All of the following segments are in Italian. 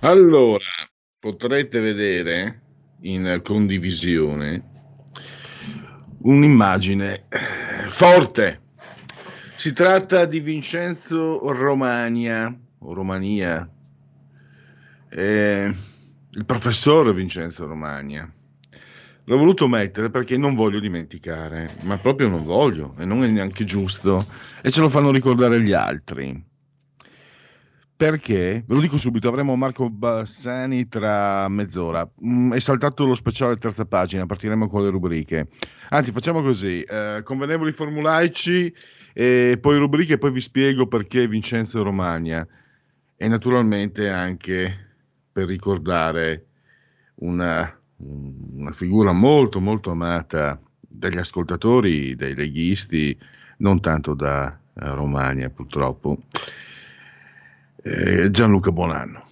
Allora, potrete vedere in condivisione un'immagine eh, forte. Si tratta di Vincenzo Romania, o Romania, eh, il professor Vincenzo Romania. L'ho voluto mettere perché non voglio dimenticare, ma proprio non voglio e non è neanche giusto e ce lo fanno ricordare gli altri perché, ve lo dico subito, avremo Marco Bassani tra mezz'ora. Mm, è saltato lo speciale terza pagina, partiremo con le rubriche. Anzi, facciamo così, eh, convenevoli formulaici, e poi rubriche e poi vi spiego perché Vincenzo Romagna. E naturalmente anche per ricordare una, una figura molto molto amata dagli ascoltatori, dai leghisti, non tanto da eh, Romagna purtroppo eh, Gianluca Bonanno.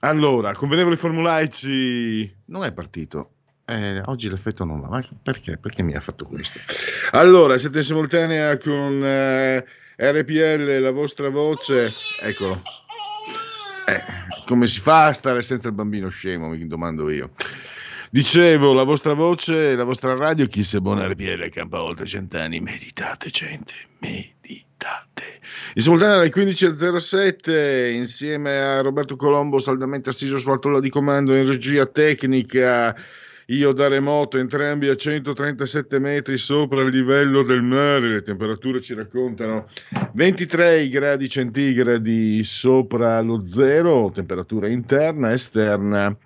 Allora, convenevoli formulaici non è partito. Eh, oggi l'effetto non va, ma perché? Perché mi ha fatto questo? Allora, siete in simultanea con eh, RPL, la vostra voce. Eccolo. Eh, come si fa a stare senza il bambino scemo? Mi domando io. Dicevo, la vostra voce, la vostra radio, chi si abbona a RPL campa oltre cent'anni. Meditate, gente, meditate. In simultanea alle 15.07, insieme a Roberto Colombo, saldamente assiso sulla tolla di comando in regia tecnica, io da remoto, entrambi a 137 metri sopra il livello del mare, le temperature ci raccontano 23 gradi centigradi sopra lo zero, temperatura interna, esterna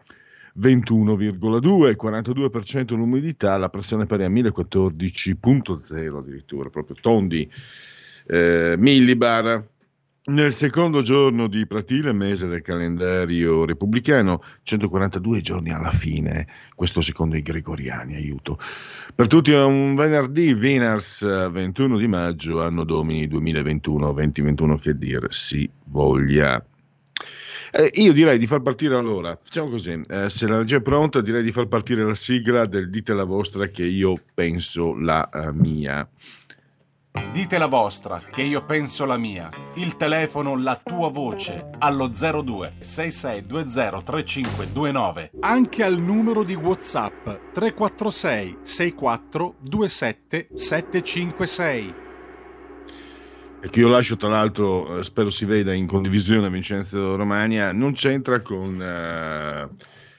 21,2, 42% l'umidità, la pressione pari a 1014.0 addirittura, proprio tondi eh, millibar. Nel secondo giorno di Pratile, mese del calendario repubblicano, 142 giorni alla fine, questo secondo i gregoriani, aiuto. Per tutti è un venerdì, Veners, 21 di maggio, anno domini 2021-2021, che dir si voglia. Eh, io direi di far partire allora, facciamo così, eh, se la regia è pronta direi di far partire la sigla del dite la vostra che io penso la uh, mia. Dite la vostra, che io penso la mia. Il telefono, la tua voce, allo 02 6620 3529. Anche al numero di WhatsApp 346 64 27 756. Che io lascio tra l'altro, eh, spero si veda in condivisione Vincenzo Romagna, non c'entra con, uh,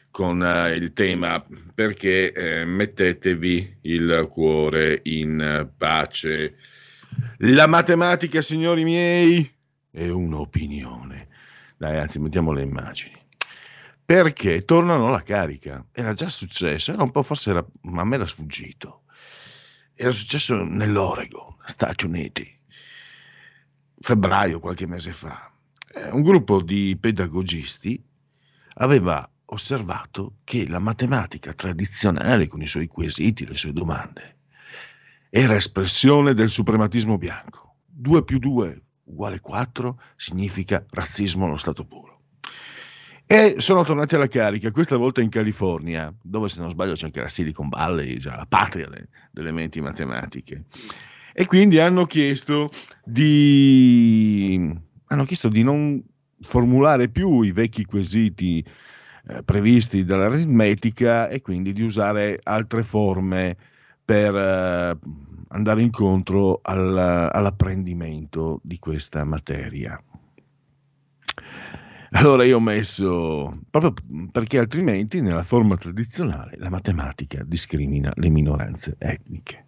con uh, il tema perché eh, mettetevi il cuore in pace. La matematica, signori miei, è un'opinione. Dai, anzi, mettiamo le immagini. Perché tornano alla carica. Era già successo, era un po' forse era, ma a me era sfuggito. Era successo nell'Oregon, Stati Uniti febbraio, qualche mese fa, eh, un gruppo di pedagogisti aveva osservato che la matematica tradizionale, con i suoi quesiti, le sue domande, era espressione del suprematismo bianco. 2 più 2 uguale 4 significa razzismo allo stato puro. E sono tornati alla carica, questa volta in California, dove se non sbaglio c'è anche la Silicon Valley, già la patria de, delle menti matematiche e quindi hanno chiesto di, hanno chiesto di non formulare più i vecchi quesiti eh, previsti dall'aritmetica e quindi di usare altre forme per eh, andare incontro al, all'apprendimento di questa materia. Allora io ho messo, proprio perché altrimenti nella forma tradizionale la matematica discrimina le minoranze etniche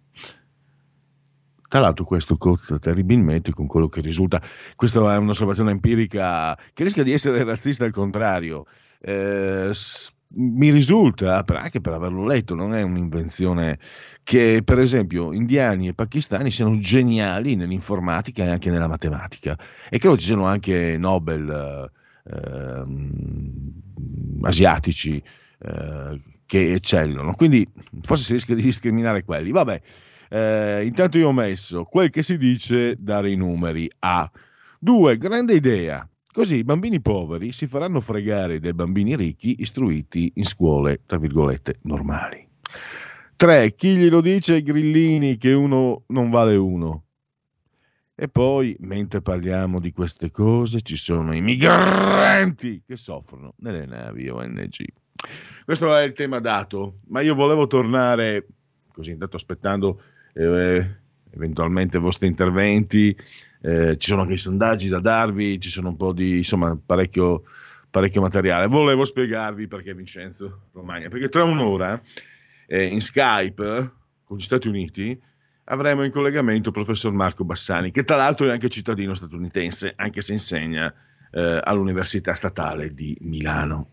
Tra l'altro questo cozza terribilmente con quello che risulta, questa è un'osservazione empirica che rischia di essere razzista al contrario. Eh, mi risulta, anche per averlo letto, non è un'invenzione che per esempio indiani e pakistani siano geniali nell'informatica e anche nella matematica e credo ci siano anche Nobel eh, asiatici eh, che eccellono, quindi forse si rischia di discriminare quelli. Vabbè, eh, intanto io ho messo quel che si dice dare i numeri a. Due, grande idea. Così i bambini poveri si faranno fregare dai bambini ricchi istruiti in scuole, tra virgolette, normali. 3. Chi glielo dice ai grillini che uno non vale uno? E poi, mentre parliamo di queste cose, ci sono i migranti che soffrono nelle navi ONG. Questo è il tema dato, ma io volevo tornare, così intanto aspettando eh, eventualmente i vostri interventi, eh, ci sono anche i sondaggi da darvi, ci sono un po' di, insomma, parecchio, parecchio materiale. Volevo spiegarvi perché Vincenzo Romagna, perché tra un'ora eh, in Skype con gli Stati Uniti avremo in collegamento il professor Marco Bassani, che tra l'altro è anche cittadino statunitense, anche se insegna eh, all'Università Statale di Milano.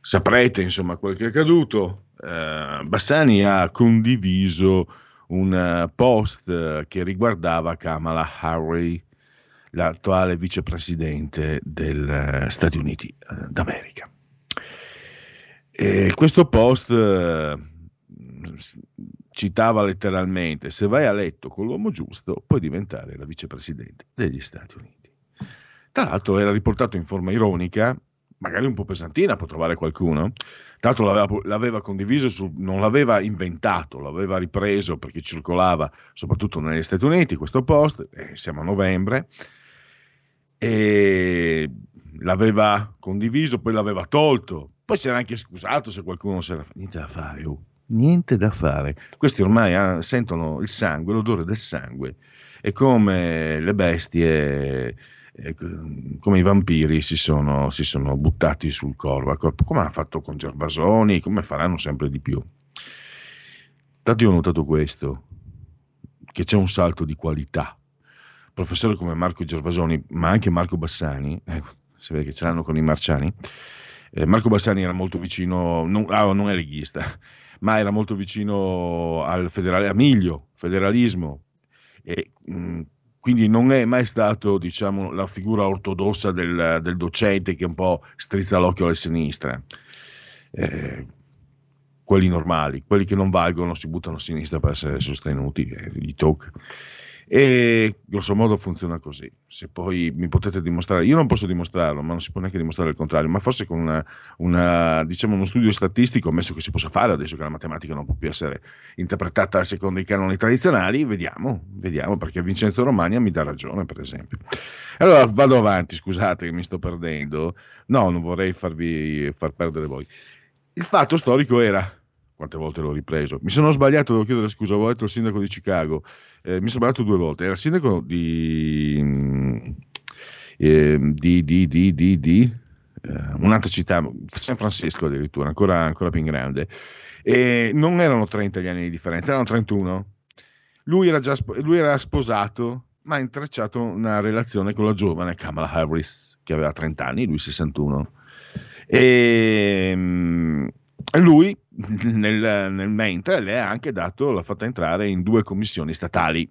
Saprete insomma quel che è accaduto. Eh, Bassani ha condiviso un eh, post eh, che riguardava Kamala Harris, l'attuale vicepresidente degli eh, Stati Uniti d'America. E questo post citava letteralmente: Se vai a letto con l'uomo giusto, puoi diventare la vicepresidente degli Stati Uniti. Tra l'altro, era riportato in forma ironica, magari un po' pesantina, può trovare qualcuno, l'altro l'aveva, l'aveva condiviso, su, non l'aveva inventato, l'aveva ripreso perché circolava soprattutto negli Stati Uniti questo post, eh, siamo a novembre, e l'aveva condiviso, poi l'aveva tolto, poi si era anche scusato se qualcuno si era niente da fare, oh, niente da fare. Questi ormai ah, sentono il sangue, l'odore del sangue, è come le bestie come i vampiri si sono, si sono buttati sul corpo, come ha fatto con Gervasoni, come faranno sempre di più. Tanto io ho notato questo, che c'è un salto di qualità. Professori come Marco Gervasoni, ma anche Marco Bassani, eh, si vede che ce l'hanno con i marciani, eh, Marco Bassani era molto vicino, non, ah, non è leghista, ma era molto vicino al federale, a Miglio, federalismo, e mh, quindi non è mai stato diciamo, la figura ortodossa del, del, docente che un po' strizza l'occhio alle sinistre. Eh, quelli normali, quelli che non valgono si buttano a sinistra per essere sostenuti, eh, gli tocca. E grosso modo funziona così. Se poi mi potete dimostrare, io non posso dimostrarlo, ma non si può neanche dimostrare il contrario, ma forse con una, una, diciamo uno studio statistico, ammesso che si possa fare adesso che la matematica non può più essere interpretata secondo i canoni tradizionali, vediamo, vediamo perché Vincenzo Romagna mi dà ragione, per esempio. Allora vado avanti, scusate che mi sto perdendo. No, non vorrei farvi far perdere voi. Il fatto storico era quante volte l'ho ripreso. Mi sono sbagliato, devo chiedere scusa, avevo detto il sindaco di Chicago, eh, mi sono sbagliato due volte, era il sindaco di, eh, di, di, di, eh, un'altra città, San Francisco addirittura, ancora, ancora più in grande, e non erano 30 gli anni di differenza, erano 31. Lui era, già, lui era sposato, ma ha intrecciato una relazione con la giovane Kamala Harris, che aveva 30 anni, lui 61. E lui nel, nel, mentre le ha anche dato, l'ha fatta entrare in due commissioni statali.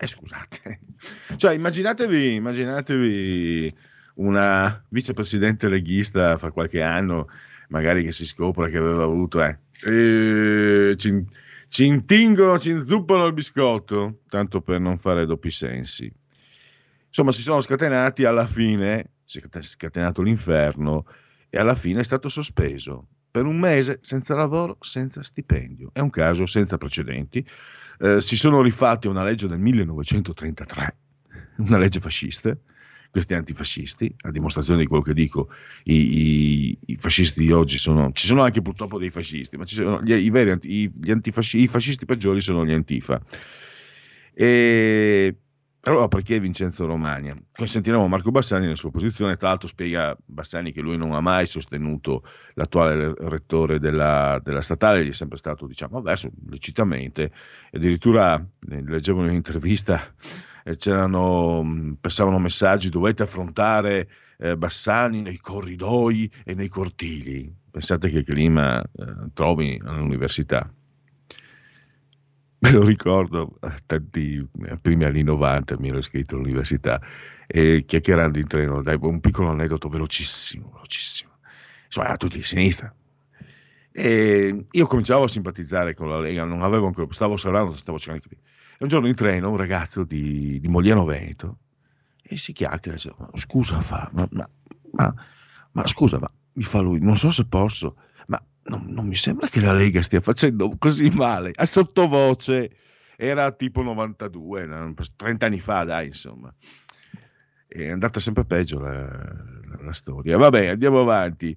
Eh, scusate, cioè immaginatevi, immaginatevi una vicepresidente leghista fra qualche anno, magari che si scopre che aveva avuto, eh, eh ci, ci intingono, ci inzuppano il biscotto, tanto per non fare doppi sensi. Insomma, si sono scatenati alla fine, si è scatenato l'inferno e alla fine è stato sospeso per un mese senza lavoro, senza stipendio. È un caso senza precedenti. Eh, si sono rifatti a una legge del 1933, una legge fascista, questi antifascisti, a dimostrazione di quello che dico, i, i, i fascisti di oggi sono, ci sono anche purtroppo dei fascisti, ma sono, gli, i, veri, i fascisti peggiori sono gli antifa. E Allora perché Vincenzo Romagna? Sentiremo Marco Bassani nella sua posizione, tra l'altro spiega Bassani che lui non ha mai sostenuto l'attuale rettore della, della statale, gli è sempre stato diciamo avverso lecitamente, addirittura leggevo in un'intervista eh, c'erano, passavano messaggi dovete affrontare eh, Bassani nei corridoi e nei cortili, pensate che clima eh, trovi all'università. Me lo ricordo, tanti primi anni 90 mi ero iscritto all'università e chiacchierando in treno, dai, un piccolo aneddoto velocissimo, velocissimo. Insomma, tutti di sinistra. E io cominciavo a simpatizzare con la Lega, non avevo ancora, stavo osservando, stavo cercando di capire. E un giorno in treno un ragazzo di, di Mogliano Veneto e si chiacchiera, dice, scusa, fa, ma, ma, ma, ma scusa, ma mi fa lui, non so se posso, non, non, mi sembra che la Lega stia facendo così male. A sottovoce era tipo 92, 30 anni fa, dai, insomma. È andata sempre peggio la, la, la storia. Vabbè, andiamo avanti,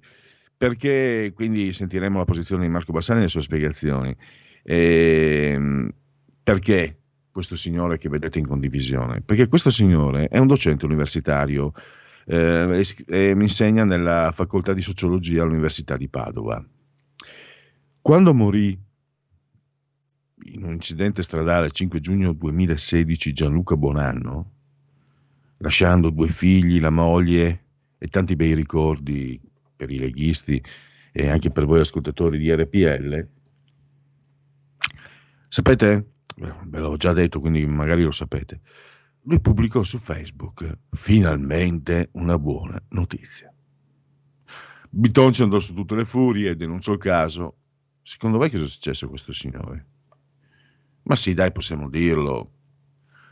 perché quindi sentiremo la posizione di Marco Bassani e le sue spiegazioni. E, ehm, perché questo signore che vedete in condivisione? Perché questo signore è un docente universitario, eh, e, mi insegna nella facoltà di sociologia all'Università di Padova quando morì in un incidente stradale il 5 giugno 2016 Gianluca Bonanno, lasciando due figli, la moglie e tanti bei ricordi per i leghisti e anche per voi ascoltatori di RPL, sapete, ve l'ho già detto, quindi magari lo sapete, lui pubblicò su Facebook finalmente una buona notizia. Bitonci andò su tutte le furie, denunciò il caso Secondo voi cosa è successo a questo signore? Ma sì, dai, possiamo dirlo.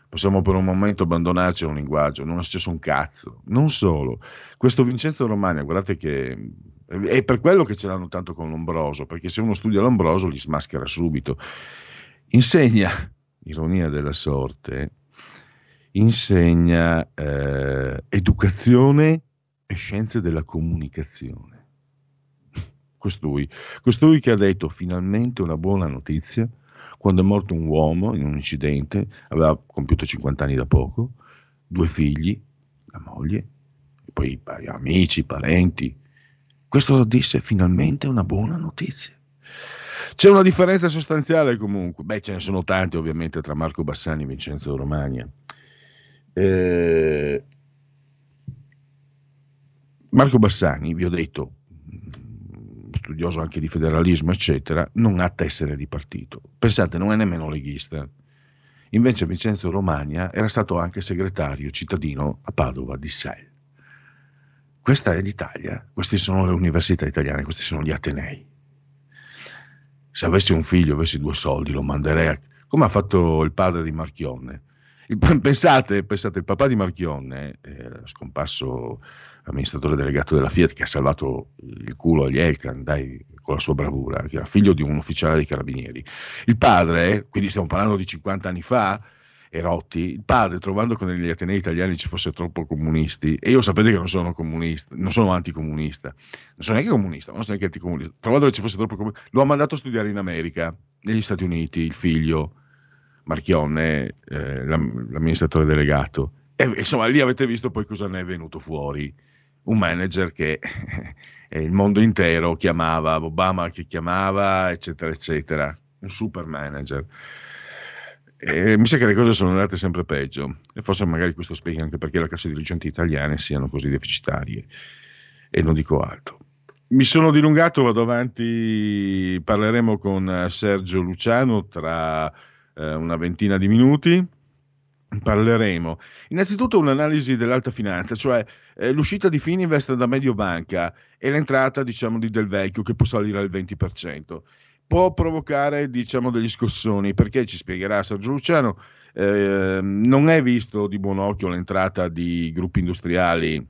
Possiamo per un momento abbandonarci a un linguaggio, non è successo un cazzo. Non solo, questo Vincenzo Romagna, guardate che è per quello che ce l'hanno tanto con Lombroso, perché se uno studia Lombroso li smaschera subito. Insegna, ironia della sorte, insegna eh, educazione e scienze della comunicazione costui, costui che ha detto finalmente una buona notizia quando è morto un uomo in un incidente, aveva compiuto 50 anni da poco, due figli, la moglie, poi amici, parenti. Questo disse finalmente una buona notizia. C'è una differenza sostanziale comunque, beh ce ne sono tante ovviamente tra Marco Bassani e Vincenzo Romagna. Eh, Marco Bassani, vi ho detto, studioso anche di federalismo, eccetera, non ha tessere di partito. Pensate, non è nemmeno leghista. Invece Vincenzo Romagna era stato anche segretario cittadino a Padova di SEL. Questa è l'Italia, queste sono le università italiane, questi sono gli Atenei. Se avessi un figlio, avessi due soldi, lo manderei a... come ha fatto il padre di Marchionne. Pensate, pensate, il papà di Marchionne, eh, scomparso amministratore delegato della Fiat che ha salvato il culo agli Elkan dai, con la sua bravura, che era figlio di un ufficiale dei carabinieri. Il padre, quindi stiamo parlando di 50 anni fa, Erotti, il padre trovando che negli Atenei italiani ci fosse troppo comunisti, e io sapete che non sono comunista, non sono anticomunista, non sono neanche comunista, non sono neanche anticomunista, trovando che ci fosse troppo comunista, lo ha mandato a studiare in America, negli Stati Uniti, il figlio, Marchionne, eh, l'amministratore delegato. E, insomma, lì avete visto poi cosa ne è venuto fuori un manager che il mondo intero chiamava, Obama che chiamava, eccetera, eccetera, un super manager. E mi sa che le cose sono andate sempre peggio e forse magari questo spiega anche perché le casse dirigenti italiane siano così deficitarie e non dico altro. Mi sono dilungato, vado avanti, parleremo con Sergio Luciano tra eh, una ventina di minuti parleremo. Innanzitutto un'analisi dell'alta finanza, cioè eh, l'uscita di Fininvest da Mediobanca e l'entrata diciamo, di Del Vecchio che può salire al 20%. Può provocare diciamo, degli scossoni perché ci spiegherà Sergio Luciano. Eh, non è visto di buon occhio l'entrata di gruppi industriali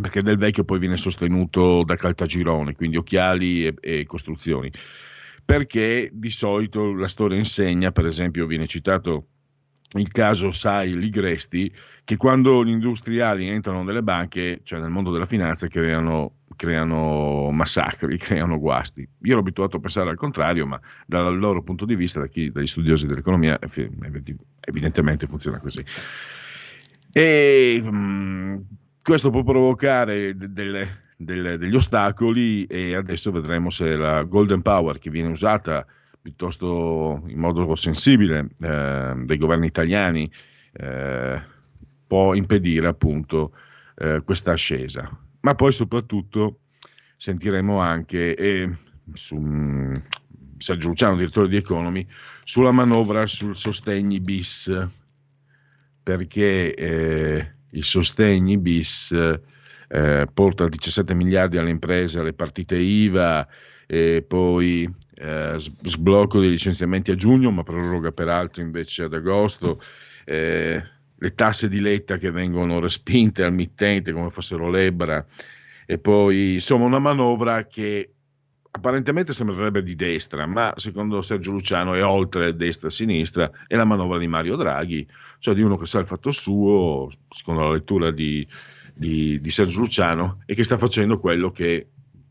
perché Del Vecchio poi viene sostenuto da Caltagirone, quindi occhiali e, e costruzioni. Perché di solito la storia insegna, per esempio, viene citato il caso Sai Ligresti, che quando gli industriali entrano nelle banche, cioè nel mondo della finanza, creano, creano massacri, creano guasti. Io ero abituato a pensare al contrario, ma dal loro punto di vista, da chi, dagli studiosi dell'economia, evidentemente funziona così. E mh, mm, questo può provocare delle, delle, degli ostacoli e adesso vedremo se la Golden Power che viene usata piuttosto in modo sensibile eh, dai governi italiani eh, può impedire appunto eh, questa ascesa. Ma poi soprattutto sentiremo anche eh, su mm, Sergio Luciano, direttore di Economy, sulla manovra sul sostegni bis, perché eh, il sostegni bis eh, porta 17 miliardi alle imprese, alle partite IVA, e poi eh, sblocco dei licenziamenti a giugno, ma proroga peraltro invece ad agosto. Eh, le tasse di letta che vengono respinte al mittente come fossero l'Ebra e poi insomma una manovra che apparentemente sembrerebbe di destra, ma secondo Sergio Luciano è oltre destra e sinistra, è la manovra di Mario Draghi, cioè di uno che sa il fatto suo, secondo la lettura di, di, di Sergio Luciano, e che sta facendo quello che,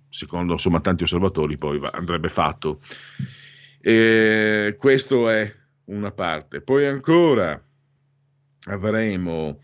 secondo insomma, tanti osservatori, poi andrebbe fatto. E questo è una parte. Poi ancora avremo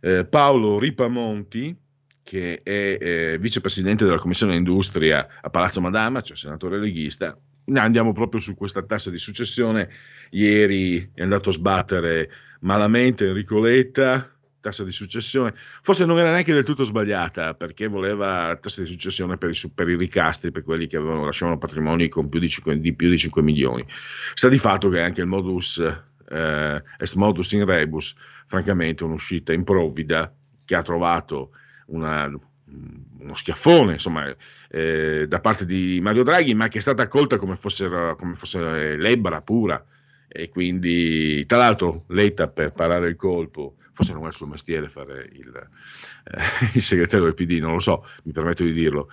eh, Paolo Ripamonti, che è eh, vicepresidente della Commissione Industria a Palazzo Madama, cioè senatore leghista. Andiamo proprio su questa tassa di successione. Ieri è andato a sbattere malamente Enrico Letta, tassa di successione. Forse non era neanche del tutto sbagliata, perché voleva la tassa di successione per i, per i ricastri, per quelli che avevano, lasciavano patrimoni con più di 5, di più di 5 milioni. Sta di fatto che anche il modus eh, est modus in rebus, francamente un'uscita improvvida che ha trovato una, uno schiaffone insomma, eh, da parte di Mario Draghi, ma che è stata accolta come fosse, come fosse l'ebbra pura. E quindi, tra l'altro, Letta per parare il colpo, forse non è il suo mestiere fare il, eh, il segretario del PD, non lo so, mi permetto di dirlo.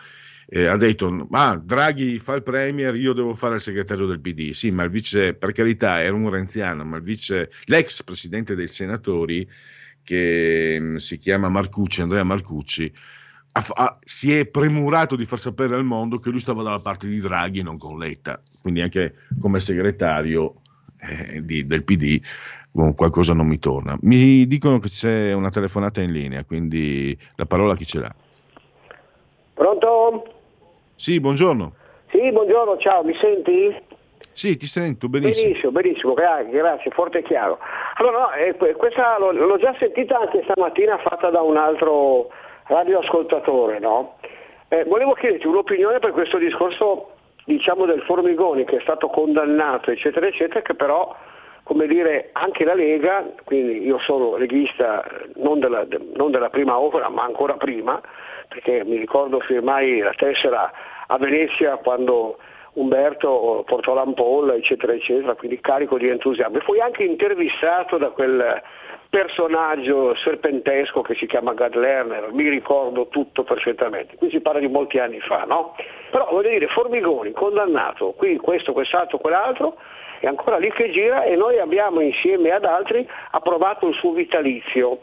Eh, ha detto: Ah, Draghi fa il premier, io devo fare il segretario del PD. Sì, ma il vice, per carità, era un renziano, ma il vice, l'ex presidente dei senatori che mh, mm, si chiama Marcucci, Andrea Marcucci, ha, ha, si è premurato di far sapere al mondo che lui stava dalla parte di Draghi e non con Letta, quindi anche come segretario eh, di, del PD qualcosa non mi torna. Mi dicono che c'è una telefonata in linea, quindi la parola chi ce l'ha. Pronto? Sì, buongiorno. Sì, buongiorno, ciao, mi senti? Sì, ti sento benissimo. Benissimo, benissimo, grazie, grazie forte e chiaro. Allora, no, eh, questa l'ho, l'ho, già sentita anche stamattina fatta da un altro radioascoltatore, no? Eh, volevo chiederti un'opinione per questo discorso, diciamo, del Formigoni che è stato condannato, eccetera, eccetera, che però, come dire, anche la Lega, quindi io sono leghista non della, non della prima opera, ma ancora prima, perché mi ricordo firmai la tessera a Venezia quando Umberto portò l'ampolla, eccetera, eccetera, quindi carico di entusiasmo. E fui anche intervistato da quel personaggio serpentesco che si chiama Gad Lerner, mi ricordo tutto perfettamente. Qui si parla di molti anni fa, no? Però voglio dire, Formigoni, condannato, qui questo, quest'altro, quell'altro, è ancora lì che gira e noi abbiamo insieme ad altri approvato il suo vitalizio.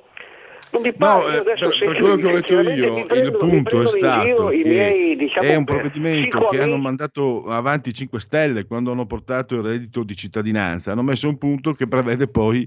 Non mi pare, no, eh, per, per quello che ho letto io, prendo, il punto è stato che miei, diciamo, è un provvedimento che hanno mandato avanti i 5 Stelle quando hanno portato il reddito di cittadinanza, hanno messo un punto che prevede poi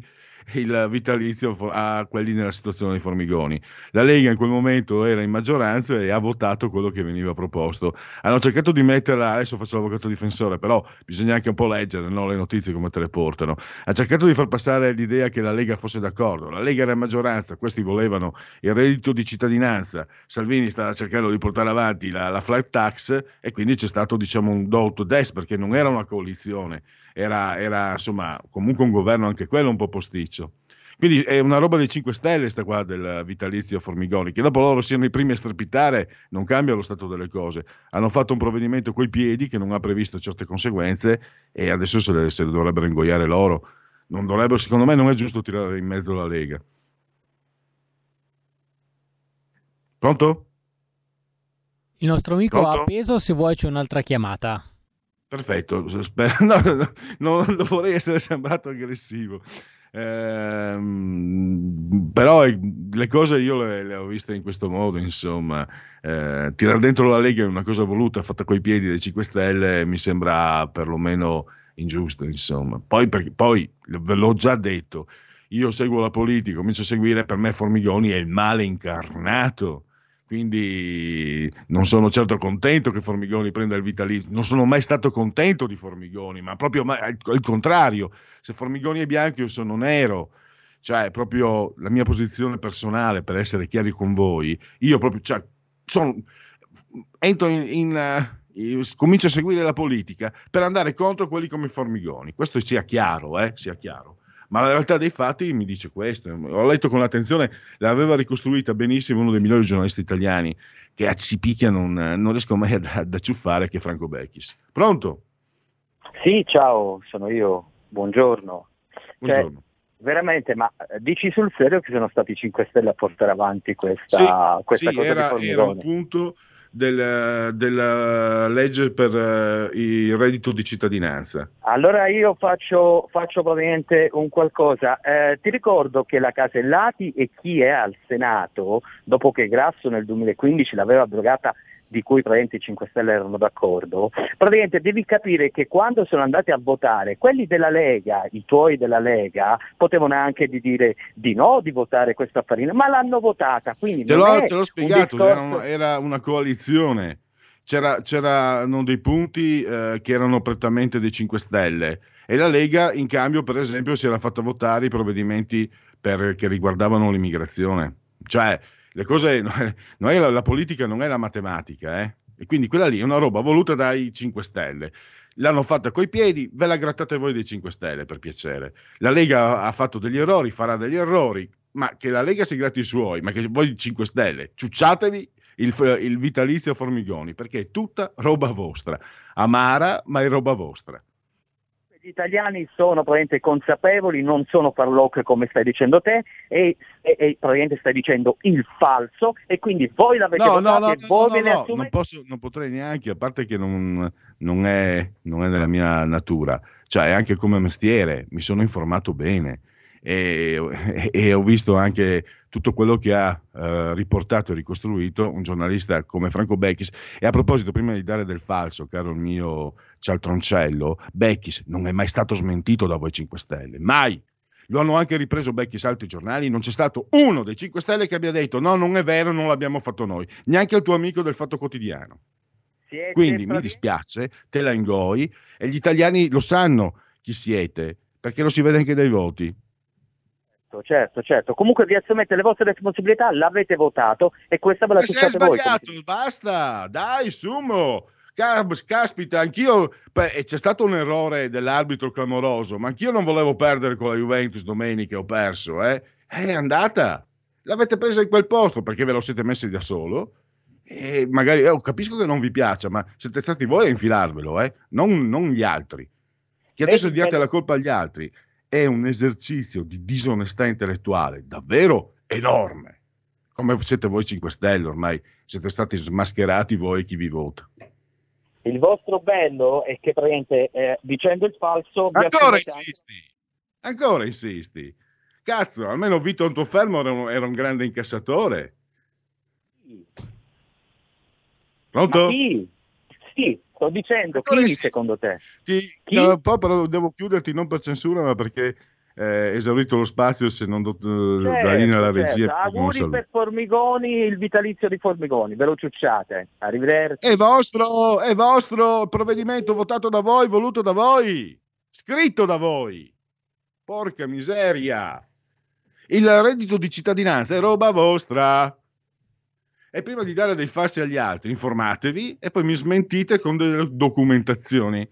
il vitalizio a quelli nella situazione dei formigoni. La Lega in quel momento era in maggioranza e ha votato quello che veniva proposto. Hanno cercato di metterla, adesso faccio l'avvocato difensore, però bisogna anche un po' leggere no? le notizie come te le portano. Ha cercato di far passare l'idea che la Lega fosse d'accordo. La Lega era in maggioranza, questi volevano il reddito di cittadinanza. Salvini stava cercando di portare avanti la, la flat tax e quindi c'è stato diciamo un do to des perché non era una coalizione era, era insomma comunque un governo anche quello un po' posticcio. Quindi è una roba dei 5 Stelle sta qua del vitalizio Formigoni, che dopo loro siano i primi a strepitare non cambia lo stato delle cose. Hanno fatto un provvedimento coi piedi che non ha previsto certe conseguenze e adesso se le, se le dovrebbero ingoiare loro. Non dovrebbero, secondo me non è giusto tirare in mezzo la Lega. Pronto? Il nostro amico Pronto? ha appeso, se vuoi c'è un'altra chiamata. Perfetto, no, no, no, non vorrei essere sembrato aggressivo. Eh, però le cose io le, le, ho viste in questo modo, insomma, eh, tirare dentro la Lega è una cosa voluta, fatta coi piedi dei 5 Stelle, mi sembra perlomeno ingiusto, insomma. Poi, perché, poi ve l'ho già detto, io seguo la politica, comincio a seguire, per me Formigoni è il male incarnato. Quindi non sono certo contento che Formigoni prenda il vitalizio, non sono mai stato contento di Formigoni, ma proprio al contrario, se Formigoni è bianco io sono nero, cioè proprio la mia posizione personale per essere chiari con voi, io proprio cioè, sono, entro in, in uh, comincio a seguire la politica per andare contro quelli come Formigoni, questo sia chiaro, eh, sia chiaro ma la realtà dei fatti mi dice questo. Ho letto con attenzione, l'aveva ricostruita benissimo uno dei migliori giornalisti italiani, che a Cipicchia non, non riesco mai ad, ad acciuffare, che è Franco Becchis. Pronto? Sì, ciao, sono io. Buongiorno. Buongiorno. Cioè, veramente, ma dici sul serio che sono stati i 5 Stelle a portare avanti questa, sì, questa sì, cosa era, era un punto del, della legge per uh, il reddito di cittadinanza? Allora io faccio, faccio probabilmente un qualcosa. Eh, ti ricordo che la Casellati e chi è al Senato, dopo che Grasso nel 2015 l'aveva abrogata di cui praticamente i 5 Stelle erano d'accordo, praticamente devi capire che quando sono andati a votare, quelli della Lega, i tuoi della Lega, potevano anche di dire di no di votare questa farina, ma l'hanno votata. Quindi te, l'ho, te l'ho spiegato, discorso... era, una coalizione. C'era, c'erano dei punti eh, che erano prettamente dei 5 Stelle e la Lega in cambio per esempio si era fatta votare i provvedimenti per, che riguardavano l'immigrazione. Cioè le cose, non è la, la, politica non è la matematica, eh? E quindi quella lì è una roba voluta dai 5 Stelle. L'hanno fatta coi piedi, ve la grattate voi dei 5 Stelle, per piacere. La Lega ha fatto degli errori, farà degli errori, ma che la Lega si gratti i suoi, ma che voi 5 Stelle ciucciatevi il, il vitalizio Formigoni, perché è tutta roba vostra. Amara, ma è roba vostra gli italiani sono probabilmente consapevoli, non sono farlocche come stai dicendo te e, e, e, probabilmente stai dicendo il falso e quindi voi l'avete no, votato no, no, voi no, ve ne no, non, posso, non potrei neanche, a parte che non, non, è, non è nella mia natura, cioè anche come mestiere mi sono informato bene e, e, ho visto anche tutto quello che ha eh, riportato e ricostruito un giornalista come Franco Becchis. E a proposito, prima di dare del falso, caro il mio cialtroncello, Becchis non è mai stato smentito da voi 5 Stelle, mai. Lo hanno anche ripreso Becchis altri giornali, non c'è stato uno dei 5 Stelle che abbia detto no, non è vero, non l'abbiamo fatto noi, neanche il tuo amico del Fatto Quotidiano. Quindi mi dispiace, te la ingoi e gli italiani lo sanno chi siete, perché lo si vede anche dai voti certo, certo, certo. Comunque vi assumete le vostre responsabilità, l'avete votato e questa ve la ciucciate voi. Sbagliato, basta, dai, sumo. Caspita, anch'io c'è stato un errore dell'arbitro clamoroso, ma anch'io non volevo perdere con la Juventus domenica, ho perso, eh. È andata. L'avete presa in quel posto perché ve lo siete messi da solo. E magari eh, capisco che non vi piaccia, ma siete stati voi a infilarvelo, eh? non, non gli altri. Che adesso diate la colpa agli altri è un esercizio di disonestà intellettuale davvero enorme. Come siete voi 5 Stelle ormai, siete stati smascherati voi chi vi vota. Il vostro bello è che praticamente eh, dicendo il falso... Ancora insisti, anche... ancora insisti. Cazzo, almeno Vito Antofermo era un, era un grande incassatore. Pronto? Ma sì, sì, sto dicendo, chi sì. secondo te? Ti, chi? Un po', però devo chiuderti non per censura, ma perché eh, esaurito lo spazio se non do, certo, la linea alla certo. regia. Auguri per Formigoni, il vitalizio di Formigoni, ve lo ciucciate. Arrivederci. È vostro, è vostro provvedimento votato da voi, voluto da voi, scritto da voi. Porca miseria. Il reddito di cittadinanza è roba vostra e prima di dare dei falsi agli altri, informatevi e poi mi smentite con delle documentazioni.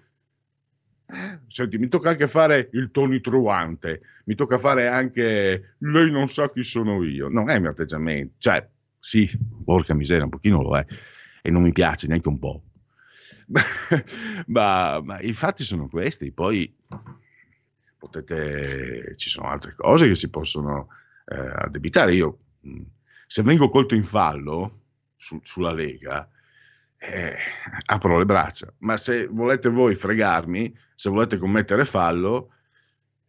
Senti, mi tocca anche fare il Tony Truante, mi tocca fare anche lei non sa chi sono io. Non è il mio atteggiamento, cioè, sì, porca miseria, un pochino lo è e non mi piace neanche un po'. ma, ma, i fatti sono questi, poi potete, ci sono altre cose che si possono eh, addebitare. Io se vengo colto in fallo su, sulla Lega, eh, apro le braccia. Ma se volete voi fregarmi, se volete commettere fallo,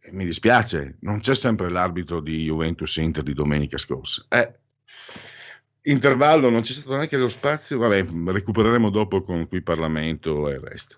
eh, mi dispiace, non c'è sempre l'arbitro di Juventus Inter di domenica scorsa. Eh, intervallo, non c'è stato neanche lo spazio, vabbè, recupereremo dopo con qui Parlamento e il resto.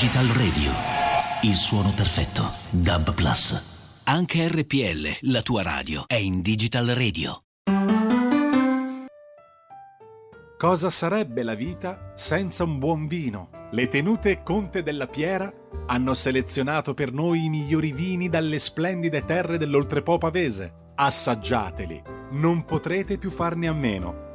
Digital Radio. Il suono perfetto. Dub Plus. Anche RPL, la tua radio, è in Digital Radio. Cosa sarebbe la vita senza un buon vino? Le tenute Conte della Piera hanno selezionato per noi i migliori vini dalle splendide terre dell'Oltrepo pavese. Assaggiateli, non potrete più farne a meno.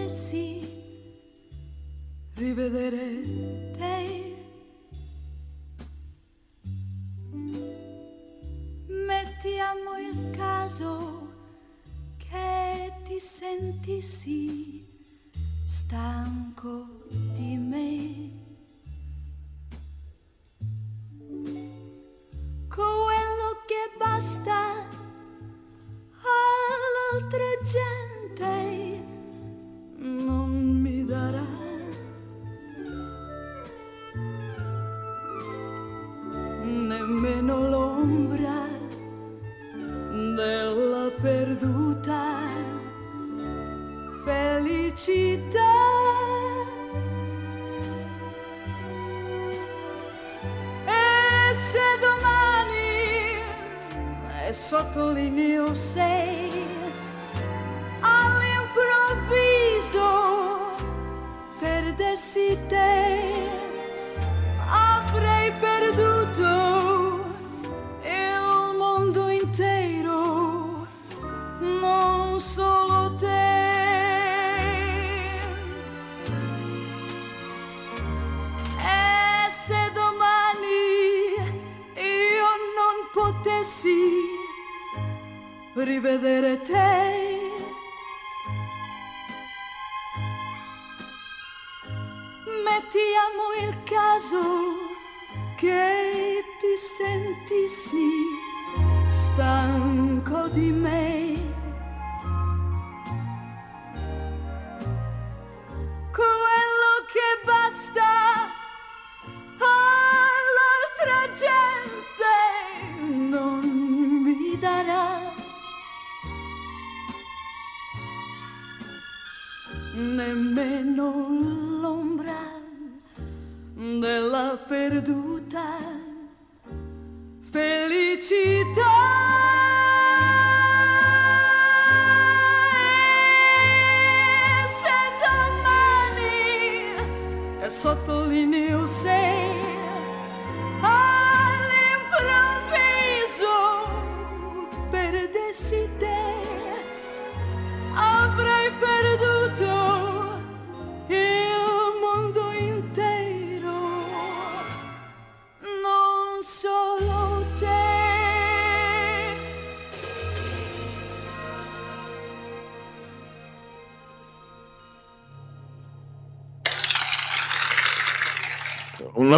Potessi rivedere te, mettiamo il caso che ti sentissi stanco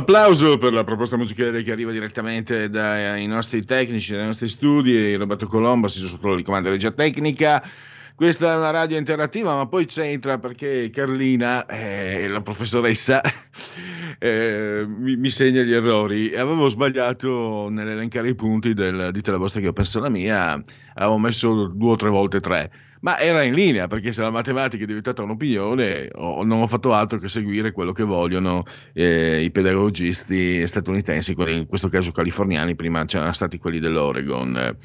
applauso per la proposta musicale che arriva direttamente dai nostri tecnici, dai nostri studi. Roberto Colombo, si sotto il comando regia tecnica. Questa è una radio interattiva, ma poi c'entra perché Carlina, eh, la professoressa, eh, mi, mi, segna gli errori. Avevo sbagliato nell'elencare i punti del dite la vostra che io penso la mia, avevo messo due o tre volte tre ma era in linea perché se la matematica è diventata un'opinione ho, non ho fatto altro che seguire quello che vogliono eh, i pedagogisti statunitensi, in questo caso californiani, prima c'erano stati quelli dell'Oregon, eh,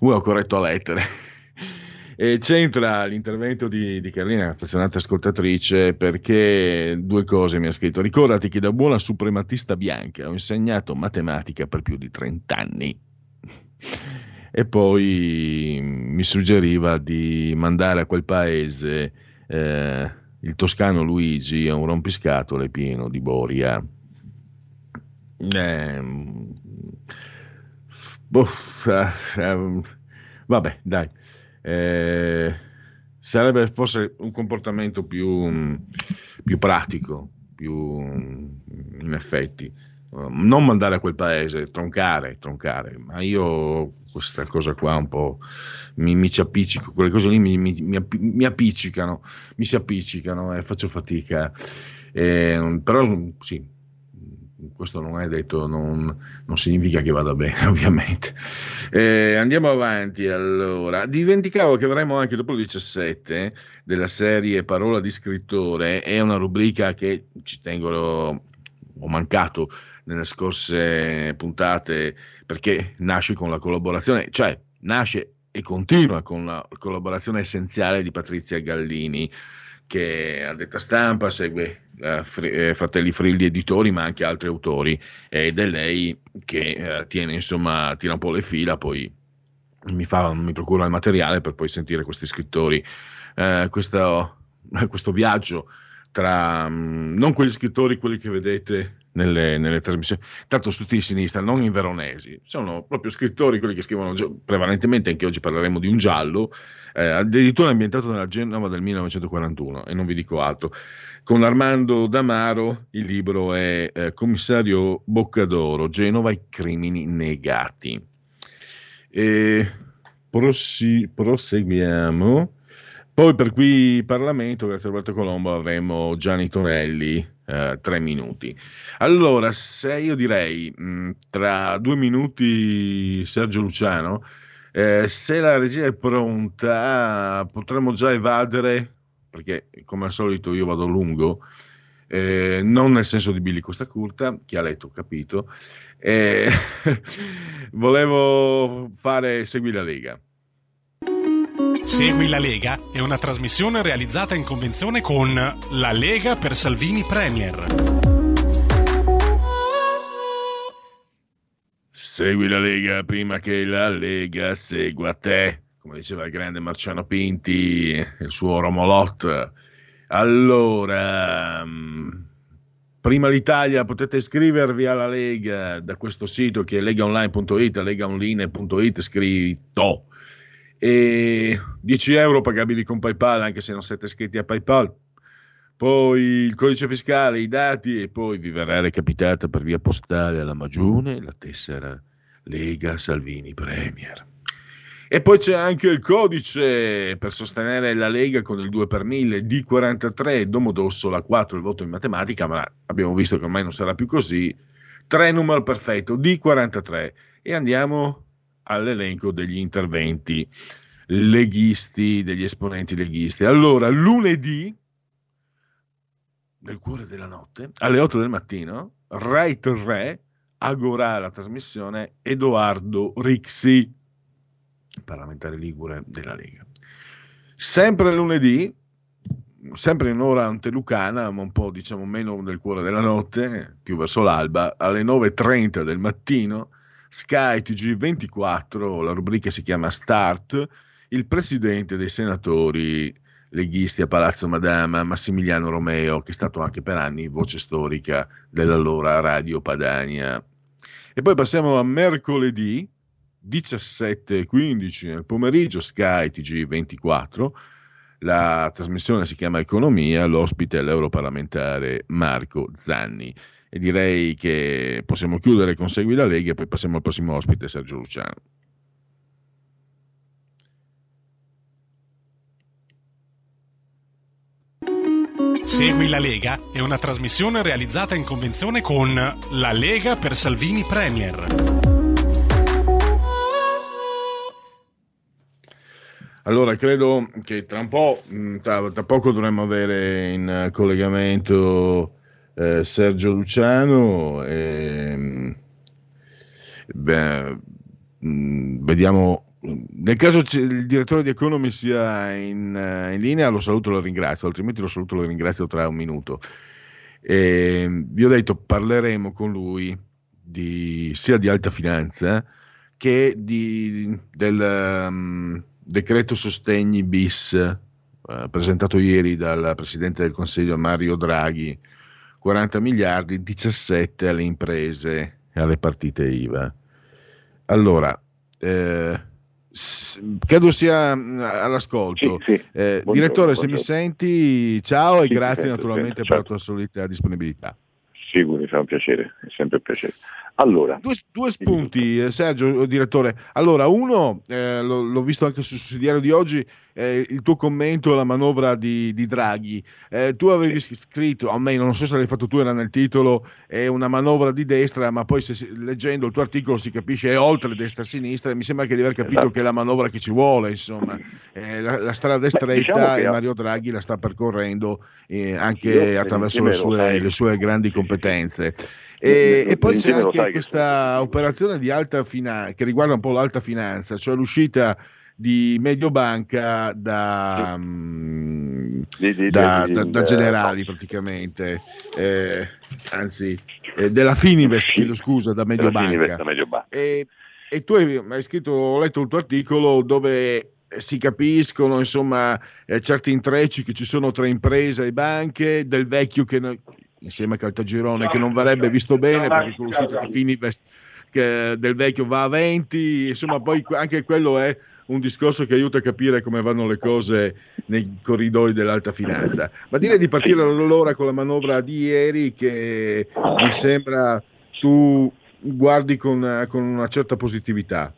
ho corretto a lettere. E c'entra l'intervento di, di Carlina, affezionata ascoltatrice, perché due cose mi ha scritto. Ricordati che da buona suprematista bianca ho insegnato matematica per più di 30 anni e poi mi suggeriva di mandare a quel paese eh, il toscano Luigi a un rompiscatole pieno di boria. Eh, boh, eh, vabbè, dai. Eh, sarebbe forse un comportamento più, più pratico, più in effetti non mandare a quel paese, troncare, troncare, ma io questa cosa qua un po' mi, mi ci appiccico, quelle cose lì mi, mi, mi, appiccicano, mi si appiccicano e faccio fatica. Eh, però sì, questo non è detto, non, non, significa che vada bene, ovviamente. Eh, andiamo avanti allora. Dimenticavo che avremo anche dopo il 17 della serie Parola di scrittore, è una rubrica che ci tengo, ho mancato nelle scorse puntate perché nasce con la collaborazione, cioè nasce e continua con la collaborazione essenziale di Patrizia Gallini che a detta stampa segue eh, Fr- Fratelli Frilli editori ma anche altri autori ed è lei che eh, tiene insomma tira un po' le fila poi mi, fa, mi procura il materiale per poi sentire questi scrittori. Eh, questo, questo viaggio tra mh, non quegli scrittori quelli che vedete nelle, nelle, trasmissioni, tanto tutti di sinistra, non in veronesi, sono proprio scrittori, quelli che scrivono prevalentemente, anche oggi parleremo di un giallo, eh, addirittura ambientato nella Genova del 1941, e non vi dico altro. Con Armando Damaro il libro è eh, Commissario Boccadoro, Genova, i crimini negati. E prossi- proseguiamo. Poi per qui Parlamento, grazie a Roberto Colombo, avremo Gianni Torelli, eh, tre minuti. Allora, se io direi mh, mm, tra due minuti Sergio Luciano, eh, se la regia è pronta, potremmo già evadere, perché come al solito io vado lungo, eh, non nel senso di Billy Costa Curta, chi ha letto capito, eh, volevo fare Segui la Lega. Segui la Lega è una trasmissione realizzata in convenzione con La Lega per Salvini Premier. Segui la Lega prima che la Lega segua te, come diceva il grande Marciano Pinti, il suo Romolot. Allora, mm, prima l'Italia potete iscrivervi alla Lega da questo sito che è legaonline.it, legaonline.it scritto e 10 euro pagabili con PayPal anche se non siete iscritti a PayPal. Poi il codice fiscale, i dati e poi vi verrà recapitata per via postale alla Magione la tessera Lega Salvini Premier. E poi c'è anche il codice per sostenere la Lega con il 2 per 1000 D43 Domodossola 4 il voto in matematica, ma abbiamo visto che ormai non sarà più così. 3 numero perfetto D43 e andiamo all'elenco degli interventi leghisti, degli esponenti leghisti. Allora, lunedì, nel cuore della notte, alle 8 del mattino, Rai 3 agorà la trasmissione Edoardo Rixi, parlamentare ligure della Lega. Sempre lunedì, sempre in ora antelucana, ma un po' diciamo meno nel cuore della notte, più verso l'alba, alle 9.30 del mattino, Sky TG24, la rubrica si chiama Start, il presidente dei senatori leghisti a Palazzo Madama, Massimiliano Romeo, che è stato anche per anni voce storica dell'allora Radio Padania. E poi passiamo a mercoledì 17.15 nel pomeriggio, Sky TG24. La trasmissione si chiama Economia, l'ospite è l'europarlamentare Marco Zanni. E direi che possiamo chiudere con Segui la Lega e poi passiamo al prossimo ospite, Sergio Luciano. Segui la Lega è una trasmissione realizzata in convenzione con La Lega per Salvini Premier. Allora, credo che tra un po', mh, tra, tra poco dovremmo avere in collegamento eh, Sergio Luciano. E, mh, beh, mh, vediamo. Nel caso il direttore di Economy sia in, eh, in linea, lo saluto e lo ringrazio, altrimenti lo saluto e lo ringrazio tra un minuto. E, vi ho detto, parleremo con lui di, sia di alta finanza che di, del um, decreto sostegni bis eh, presentato ieri dal Presidente del Consiglio Mario Draghi, 40 miliardi, 17 alle imprese e alle partite IVA. Allora, eh, credo sia mm, all'ascolto. Sì, sì. Eh, Buongiorno, direttore, se mi buongiorno. senti, ciao e Sì, grazie naturalmente per la tua solita disponibilità. Sicuro, mi fa un piacere, è sempre un piacere. Allora, Due, due spunti, eh, Sergio, direttore. Allora, uno, eh, l'ho, l'ho visto anche sul sussidiario di oggi, eh, il tuo commento alla manovra di, di Draghi. Eh, tu avevi scritto, almeno non so se l'hai fatto tu, era nel titolo, è una manovra di destra, ma poi se leggendo il tuo articolo si capisce è oltre destra e sinistra e mi sembra che di aver capito Esatto. che è la manovra che ci vuole, insomma. Eh, la, la strada è stretta diciamo e Mario Draghi la sta percorrendo eh, anche attraverso le sue, le sue grandi competenze. E, io- e poi c'è anche questa operazione di alta finanza che riguarda un po' l'alta finanza, cioè l'uscita di Mediobanca da, mm, Di- di- da- da- da generali praticamente, eh, anzi eh, della Fininvest, chiedo scusa, da Mediobanca. Mediobanca. E, e tu hai, hai scritto, ho letto il tuo articolo dove si capiscono insomma eh, certi intrecci che ci sono tra impresa e banche, del vecchio che no- insieme a Caltagirone che non verrebbe visto bene perché con l'uscita di Fininvest che del vecchio va a 20, insomma poi anche quello è un discorso che aiuta a capire come vanno le cose nei corridoi dell'alta finanza. Ma direi di partire allora con la manovra di ieri che mi sembra tu guardi con, con una certa positività.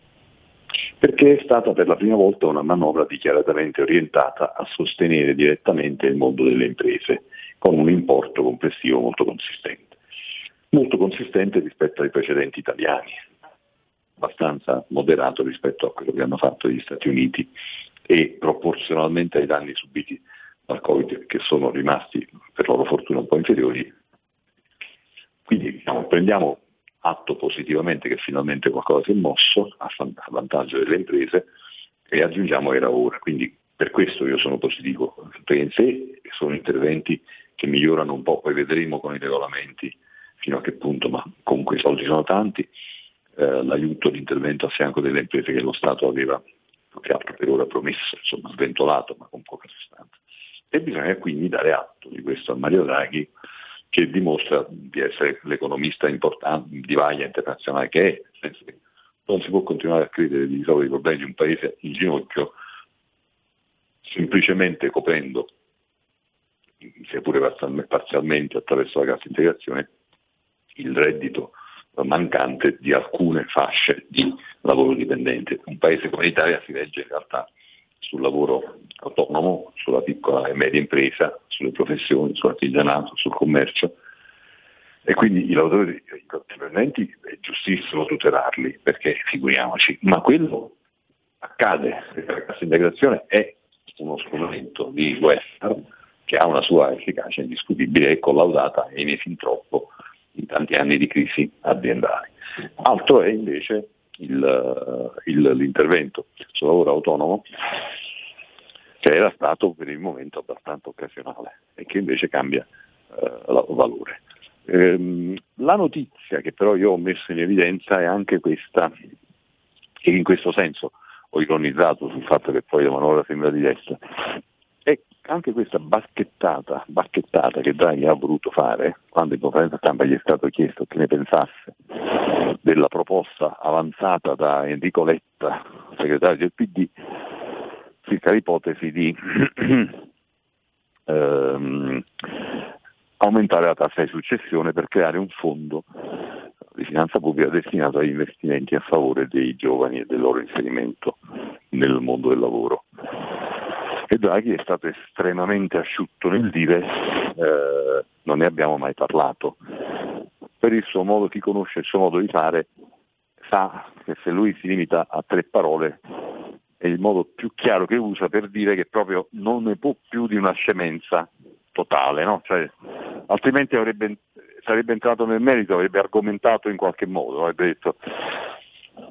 perché è stata per la prima volta una manovra dichiaratamente orientata a sostenere direttamente il mondo delle imprese, con un importo complessivo molto consistente. Molto consistente rispetto ai precedenti italiani, abbastanza moderato rispetto a quello che hanno fatto gli Stati Uniti e proporzionalmente ai danni subiti dal Covid, che sono rimasti per loro fortuna un po' inferiori. Quindi diciamo, prendiamo atto positivamente che finalmente qualcosa si è mosso a vantaggio delle imprese e aggiungiamo era ora. Quindi per questo io sono positivo, perché in sé sono interventi che migliorano un po', poi vedremo con i regolamenti fino a che punto, ma comunque i soldi sono tanti, eh, l'aiuto, l'intervento a fianco delle imprese che lo Stato aveva che altro per ora promesso, insomma sventolato ma con poca sostanza. E bisogna quindi dare atto di questo a Mario Draghi che dimostra di essere l'economista importante di vaglia internazionale che è, nel senso che non si può continuare a credere di risolvere i problemi di un paese in ginocchio semplicemente coprendo, sia pure parzialme- parzialmente attraverso la cassa integrazione, il reddito mancante di alcune fasce di lavoro dipendente. Un paese come l'Italia si regge in realtà sul lavoro autonomo, sulla piccola e media impresa, sulle professioni, sull'artigianato, sul commercio e quindi i lavoratori dipendenti è giustissimo tutelarli perché figuriamoci, ma quello accade perché la cassa integrazione è uno strumento di welfare che ha una sua efficacia indiscutibile e collaudata ahimè fin troppo in tanti anni di crisi aziendali. Altro è invece il, il, l'intervento sul lavoro autonomo che era stato per il momento abbastanza occasionale e che invece cambia eh, valore. Ehm, la notizia che però io ho messo in evidenza è anche questa, e in questo senso ho ironizzato sul fatto che poi la manovra sembra di destra, è anche questa bacchettata, bacchettata che Draghi ha voluto fare quando in conferenza stampa gli è stato chiesto che ne pensasse della proposta avanzata da Enrico Letta, segretario del PD, circa l'ipotesi di ehm, aumentare la tassa di successione per creare un fondo di finanza pubblica destinato agli investimenti a favore dei giovani e del loro inserimento nel mondo del lavoro. E Draghi è stato estremamente asciutto nel dire eh, non ne abbiamo mai parlato. Per il suo modo, chi conosce il suo modo di fare sa che se lui si limita a tre parole è il modo più chiaro che usa per dire che proprio non ne può più di una scemenza totale, no? cioè, altrimenti avrebbe, sarebbe entrato nel merito, avrebbe argomentato in qualche modo, avrebbe detto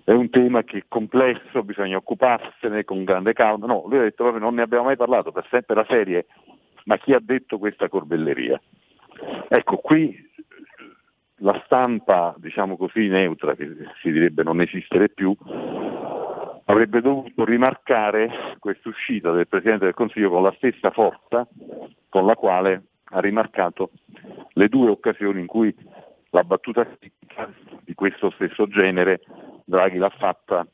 è un tema che è complesso, bisogna occuparsene con grande calma. No, lui ha detto proprio non ne abbiamo mai parlato per sempre la serie, ma chi ha detto questa corbelleria? Ecco, qui la stampa, diciamo così, neutra, che si direbbe non esistere più, avrebbe dovuto rimarcare questa uscita del Presidente del Consiglio con la stessa forza con la quale ha rimarcato le due occasioni in cui la battuta di questo stesso genere Draghi l'ha fatta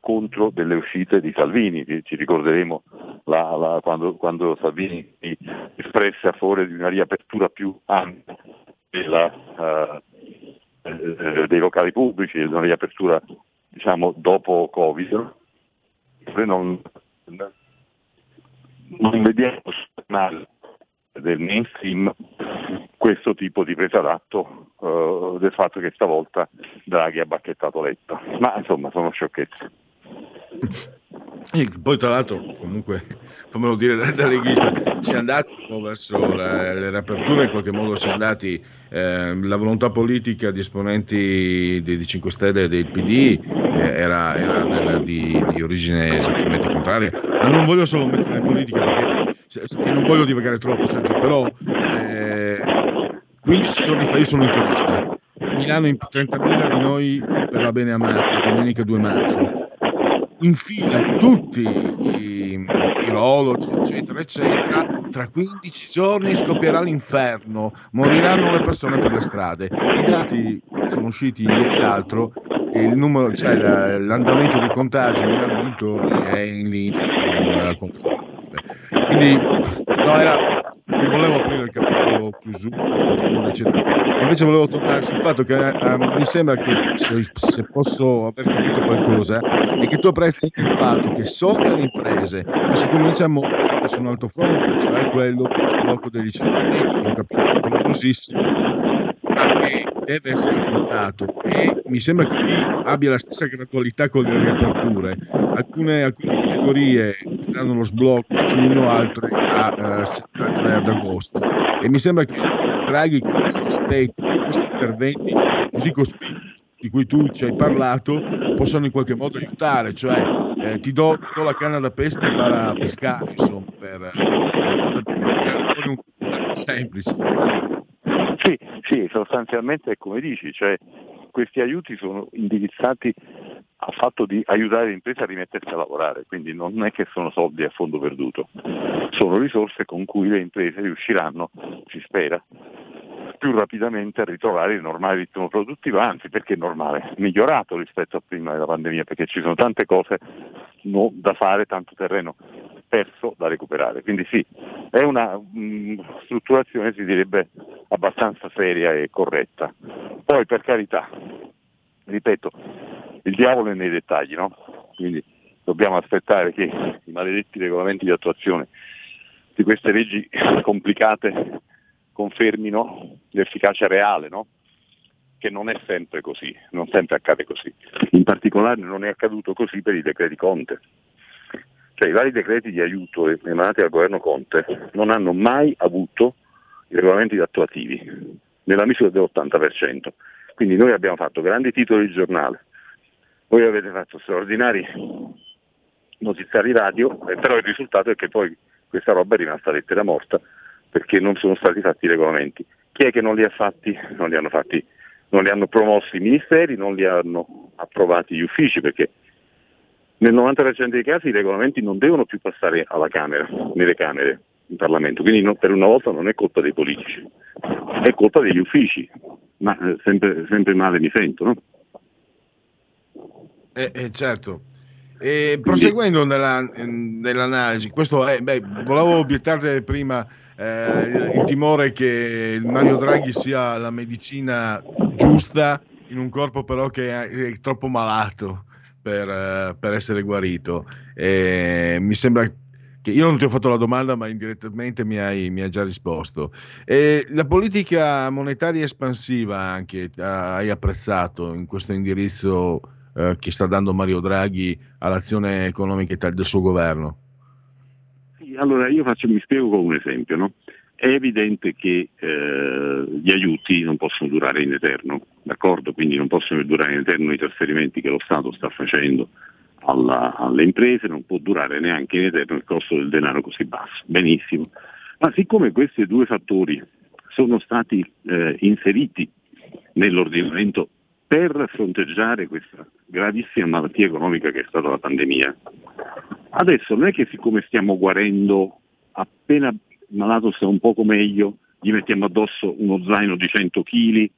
contro delle uscite di Salvini, ci ricorderemo la, la, quando, quando, Salvini espresse a favore di una riapertura più ampia della, uh, eh, dei locali pubblici, di una riapertura diciamo, dopo Covid. Non, non vediamo male del mainstream questo tipo di presa d'atto uh, del fatto che stavolta Draghi ha bacchettato Letta. Ma insomma sono sciocchezze. E poi tra l'altro, comunque, fammelo dire da leghista, si è andati verso la, le riaperture, in qualche modo si è andati, eh, la volontà politica di esponenti dei 5 Stelle e del PD eh, era, era nella, di, di, origine esattamente contraria, ma non voglio solo mettere in politica perché non voglio divagare troppo, Sergio, però eh, 15 giorni fa io sono intervista, Milano in 30.000 di noi per la bene amata, domenica 2 maggio infila tutti i virologi, eccetera, eccetera, tra 15 giorni scoppierà l'inferno, moriranno le persone per le strade. I dati sono usciti ieri l'altro. E numero, cioè l'andamento di contagi nei dintorni è in linea con, con queste Quindi no, era non volevo aprire il capitolo chiusura, eccetera. Invece volevo tornare sul fatto che eh, mi sembra che, se, se, posso aver capito qualcosa, è che tu apprezzi anche il fatto che so che le imprese, ma si comincia a muovere anche su un altro fronte, cioè quello dello sblocco dei licenziamenti, che è un capitolo dolorosissimo, ma che deve essere affrontato e mi sembra che qui abbia la stessa gradualità con le riaperture. Alcune, alcune categorie avranno lo sblocco a giugno, altre, a, uh, altre ad agosto e mi sembra che Draghi con questi aspetti, con questi interventi così cospicui di cui tu ci hai parlato possano in qualche modo aiutare, cioè eh, ti, do, ti, do, la canna da pesca e impara a pescare, insomma, per, per, per un po' semplice. Sì, sì, sostanzialmente è come dici, cioè questi aiuti sono indirizzati al fatto di aiutare le imprese a rimettersi a lavorare, quindi non è che sono soldi a fondo perduto, sono risorse con cui le imprese riusciranno, si spera, più rapidamente a ritrovare il normale ritmo produttivo, anzi perché normale, migliorato rispetto a prima della pandemia, perché ci sono tante cose no, da fare, tanto terreno perso da recuperare. Quindi sì, è una mh, mm, strutturazione, si direbbe, abbastanza seria e corretta. Poi per carità, ripeto, il diavolo è nei dettagli, no? Quindi dobbiamo aspettare che i maledetti regolamenti di attuazione di queste leggi complicate confermino l'efficacia reale, no? che non è sempre così, non sempre accade così. In particolare non è accaduto così per i decreti Conte. Cioè i vari decreti di aiuto emanati dal governo Conte non hanno mai avuto i regolamenti attuativi, nella misura dell'80%. Quindi noi abbiamo fatto grandi titoli di giornale, voi avete fatto straordinari notiziari radio, eh, però il risultato è che poi questa roba è rimasta lettera morta perché non sono stati fatti i regolamenti. Chi è che non li ha fatti? Non li hanno fatti, non li hanno promossi i ministeri, non li hanno approvati gli uffici perché nel 90% dei casi i regolamenti non devono più passare alla Camera, nelle Camere, in Parlamento, quindi no, per una volta non è colpa dei politici, è colpa degli uffici, ma eh, sempre, sempre, male mi sento, no? Eh, eh, certo, E proseguendo nella, nell'analisi, questo è, beh, volevo obiettarti prima eh, il, il timore che Mario Draghi sia la medicina giusta in un corpo però che è, è troppo malato per, eh, per essere guarito. E mi sembra che io non ti ho fatto la domanda, ma indirettamente mi hai, mi hai già risposto. E la politica monetaria espansiva anche hai apprezzato in questo indirizzo eh, che sta dando Mario Draghi all'azione economica del suo governo? Sì, allora io faccio, mi spiego con un esempio. No? È evidente che eh, gli aiuti non possono durare in eterno, d'accordo? Quindi non possono durare in eterno i trasferimenti che lo Stato sta facendo alla, alle imprese, non può durare neanche in eterno il costo del denaro così basso. Benissimo. Ma siccome questi due fattori sono stati eh, inseriti nell'ordinamento per fronteggiare questa gravissima malattia economica che è stata la pandemia, adesso non è che siccome stiamo guarendo, appena il malato sta un poco meglio, gli mettiamo addosso uno zaino di 100 kg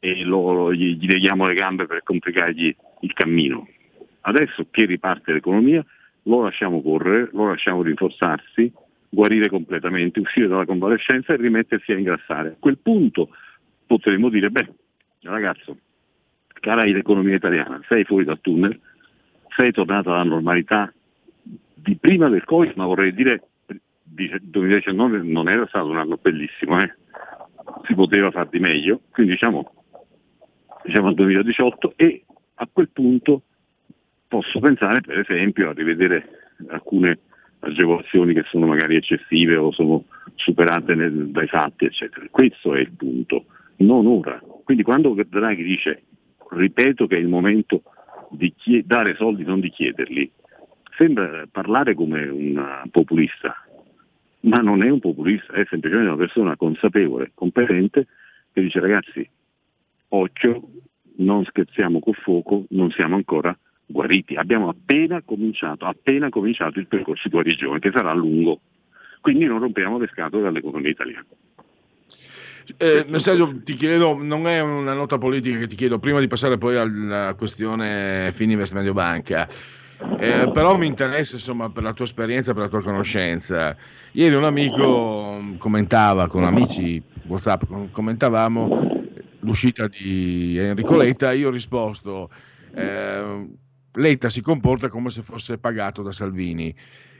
e lo, gli, gli leghiamo le gambe per complicargli il cammino. Adesso che riparte l'economia, lo lasciamo correre, lo lasciamo rinforzarsi, guarire completamente, uscire dalla convalescenza e rimettersi a ingrassare. A quel punto potremmo dire, beh, ragazzo, cara l'economia italiana, sei fuori dal tunnel, sei tornata alla normalità di prima del Covid, ma vorrei dire 2019 non era stato un anno bellissimo, eh? si poteva far di meglio, quindi diciamo, diciamo al 2018 e a quel punto posso pensare per esempio a rivedere alcune agevolazioni che sono magari eccessive o sono superate nel, dai fatti, eccetera. Questo è il punto, non ora. Quindi quando Draghi dice, ripeto che è il momento di chied- dare soldi, non di chiederli, sembra parlare come un populista, ma non è un populista, è semplicemente una persona consapevole, competente, che dice ragazzi, occhio, non scherziamo col fuoco, non siamo ancora guariti. Abbiamo appena cominciato, appena cominciato il percorso di guarigione, che sarà lungo. Quindi non rompiamo le scatole all'economia italiana. Eh, messaggio ti chiedo, non è una nota politica che ti chiedo, prima di passare poi alla questione Fininvest Mediobanca, eh, però mi interessa insomma per la tua esperienza, per la tua conoscenza. Ieri un amico commentava con amici WhatsApp, commentavamo l'uscita di Enrico Letta, io ho risposto eh, Letta si comporta come se fosse pagato da Salvini.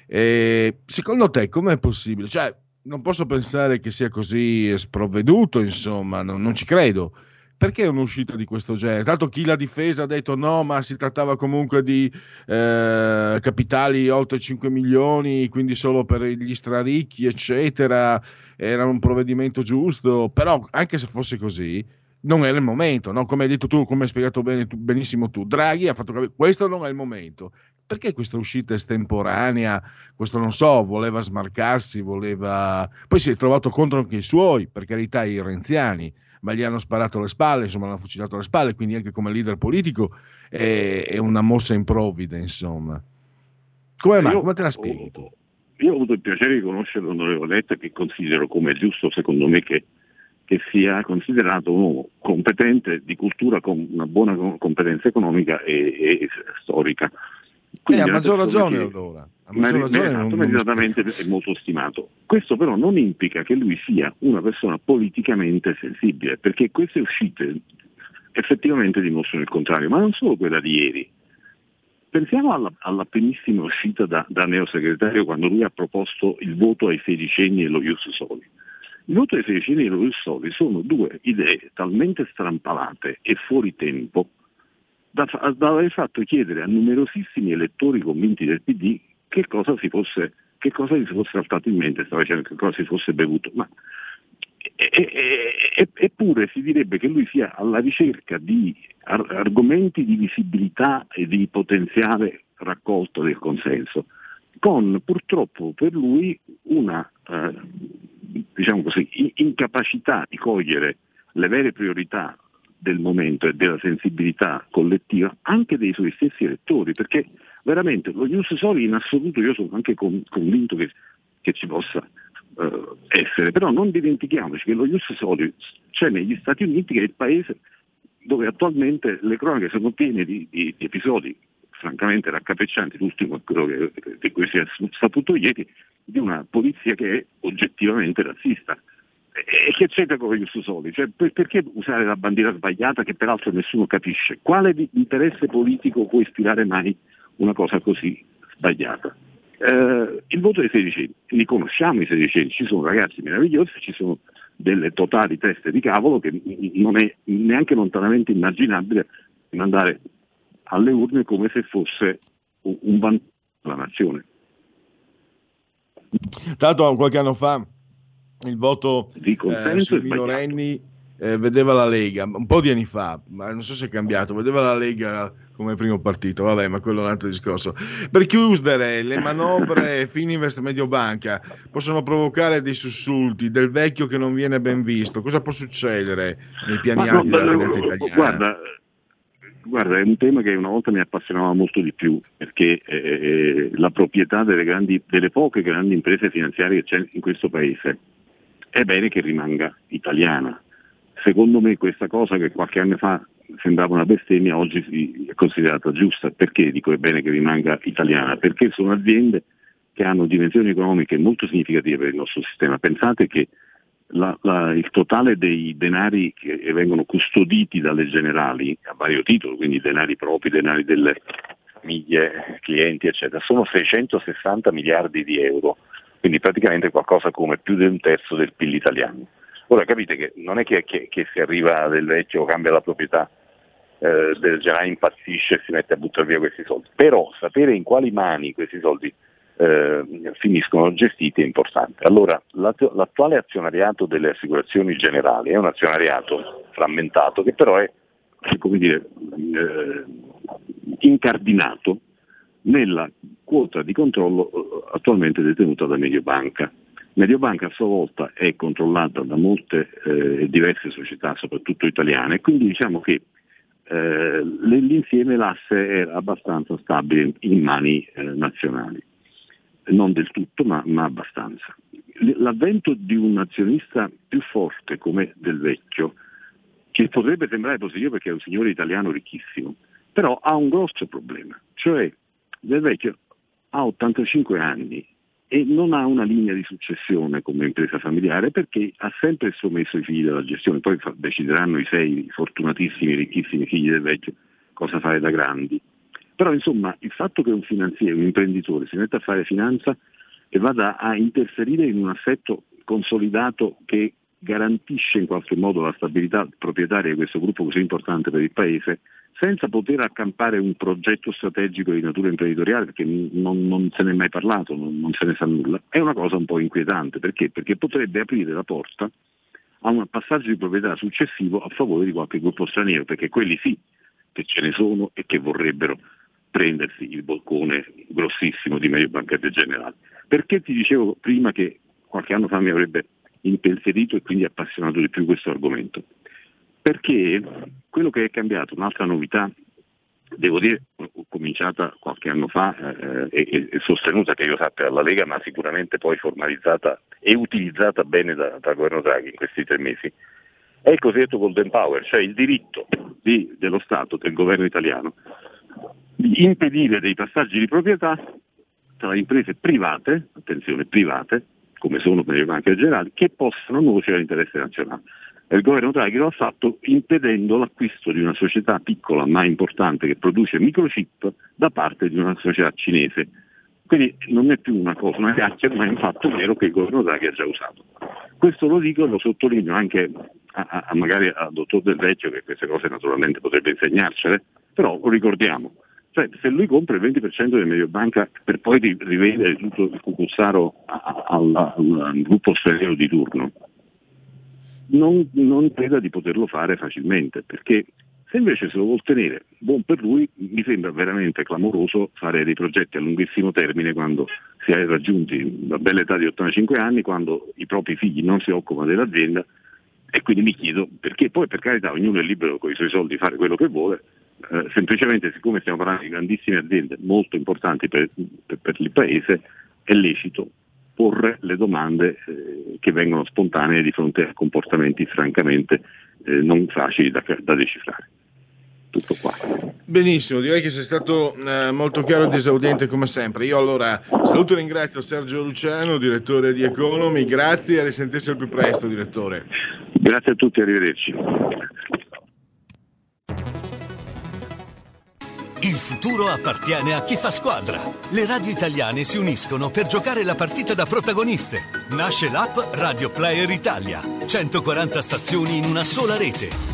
Eh, secondo te com'è possibile? Cioè, non posso pensare che sia così sprovveduto, insomma, non, non ci credo. Perché un'uscita di questo genere? Tanto chi l'ha difesa ha detto no, ma si trattava comunque di eh, capitali oltre 5 milioni, quindi solo per gli straricchi, eccetera. Era un provvedimento giusto, però anche se fosse così, non era il momento, no? come hai detto tu, come hai spiegato bene, tu, benissimo tu, Draghi ha fatto capire questo non è il momento. Perché questa uscita estemporanea? Questo non so, voleva smarcarsi, voleva... Poi si è trovato contro anche i suoi, per carità, i renziani, ma gli hanno sparato alle spalle, insomma, l'hanno fucilato alle spalle, quindi anche come leader politico è, è una mossa improvvida, insomma. Come, mai? come te la spieghi tu? Io ho avuto il piacere di conoscere l'onorevole Letta che considero come giusto, secondo me, che che sia considerato un uomo competente di cultura con una buona competenza economica e, e storica. Quindi eh, a maggior ragione che, allora. A maggior ragione non immediatamente è molto stimato. Questo però non implica che lui sia una persona politicamente sensibile, perché queste uscite effettivamente dimostrano il contrario, ma non solo quella di ieri. Pensiamo alla, alla primissima uscita da, da neosegretario quando lui ha proposto il voto ai sedicenni e lo Ius Soli sedicenni e lo Soli sono due idee talmente strampalate e fuori tempo da, da aver fatto chiedere a numerosissimi elettori convinti del PD che cosa si fosse, che cosa gli si fosse saltato in mente, stava dicendo che cosa si fosse bevuto. Ma, e, e, eppure si direbbe che lui sia alla ricerca di ar- argomenti di visibilità e di potenziale raccolta del consenso, con purtroppo per lui una eh, diciamo così, incapacità di cogliere le vere priorità del momento e della sensibilità collettiva anche dei suoi stessi elettori, perché veramente lo Ius Soli in assoluto io sono anche convinto che, che ci possa uh, essere, però non dimentichiamoci che lo Ius Soli c'è negli Stati Uniti che è il paese dove attualmente le cronache sono piene di, di, di episodi francamente raccapriccianti, l'ultimo è quello che, di cui si è saputo ieri, di una polizia che è oggettivamente razzista. E che c'entra con gli Soli? Cioè, per, perché usare la bandiera sbagliata che peraltro nessuno capisce? Quale interesse politico può ispirare mai una cosa così sbagliata? Eh, il voto dei sedicenni, li conosciamo i sedicenni, ci sono ragazzi meravigliosi, ci sono delle totali teste di cavolo che non è neanche lontanamente immaginabile andare alle urne come se fosse un vantaggio della nazione. Tanto qualche anno fa il voto eh, consenso sui è sbagliato. minorenni eh, vedeva la Lega, un po' di anni fa, ma non so se è cambiato, vedeva la Lega come primo partito, vabbè, ma quello è un altro discorso. Per chiudere, le manovre Fininvest Mediobanca possono provocare dei sussulti del vecchio che non viene ben visto. Cosa può succedere nei piani alti della finanza italiana? Guarda, guarda, è un tema che una volta mi appassionava molto di più, perché eh, la proprietà delle, grandi, delle poche grandi imprese finanziarie che c'è in questo paese è bene che rimanga italiana. Secondo me questa cosa che qualche anno fa sembrava una bestemmia, oggi è considerata giusta. Perché dico è bene che rimanga italiana? Perché sono aziende che hanno dimensioni economiche molto significative per il nostro sistema. Pensate che la- la- il totale dei denari che vengono custoditi dalle generali a vario titolo, quindi denari propri, denari delle famiglie, clienti, eccetera, sono 660 miliardi di euro, quindi praticamente qualcosa come più di un terzo del PIL italiano. Ora capite che non è che, che- che si arriva del vecchio, cambia la proprietà eh, del generale, impazzisce e si mette a buttare via questi soldi, però sapere in quali mani questi soldi eh, finiscono gestiti è importante. Allora, l'at- l'attuale azionariato delle assicurazioni generali è un azionariato frammentato che però è, come dire, eh, incardinato nella quota di controllo eh, attualmente detenuta da Mediobanca. Mediobanca a sua volta è controllata da molte eh, diverse società, soprattutto italiane, quindi diciamo che eh, l'insieme l'asse era abbastanza stabile in mani eh, nazionali non del tutto, ma, ma abbastanza. L'avvento di un azionista più forte come Del Vecchio, che potrebbe sembrare positivo perché è un signore italiano ricchissimo, però ha un grosso problema, cioè Del Vecchio ha 85 anni e non ha una linea di successione come impresa familiare perché ha sempre sommesso i figli della gestione, poi decideranno i sei fortunatissimi, ricchissimi figli del vecchio cosa fare da grandi. Però insomma il fatto che un finanziere, un imprenditore si metta a fare finanza e vada a interferire in un assetto consolidato che garantisce in qualche modo la stabilità proprietaria di questo gruppo così importante per il Paese, senza poter accampare un progetto strategico di natura imprenditoriale, perché non, non se ne è mai parlato, non, non se ne sa nulla, è una cosa un po' inquietante. Perché? Perché potrebbe aprire la porta a un passaggio di proprietà successivo a favore di qualche gruppo straniero, perché quelli sì che ce ne sono e che vorrebbero prendersi il boccone grossissimo di Mediobanca del Generale. Perché ti dicevo prima che qualche anno fa mi avrebbe impensierito e quindi appassionato di più questo argomento? Perché quello che è cambiato, un'altra novità, devo dire, cominciata qualche anno fa eh, e, e sostenuta che io sappia dalla Lega, ma sicuramente poi formalizzata e utilizzata bene da- dal governo Draghi in questi tre mesi, è il cosiddetto Golden Power, cioè il diritto di- dello Stato, del governo italiano, di impedire dei passaggi di proprietà tra imprese private, attenzione private, come sono per le banche generali, che possano nuocere all'interesse nazionale. E il governo Draghi lo ha fatto impedendo l'acquisto di una società piccola ma importante che produce microchip da parte di una società cinese. Quindi non è più una cosa, una chiacchiera, ma è un fatto vero che il governo Draghi ha già usato. Questo lo dico e lo sottolineo anche a, a- a magari al dottor Del Vecchio, che queste cose naturalmente potrebbe insegnarcele, però lo ricordiamo. Cioè, se lui compra il 20% di Mediobanca per poi ri- rivendere tutto il cucuzzaro al gruppo straniero di turno, non, non creda di poterlo fare facilmente, perché se invece se lo vuol tenere buon per lui, mi sembra veramente clamoroso fare dei progetti a lunghissimo termine quando si è raggiunti la bella età di 85 anni, quando i propri figli non si occupano dell'azienda e quindi mi chiedo perché poi per carità ognuno è libero con i suoi soldi di fare quello che vuole, eh, semplicemente siccome stiamo parlando di grandissime aziende molto importanti per, per- per il Paese, è lecito porre le domande eh, che vengono spontanee di fronte a comportamenti francamente eh, non facili da, da decifrare. Tutto qua. Benissimo, direi che sei stato eh, molto chiaro ed esaudente come sempre. Io allora saluto e ringrazio Sergio Luciano, direttore di Economy. Grazie e a risentirci al più presto, direttore. Grazie a tutti, arrivederci. Il futuro appartiene a chi fa squadra. Le radio italiane si uniscono per giocare la partita da protagoniste. Nasce l'app Radio Player Italia. 140 stazioni in una sola rete.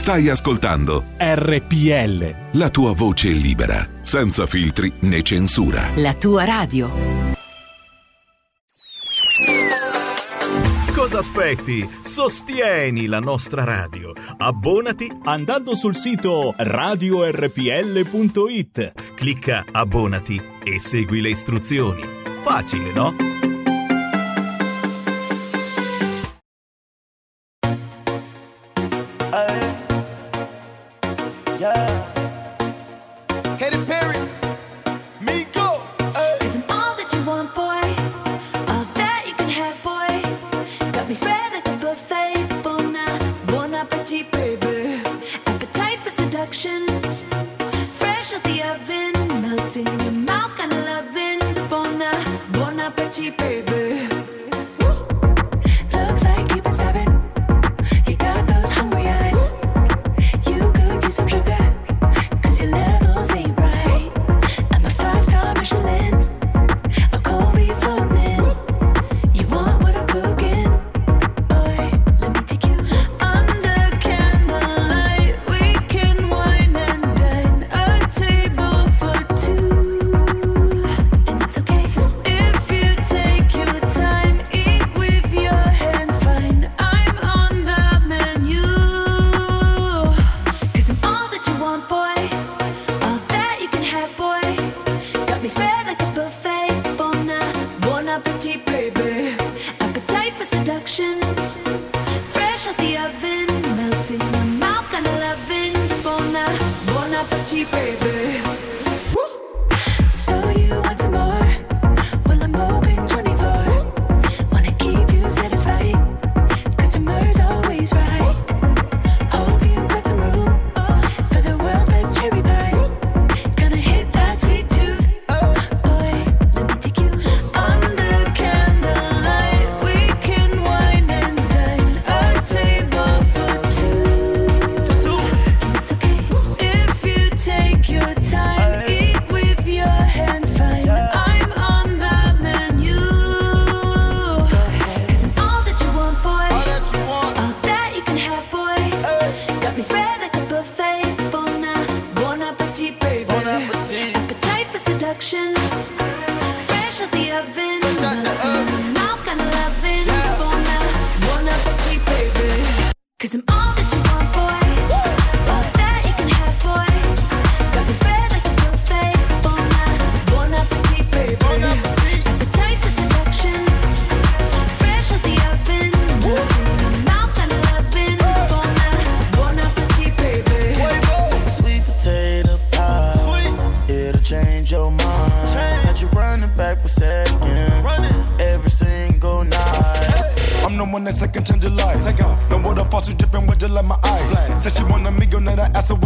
Stai ascoltando RPL. la tua voce libera, senza filtri né censura. La tua radio. Cosa aspetti? Sostieni la nostra radio. Abbonati andando sul sito radiorpl.it. Clicca abbonati e segui le istruzioni. Facile, no?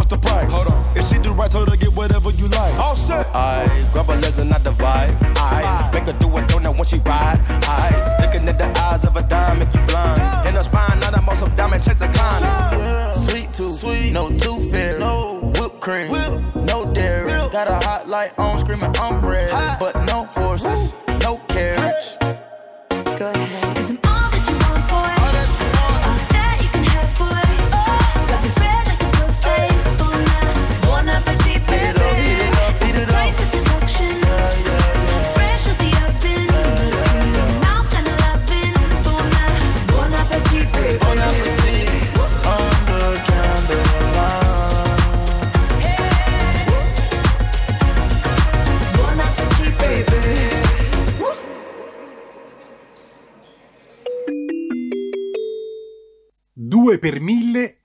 What's the price. Hold on. If she do right, told her get whatever you like. All shit. I grab her legs and I divide. I make her do a donut when she ride. I looking at the eyes of a dime, make you blind. In her spine, not a muscle diamond, chase a climb. Sweet tooth, sweet, no tooth fairy, no whipped cream, no dairy. Got a hot light on, screaming I'm ready, but no horses, no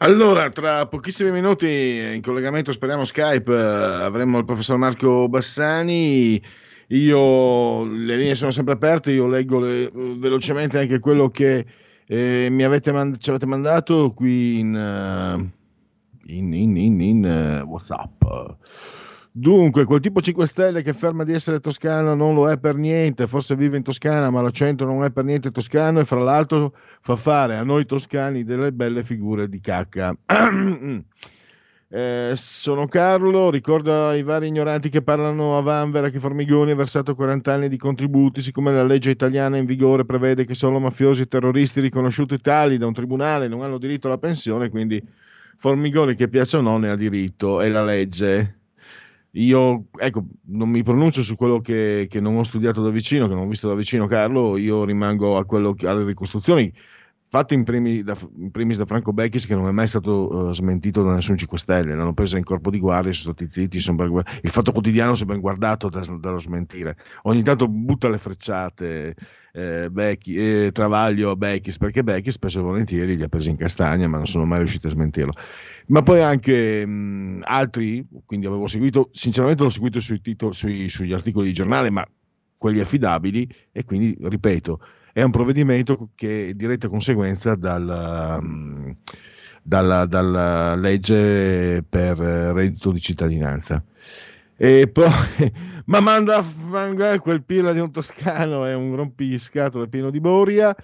Allora, tra pochissimi minuti in collegamento, speriamo Skype, eh, avremo il professor Marco Bassani. Io le linee sono sempre aperte, io leggo le- velocemente anche quello che eh, mi avete mand- ci avete mandato qui in, eh, in, in, in, eh, WhatsApp. Dunque, quel tipo 5 Stelle che afferma di essere toscano non lo è per niente, forse vive in Toscana, ma l'accento non è per niente toscano e fra l'altro fa fare a noi toscani delle belle figure di cacca. Eh, sono Carlo, ricorda ai vari ignoranti che parlano a Vanvera che Formigoni ha versato 40 anni di contributi, siccome la legge italiana in vigore prevede che solo mafiosi e terroristi riconosciuti tali da un tribunale non hanno diritto alla pensione, quindi Formigoni che piaccia o no ne ha diritto, è la legge. Io, ecco, non mi pronuncio su quello che, che non ho studiato da vicino, che non ho visto da vicino Carlo, io rimango che- alle ricostruzioni fatte in, primi- da, in primis da Franco Becchis che non è mai stato eh, smentito da nessun 5 Stelle, l'hanno preso in corpo di guardia, sono stati zitti, sono il fatto quotidiano si è ben guardato da- dallo smentire, ogni tanto butta le frecciate eh, Becchi- eh, Travaglio a Becchis perché Becchis spesso e volentieri li ha presi in castagna ma non sono mai riusciti a smentirlo ma poi anche mh, altri, quindi avevo seguito, sinceramente l'ho seguito sui titoli, sui- sugli articoli di giornale, ma quelli affidabili e quindi, ripeto, è un provvedimento che è diretta conseguenza dal, mh, dalla, dalla legge per eh, reddito di cittadinanza. E poi, ma manda a quel pirla di un toscano, è un rompiscatole pieno di boria.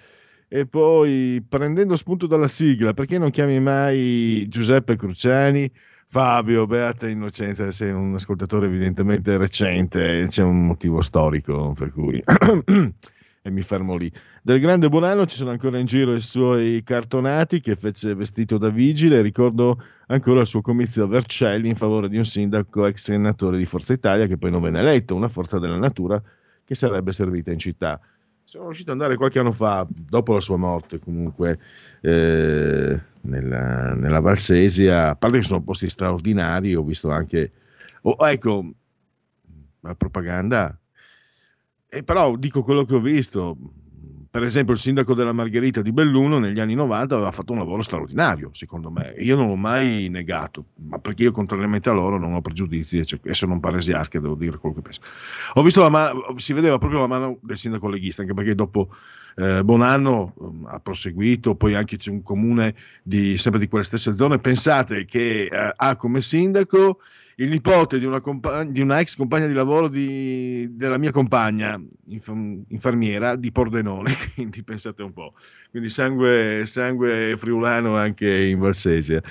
E poi prendendo spunto dalla sigla, perché non chiami mai Giuseppe Cruciani? Fabio, beata innocenza, sei un ascoltatore evidentemente recente, c'è un motivo storico per cui e mi fermo lì. Del grande Bonanno ci sono ancora in giro i suoi cartonati che fece vestito da vigile, ricordo ancora il suo comizio a Vercelli in favore di un sindaco ex senatore di Forza Italia che poi non venne eletto, una forza della natura che sarebbe servita in città. Sono riuscito ad andare qualche anno fa, dopo la sua morte comunque, eh, nella, nella Valsesia, a parte che sono posti straordinari, ho visto anche... oh, ecco, la propaganda, e però dico quello che ho visto. Per esempio, il sindaco della Margherita di Belluno negli anni 90 aveva fatto un lavoro straordinario, secondo me. Io non l'ho mai negato, ma perché io, contrariamente a loro, non ho pregiudizi cioè, e sono un paresiarca, devo dire quello che penso. Ho visto la mano, si vedeva proprio la mano del sindaco leghista, anche perché dopo eh, Bonanno um, ha proseguito, poi anche c'è un comune di, sempre di quelle stesse zone. Pensate che eh, ha come sindaco il nipote di una, compa- di una ex compagna di lavoro di- della mia compagna, inf- infermiera di Pordenone, quindi pensate un po'. Quindi sangue, sangue friulano anche in Valsesia.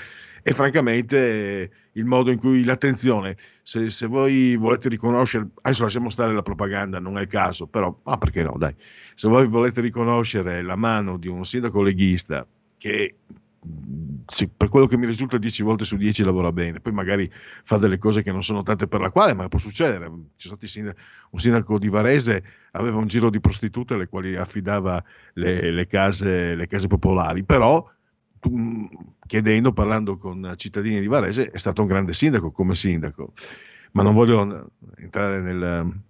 E francamente il modo in cui l'attenzione, se, se voi volete riconoscere, adesso lasciamo stare la propaganda, non è il caso, però, ah perché no, dai, se voi volete riconoscere la mano di un sindaco leghista che sì, per quello che mi risulta 10 volte su 10 lavora bene, poi magari fa delle cose che non sono tante per la quale, ma può succedere. Sindaco, un sindaco di Varese, aveva un giro di prostitute alle quali affidava le, le case, le case popolari, però tu, chiedendo, parlando con cittadini di Varese, è stato un grande sindaco come sindaco, ma non voglio entrare nel,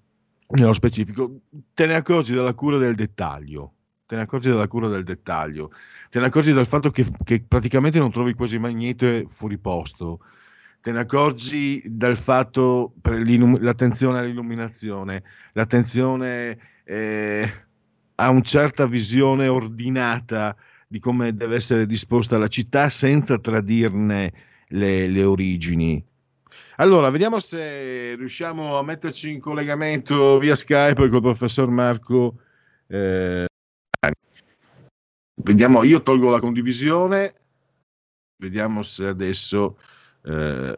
nello specifico. Te ne accorgi della cura del dettaglio, te ne accorgi della cura del dettaglio, te ne accorgi del fatto che, che praticamente non trovi quasi mai niente fuori posto, te ne accorgi del fatto per l'attenzione all'illuminazione, l'attenzione eh, a una certa visione ordinata di come deve essere disposta la città senza tradirne le, le origini. Allora, vediamo se riusciamo a metterci in collegamento via Skype con il professor Marco. Eh, vediamo, io tolgo la condivisione, vediamo se adesso eh,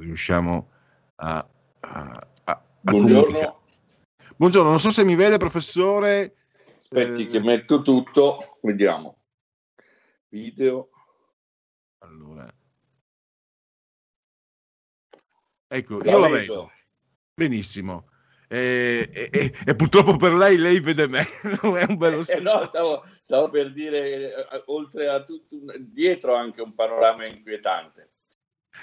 riusciamo a, a, a- Buongiorno. Buongiorno, non so se mi vede, professore. Aspetti Eh, che metto tutto, vediamo. Video. Allora. Ecco, La io la vedo. Benissimo. E, e- e- purtroppo per lei, lei vede me. Non è un bello Eh, no, stavo, stavo per dire, eh, oltre a tutto, dietro anche un panorama inquietante.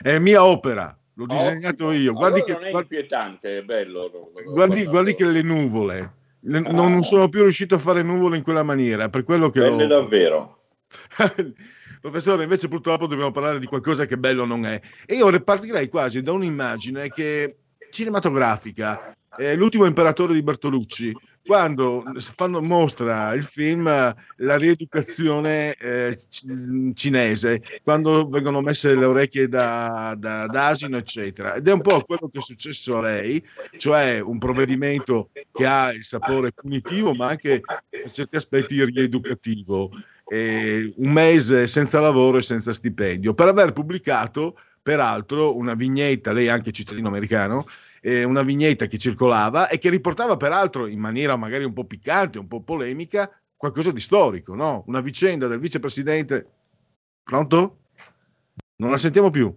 È mia opera, l'ho Ah, disegnato ottimo. io. Guardi, Allora che, non è guardi, inquietante, è bello. lo- lo- guardi, lo- guardi che le nuvole. Le- non, non sono più riuscito a fare nuvole in quella maniera, per quello che Belle l'ho... davvero. Professore, invece purtroppo dobbiamo parlare di qualcosa che bello non è. E io ripartirei quasi da un'immagine che cinematografica, eh, l'ultimo imperatore di Bertolucci, quando fanno- mostra il film eh, la rieducazione eh, ci- cinese, quando vengono messe le orecchie da, da- da asino, eccetera. Ed è un po' quello che è successo a lei, cioè un provvedimento che ha il sapore punitivo, ma anche per certi aspetti rieducativo eh, un mese senza lavoro e senza stipendio, per aver pubblicato peraltro una vignetta, lei è anche cittadino americano, eh, una vignetta che circolava e che riportava peraltro in maniera magari un po' piccante, un po' polemica, qualcosa di storico, no? Una vicenda del vicepresidente. Pronto? Non la sentiamo più.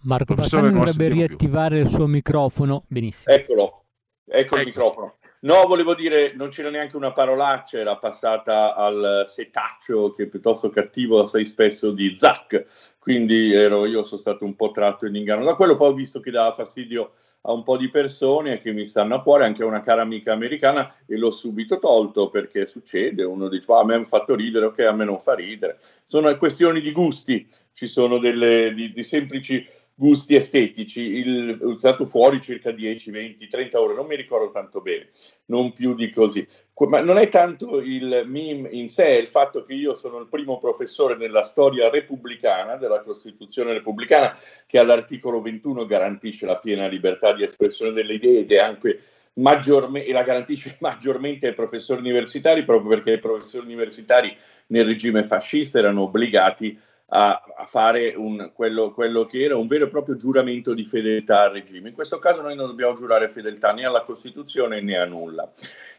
Marco Bassani dovrebbe sentiamo più. riattivare il suo microfono. Benissimo. Eccolo, ecco il microfono. No, volevo dire, non c'era neanche una parolaccia, era passata al setaccio che è piuttosto cattivo assai spesso di Zac, quindi ero, io sono stato un po' tratto in inganno da quello, poi ho visto che dava fastidio a un po' di persone che mi stanno a cuore, anche a una cara amica americana, e l'ho subito tolto perché succede, uno dice, "Ah, a me ha fatto ridere, ok, a me non fa ridere. Sono questioni di gusti, ci sono delle, di, di semplici gusti estetici, il, è stato fuori circa 10, 20, 30 ore, non mi ricordo tanto bene, non più di così. Ma non è tanto il meme in sé, è il fatto che io sono il primo professore nella storia repubblicana, della Costituzione repubblicana, che all'articolo 21 garantisce la piena libertà di espressione delle idee ed è anche maggiorme- e la garantisce maggiormente ai professori universitari, proprio perché i professori universitari nel regime fascista erano obbligati a, a fare un- quello, quello che era un vero e proprio giuramento di fedeltà al regime. In questo caso noi non dobbiamo giurare fedeltà né alla Costituzione né a nulla.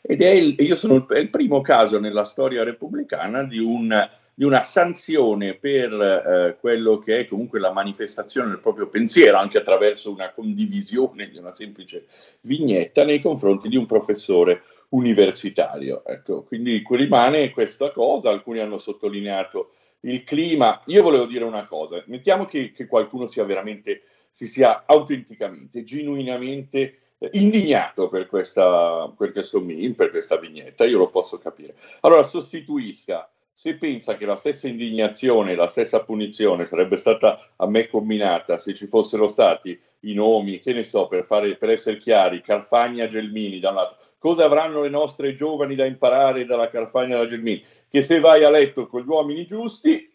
Ed è il, io sono il, è il primo caso nella storia repubblicana di, un- di una sanzione per eh, quello che è comunque la manifestazione del proprio pensiero, anche attraverso una condivisione di una semplice vignetta nei confronti di un professore universitario. Ecco, quindi rimane questa cosa, alcuni hanno sottolineato il clima. Io volevo dire una cosa, mettiamo che, che qualcuno sia veramente, si sia autenticamente, genuinamente eh, indignato per, questa, per questo meme, per questa vignetta, io lo posso capire. Allora sostituisca, se pensa che la stessa indignazione, la stessa punizione sarebbe stata a me combinata se ci fossero stati i nomi, che ne so, per, fare, per essere chiari, Carfagna Gelmini da un lato, cosa avranno le nostre giovani da imparare dalla Carfagna da Gelmini? Che se vai a letto con gli uomini giusti,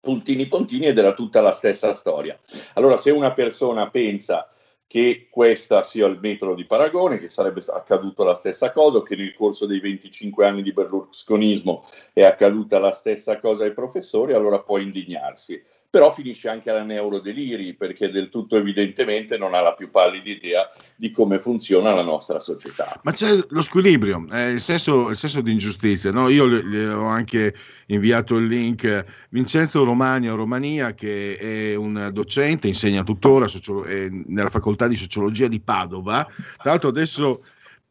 puntini puntini ed era tutta la stessa storia. Allora se una persona pensa che questa sia il metodo di paragone, che sarebbe accaduto la stessa cosa, o che nel corso dei 25 anni di berlusconismo è accaduta la stessa cosa ai professori, allora può indignarsi. Però finisce anche alla neurodeliri, perché del tutto evidentemente non ha la più pallida idea di come funziona la nostra società. Ma c'è lo squilibrio, eh, il, senso, il senso di ingiustizia. no? Io le, le ho anche inviato il link. Vincenzo Romagna, Romania, che è un docente, insegna tuttora eh, nella facoltà di sociologia di Padova. Tra l'altro adesso,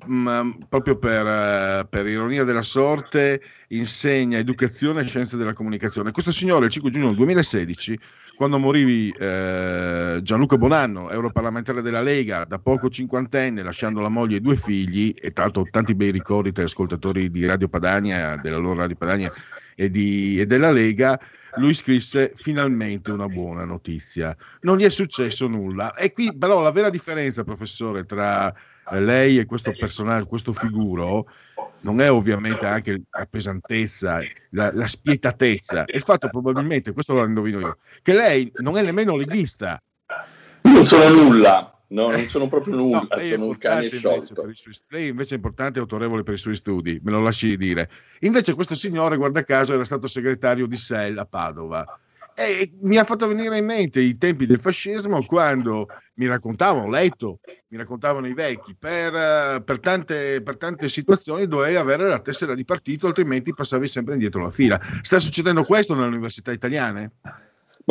mh, proprio per, eh, per ironia della sorte, insegna educazione e scienze della comunicazione. Questo signore il 5 giugno 2016 quando morì eh, Gianluca Bonanno, europarlamentare della Lega, da poco cinquantenne, lasciando la moglie e due figli, e tra l'altro tanti bei ricordi tra gli ascoltatori di Radio Padania, della loro Radio Padania e, di- e della Lega, lui scrisse finalmente una buona notizia. Non gli è successo nulla. E qui però la vera differenza, professore, tra lei e questo personaggio, questo figuro, non è ovviamente anche la pesantezza, la, la spietatezza, è il fatto probabilmente, questo lo indovino io, che lei non è nemmeno leghista. Non sono nulla, no, non sono proprio nulla, No, sono un cane sciolto. per i suoi- lei invece è importante e autorevole per i suoi studi, me lo lasci dire. Invece questo signore, guarda caso, era stato segretario di SEL a Padova E mi ha fatto venire in mente i tempi del fascismo quando mi raccontavano, ho letto, mi raccontavano i vecchi, per, eh, per tante, per tante situazioni dovevi avere la tessera di partito, altrimenti passavi sempre indietro la fila. Sta succedendo questo nelle università italiane?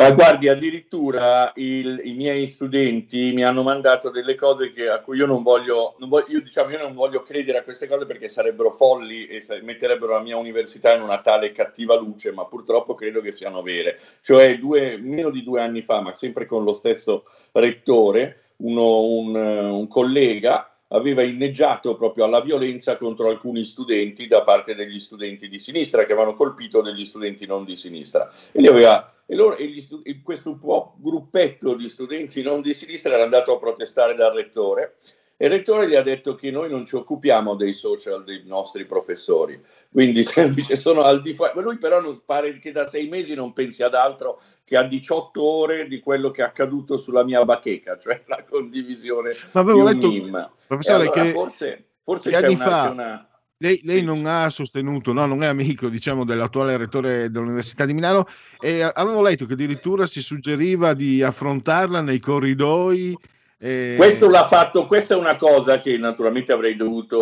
Ma guardi, addirittura il- i miei studenti mi hanno mandato delle cose che- a cui io non voglio, non voglio- io, diciamo, io non voglio credere a queste cose perché sarebbero folli e metterebbero la mia università in una tale cattiva luce, ma purtroppo credo che siano vere. Cioè, due- meno di due anni fa, ma sempre con lo stesso rettore, uno- un, un collega aveva inneggiato proprio alla violenza contro alcuni studenti da parte degli studenti di sinistra che avevano colpito degli studenti non di sinistra. E, aveva, e, loro, e stu- questo gruppetto di studenti non di sinistra era andato a protestare dal rettore e il rettore gli ha detto che noi non ci occupiamo dei social dei nostri professori, quindi semplice sono al di fuori. Lui però non pare che da sei mesi non pensi ad altro che a 18 ore di quello che è accaduto sulla mia bacheca, cioè la condivisione Ma avevo letto, meme. professore, allora che, forse, forse che c'è anni una, fa una- lei, lei non ha sostenuto, no, non è amico diciamo, dell'attuale rettore dell'Università di Milano e avevo letto che addirittura si suggeriva di affrontarla nei corridoi. Eh, Questo l'ha fatto, questa è una cosa che naturalmente avrei dovuto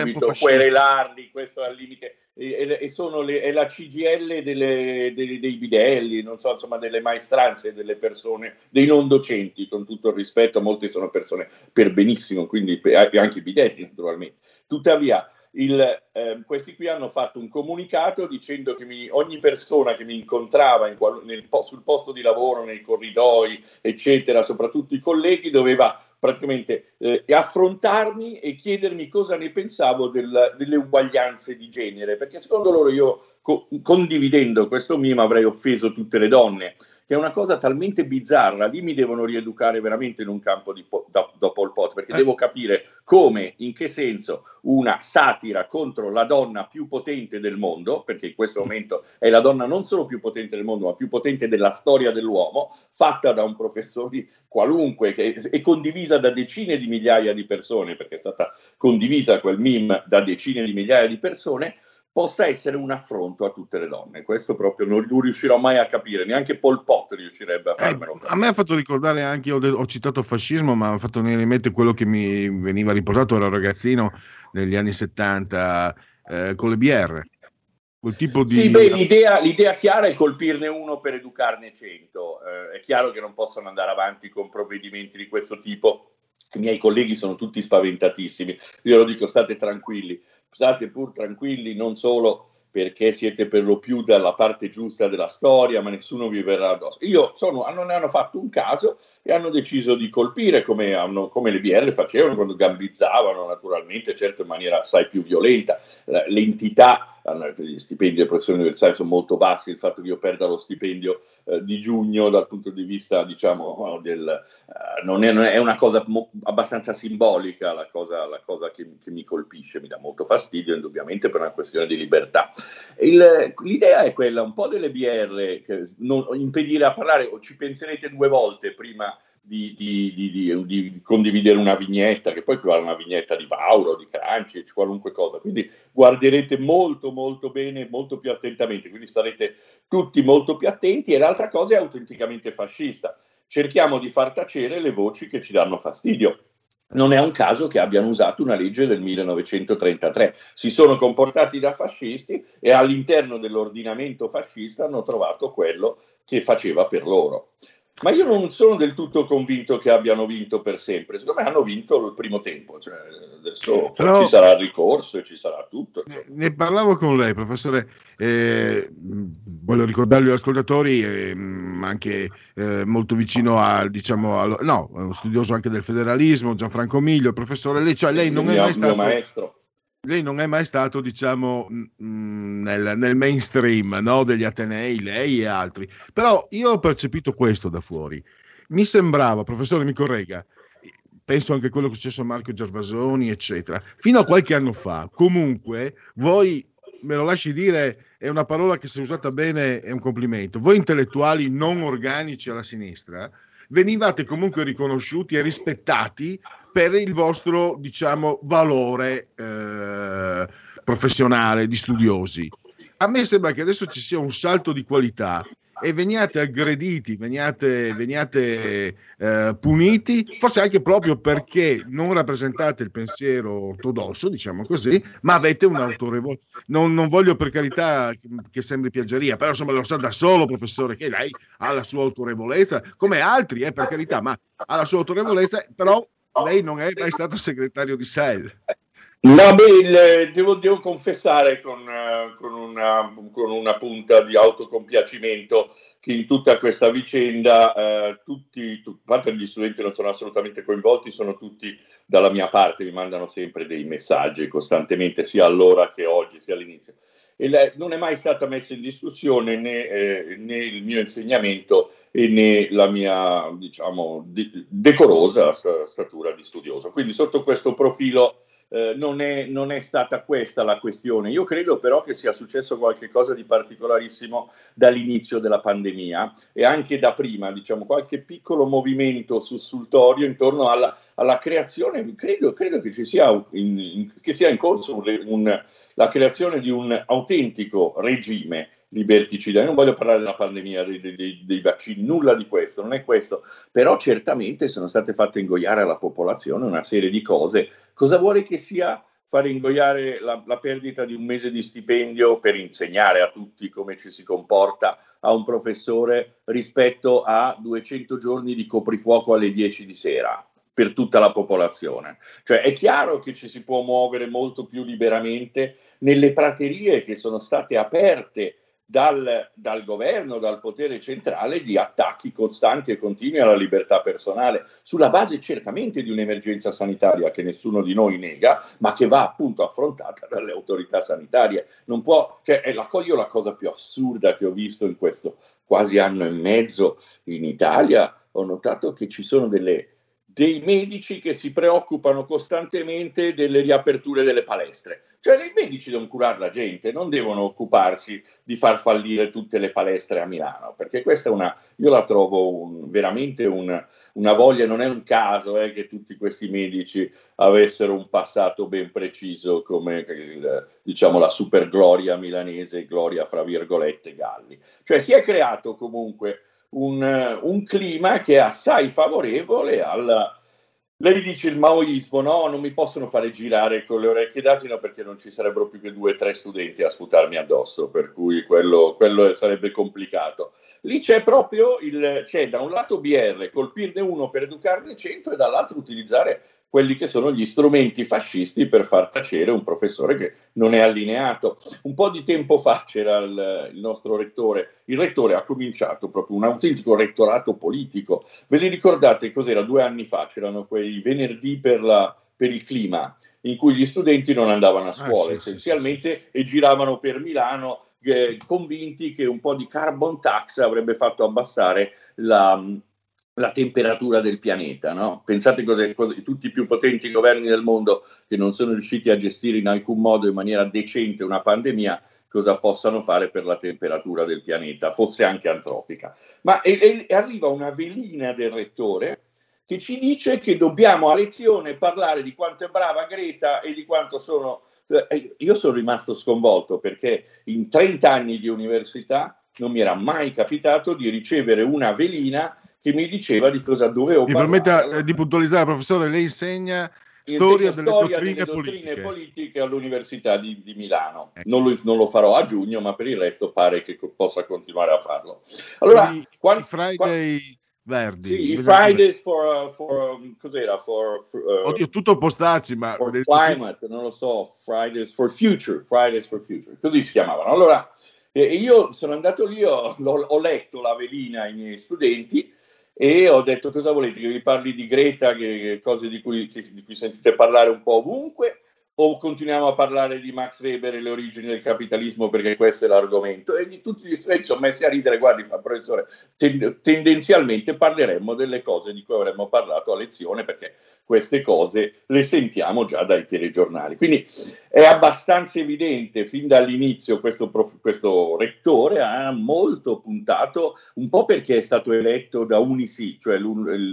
subito querelarli, questo al limite, e, e- e sono le- è la CGL delle- dei, dei bidelli, non so, insomma, delle maestranze delle persone, dei non docenti, con tutto il rispetto, molte sono persone per benissimo, quindi pe- e anche i bidelli naturalmente. Tuttavia, il, ehm, questi qui hanno fatto un comunicato dicendo che mi- ogni persona che mi incontrava in qual- nel sul posto di lavoro, nei corridoi, eccetera, soprattutto i colleghi, doveva praticamente eh, affrontarmi e chiedermi cosa ne pensavo del- delle uguaglianze di genere, perché secondo loro io co- condividendo questo meme avrei offeso tutte le donne, che è una cosa talmente bizzarra, lì mi devono rieducare veramente in un campo di po- da, da Pol Pot, perché devo capire come, in che senso una satira contro la donna più potente del mondo, perché in questo momento è la donna non solo più potente del mondo, ma più potente della storia dell'uomo, fatta da un professore qualunque che, e condivisa da decine di migliaia di persone, perché è stata condivisa quel meme da decine di migliaia di persone, possa essere un affronto a tutte le donne. Questo proprio non, non riuscirò mai a capire, neanche Pol Pot riuscirebbe a farmelo. A me ha fatto ricordare anche, ho, ho citato fascismo, ma ha fatto venire in mente quello che mi veniva riportato ero ragazzino negli anni 70 eh, con le BR. Di... Sì, beh, l'idea, l'idea chiara è colpirne uno per educarne cento. Eh, è chiaro che non possono andare avanti con provvedimenti di questo tipo. I miei colleghi sono tutti spaventatissimi. Io lo dico, state tranquilli, state pur tranquilli, non solo perché siete per lo più dalla parte giusta della storia, ma nessuno vi verrà addosso. Io sono, hanno, ne hanno fatto un caso e hanno deciso di colpire come, hanno- come le BR facevano quando gambizzavano, naturalmente, certo in maniera assai più violenta. L'entità, gli stipendi del professore universale sono molto bassi, il fatto che io perda lo stipendio eh, di giugno dal punto di vista, diciamo, del, eh, non, è, non è una cosa mo- abbastanza simbolica la cosa, la cosa che, che mi colpisce, mi dà molto fastidio, indubbiamente per una questione di libertà. Il- l'idea è quella un po' delle BR, non, impedire a parlare, o ci penserete due volte prima di, di- di- di- di condividere una vignetta, che poi equivale a una vignetta di Vauro, di Cranci, qualunque cosa. Quindi guarderete molto molto bene, molto più attentamente, quindi starete tutti molto più attenti e l'altra cosa è autenticamente fascista. Cerchiamo di far tacere le voci che ci danno fastidio. Non è un caso che abbiano usato una legge del 1933. Si sono comportati da fascisti e all'interno dell'ordinamento fascista hanno trovato quello che faceva per loro. Ma io non sono del tutto convinto che abbiano vinto per sempre. Secondo me hanno vinto il primo tempo. Cioè, adesso Però- ci sarà il ricorso e ci sarà tutto. insomma. Ne parlavo con lei, professore. eh, voglio ricordargli agli ascoltatori, eh, anche eh, molto vicino al, diciamo, al- no, studioso anche del federalismo, Gianfranco Miglio, professore. Lei, cioè, lei non è mai stato. maestro. Lei non è mai stato, diciamo, mh, nel, nel mainstream no, degli Atenei, lei e altri. Però io ho percepito questo da fuori. Mi sembrava, professore, mi corregga, penso anche a quello che è successo a Marco Gervasoni, eccetera. Fino a qualche anno fa, comunque, voi, me lo lasci dire, è una parola che se usata bene è un complimento, voi intellettuali non organici alla sinistra, venivate comunque riconosciuti e rispettati per il vostro, diciamo, valore eh, professionale di studiosi. a me sembra che adesso ci sia un salto di qualità e veniate aggrediti, veniate, veniate eh, puniti, forse anche proprio perché non rappresentate il pensiero ortodosso, diciamo così, ma avete un'autorevolezza. Non, non voglio per carità che sembri piaggeria, però insomma lo sa da solo, professore, che lei ha la sua autorevolezza, come altri, eh, per carità, ma ha la sua autorevolezza, però lei non è mai stato segretario di SEL. No, beh, devo, devo confessare con, eh, con una, con una punta di autocompiacimento che in tutta questa vicenda eh, tutti, tu- a parte gli studenti non sono assolutamente coinvolti, sono tutti dalla mia parte, mi mandano sempre dei messaggi costantemente, sia allora che oggi, sia all'inizio. La- non è mai stata messa in discussione né, eh, né il mio insegnamento né la mia, diciamo, di- decorosa sta- statura di studioso. Quindi sotto questo profilo eh, non, è, non è stata questa la questione. Io credo però che sia successo qualcosa di particolarissimo dall'inizio della pandemia e anche da prima, diciamo, qualche piccolo movimento sussultorio intorno alla, alla creazione, credo, credo che ci sia in, in- che sia in corso un- un- la creazione di un autentico regime Io non voglio parlare della pandemia, dei, dei- dei vaccini, nulla di questo, non è questo, però certamente sono state fatte ingoiare alla popolazione una serie di cose. Cosa vuole che sia fare ingoiare la, la perdita di un mese di stipendio per insegnare a tutti come ci si comporta a un professore rispetto a 200 giorni di coprifuoco alle 10 di sera? per tutta la popolazione. Cioè è chiaro che ci si può muovere molto più liberamente nelle praterie che sono state aperte dal, dal governo, dal potere centrale di attacchi costanti e continui alla libertà personale, sulla base certamente di un'emergenza sanitaria che nessuno di noi nega, ma che va appunto affrontata dalle autorità sanitarie. Non può, cioè, la, io la cosa più assurda che ho visto in questo quasi anno e mezzo in Italia, ho notato che ci sono delle dei medici che si preoccupano costantemente delle riaperture delle palestre. Cioè i medici devono curare la gente, non devono occuparsi di far fallire tutte le palestre a Milano, perché questa è una, io la trovo un- veramente un- una voglia, non è un caso eh, che tutti questi medici avessero un passato ben preciso come il- diciamo la super gloria milanese, gloria fra virgolette Galli. Cioè si è creato comunque un, un clima che è assai favorevole al... Lei dice il maoismo, no, non mi possono fare girare con le orecchie d'asino perché non ci sarebbero più che due o tre studenti a sputarmi addosso, per cui quello, quello sarebbe complicato. Lì c'è proprio il, c'è da un lato BR, colpirne uno per educarne cento e dall'altro utilizzare quelli che sono gli strumenti fascisti per far tacere un professore che non è allineato. Un po' di tempo fa c'era il, il nostro rettore, il rettore ha cominciato proprio un autentico rettorato politico. Ve li ricordate cos'era? Due anni fa c'erano quei venerdì per, la- per il clima in cui gli studenti non andavano a scuola sì, sì, essenzialmente e giravano per Milano eh, convinti che un po' di carbon tax avrebbe fatto abbassare la, la temperatura del pianeta. No? Pensate cose, cose- tutti i più potenti governi del mondo che non sono riusciti a gestire in alcun modo in maniera decente una pandemia, cosa possano fare per la temperatura del pianeta, fosse anche antropica. Ma e- e arriva una velina del rettore che ci dice che dobbiamo a lezione parlare di quanto è brava Greta e di quanto sono... eh, Io sono rimasto sconvolto perché in 30 anni di università non mi era mai capitato di ricevere una velina che mi diceva di cosa dovevo Mi parlare. permetta eh, di puntualizzare, professore, lei insegna storia delle storia dottrine delle politiche. dottrine politiche all'Università di, di Milano. Ecco. Non, lo, non lo farò a giugno, ma per il resto pare che co- possa continuare a farlo. Allora, I- quan- i Friday verdi. sì, i Fridays for, for, um, cos'era? For, for, uh, Oddio, tutto postacci, ma for climate, non lo so, Fridays for Future, Fridays for Future, così si chiamavano. Allora, eh, io sono andato lì, ho, ho letto la velina ai miei studenti e ho detto cosa volete? Che vi parli di Greta, che, cose di cui, che- di cui sentite parlare un po' ovunque, o continuiamo a parlare di Max Weber e le origini del capitalismo perché questo è l'argomento? E di tutti gli studenti sono messi a ridere, guardi, fa professore, ten- tendenzialmente parleremmo delle cose di cui avremmo parlato a lezione perché queste cose le sentiamo già dai telegiornali. Quindi è abbastanza evidente fin dall'inizio questo, prof- questo rettore ha molto puntato, un po' perché è stato eletto da Unisi, cioè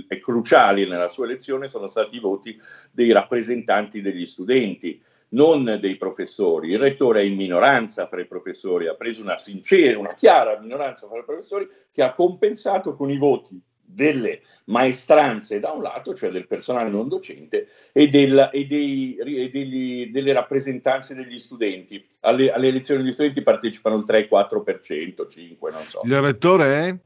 è cruciali nella sua elezione sono stati i voti dei rappresentanti degli studenti. Non dei professori. Il rettore è in minoranza fra i professori, ha preso una sincera, una chiara minoranza fra i professori che ha compensato con i voti delle maestranze da un lato, cioè del personale non docente, e, del, e, dei, e degli, delle rappresentanze degli studenti. Alle, alle, elezioni degli studenti partecipano il 3-4%, 5, non so. Il rettore è?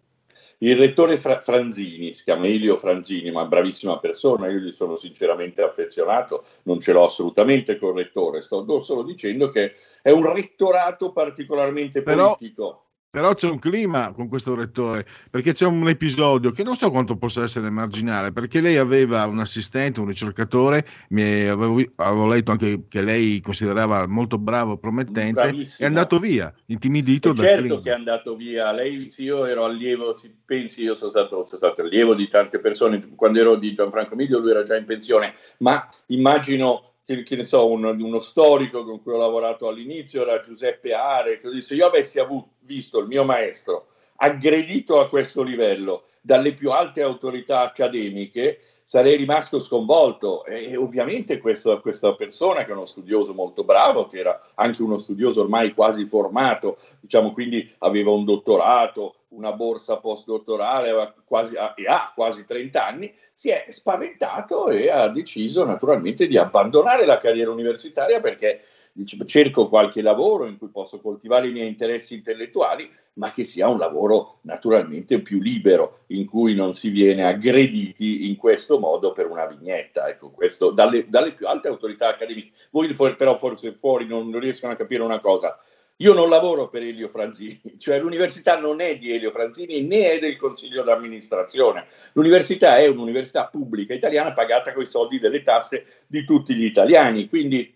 Il rettore Fra- Franzini, si chiama Elio Franzini, ma bravissima persona, io gli sono sinceramente affezionato, non ce l'ho assolutamente col rettore, sto solo dicendo che è un rettorato particolarmente Però... politico. Però c'è un clima con questo rettore, perché c'è un episodio che non so quanto possa essere marginale, perché lei aveva un assistente, un ricercatore, mi avevo, avevo letto anche che lei considerava molto bravo, promettente, Bravissimo. è andato via, intimidito E dal certo clima. che è andato via, lei sì, io ero allievo, si pensi, io sono stato, sono stato allievo di tante persone, quando ero di Gianfranco Miglio lui era già in pensione, ma immagino che, che ne so, un- uno storico con cui ho lavorato all'inizio era Giuseppe Are, così se io avessi avuto, visto il mio maestro aggredito a questo livello dalle più alte autorità accademiche, sarei rimasto sconvolto. E ovviamente questo- questa persona, che è uno studioso molto bravo, che era anche uno studioso ormai quasi formato, diciamo quindi aveva un dottorato, una borsa postdottorale quasi, e ha quasi 30 anni, si è spaventato e ha deciso naturalmente di abbandonare la carriera universitaria perché dice, cerco qualche lavoro in cui posso coltivare i miei interessi intellettuali, ma che sia un lavoro naturalmente più libero, in cui non si viene aggrediti in questo modo per una vignetta. Ecco, questo dalle, dalle più alte autorità accademiche. Voi però forse fuori non riescono a capire una cosa. Io non lavoro per Elio Franzini, cioè l'università non è di Elio Franzini né è del consiglio d'amministrazione. L'università è un'università pubblica italiana pagata con i soldi delle tasse di tutti gli italiani, quindi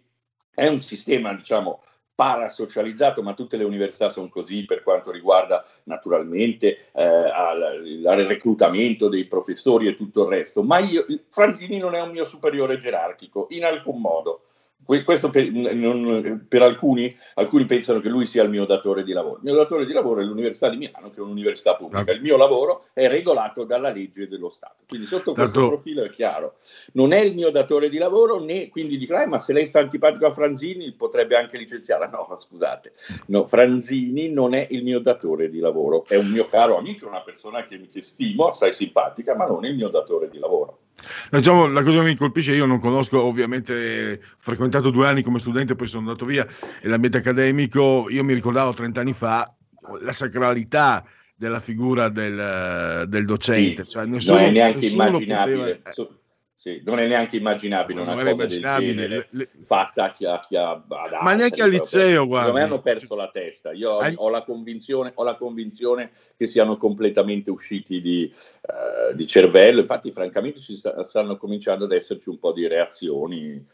è un sistema, diciamo, parasocializzato, ma tutte le università sono così per quanto riguarda naturalmente eh, al, al reclutamento dei professori e tutto il resto. Ma io, Franzini non è un mio superiore gerarchico, in alcun modo. Que- Questo per, non- per alcuni, alcuni pensano che lui sia il mio datore di lavoro. Il mio datore di lavoro è l'Università di Milano, che è un'università pubblica. Il mio lavoro è regolato dalla legge dello Stato. Quindi sotto questo Tanto- profilo è chiaro. Non è il mio datore di lavoro, né quindi dico, "Eh, ma se lei sta antipatico a Franzini potrebbe anche licenziarla. No, ma scusate, no, Franzini non è il mio datore di lavoro, è un mio caro amico, una persona che, che stimo, assai simpatica, ma non il mio datore di lavoro. Diciamo, la cosa che mi colpisce, io non conosco, ovviamente, ho frequentato due anni come studente, poi sono andato via, e l'ambiente accademico, io mi ricordavo 30 anni fa la sacralità della figura del, del docente, cioè nessuno, non è neanche nessuno immaginabile. poteva- Su- sì, non è neanche immaginabile Non una cosa del immaginabile, genere le- fatta a chi, a chi ha ad Ma neanche al liceo, Secondo guardi. me hanno perso la testa. Io ho, ho la convinzione, ho la convinzione che siano completamente usciti di, eh, di cervello. Infatti, francamente, ci sta- stanno cominciando ad esserci un po' di reazioni.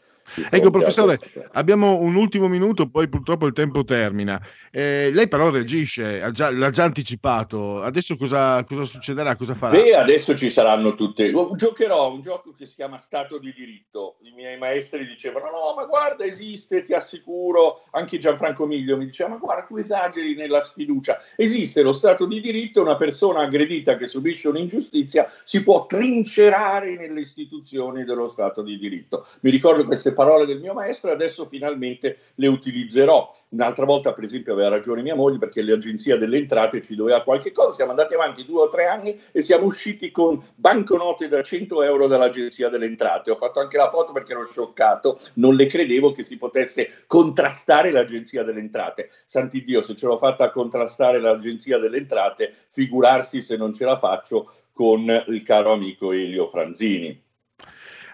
Ecco, a professore, questo. abbiamo un ultimo minuto, poi purtroppo il tempo termina. Eh, lei però reagisce, ha già- l'ha già anticipato. Adesso cosa, cosa succederà? Cosa farà? Beh, adesso ci saranno tutte. oh, Giocherò un gioco che si chiama Stato di diritto. I miei maestri dicevano: No, ma guarda, esiste, ti assicuro. Anche Gianfranco Miglio mi diceva: Ma guarda, tu esageri nella sfiducia. Esiste lo Stato di diritto. Una persona aggredita che subisce un'ingiustizia si può trincerare nelle istituzioni dello Stato di diritto. Mi ricordo queste parole del mio maestro e adesso finalmente le utilizzerò. Un'altra volta, per esempio, aveva ragione mia moglie perché l'agenzia delle entrate ci doveva qualche cosa. Siamo andati avanti due o tre anni e siamo usciti con banconote da 100 euro dall'agenzia delle entrate. Ho fatto anche la foto perché ero scioccato, non le credevo che si potesse contrastare l'agenzia delle entrate. Santi Dio, se ce l'ho fatta contrastare l'agenzia delle entrate, figurarsi se non ce la faccio con il caro amico Elio Franzini.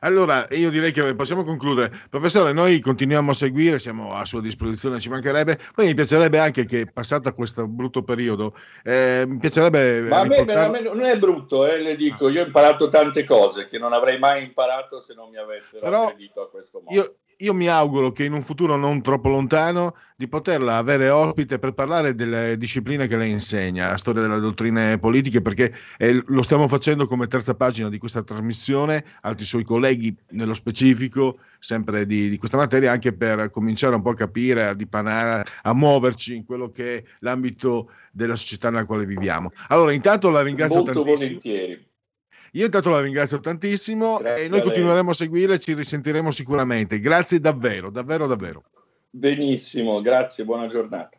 Allora, io direi che possiamo concludere. Professore, noi continuiamo a seguire, siamo a sua disposizione, ci mancherebbe. Poi mi piacerebbe anche che, passata questo brutto periodo, eh, mi piacerebbe Ma a me, riportare- a me non è brutto, eh, le dico, io ho imparato tante cose che non avrei mai imparato se non mi avessero Però a questo modo. Io, io mi auguro che in un futuro non troppo lontano di poterla avere ospite per parlare delle discipline che lei insegna, la storia delle dottrine politiche, perché eh, lo stiamo facendo come terza pagina di questa trasmissione, altri suoi colleghi nello specifico, sempre di, di questa materia, anche per cominciare un po' a capire, a dipanare, a muoverci in quello che è l'ambito della società nella quale viviamo. Allora, intanto la ringrazio Molto tantissimo. volentieri. Io intanto la ringrazio tantissimo Grazie e noi a continueremo a seguire, ci risentiremo sicuramente. Grazie davvero, davvero, davvero. Benissimo, grazie, buona giornata.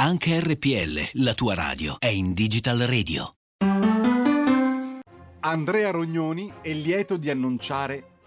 Anche RPL, la tua radio, è in Digital Radio. Andrea Rognoni è lieto di annunciare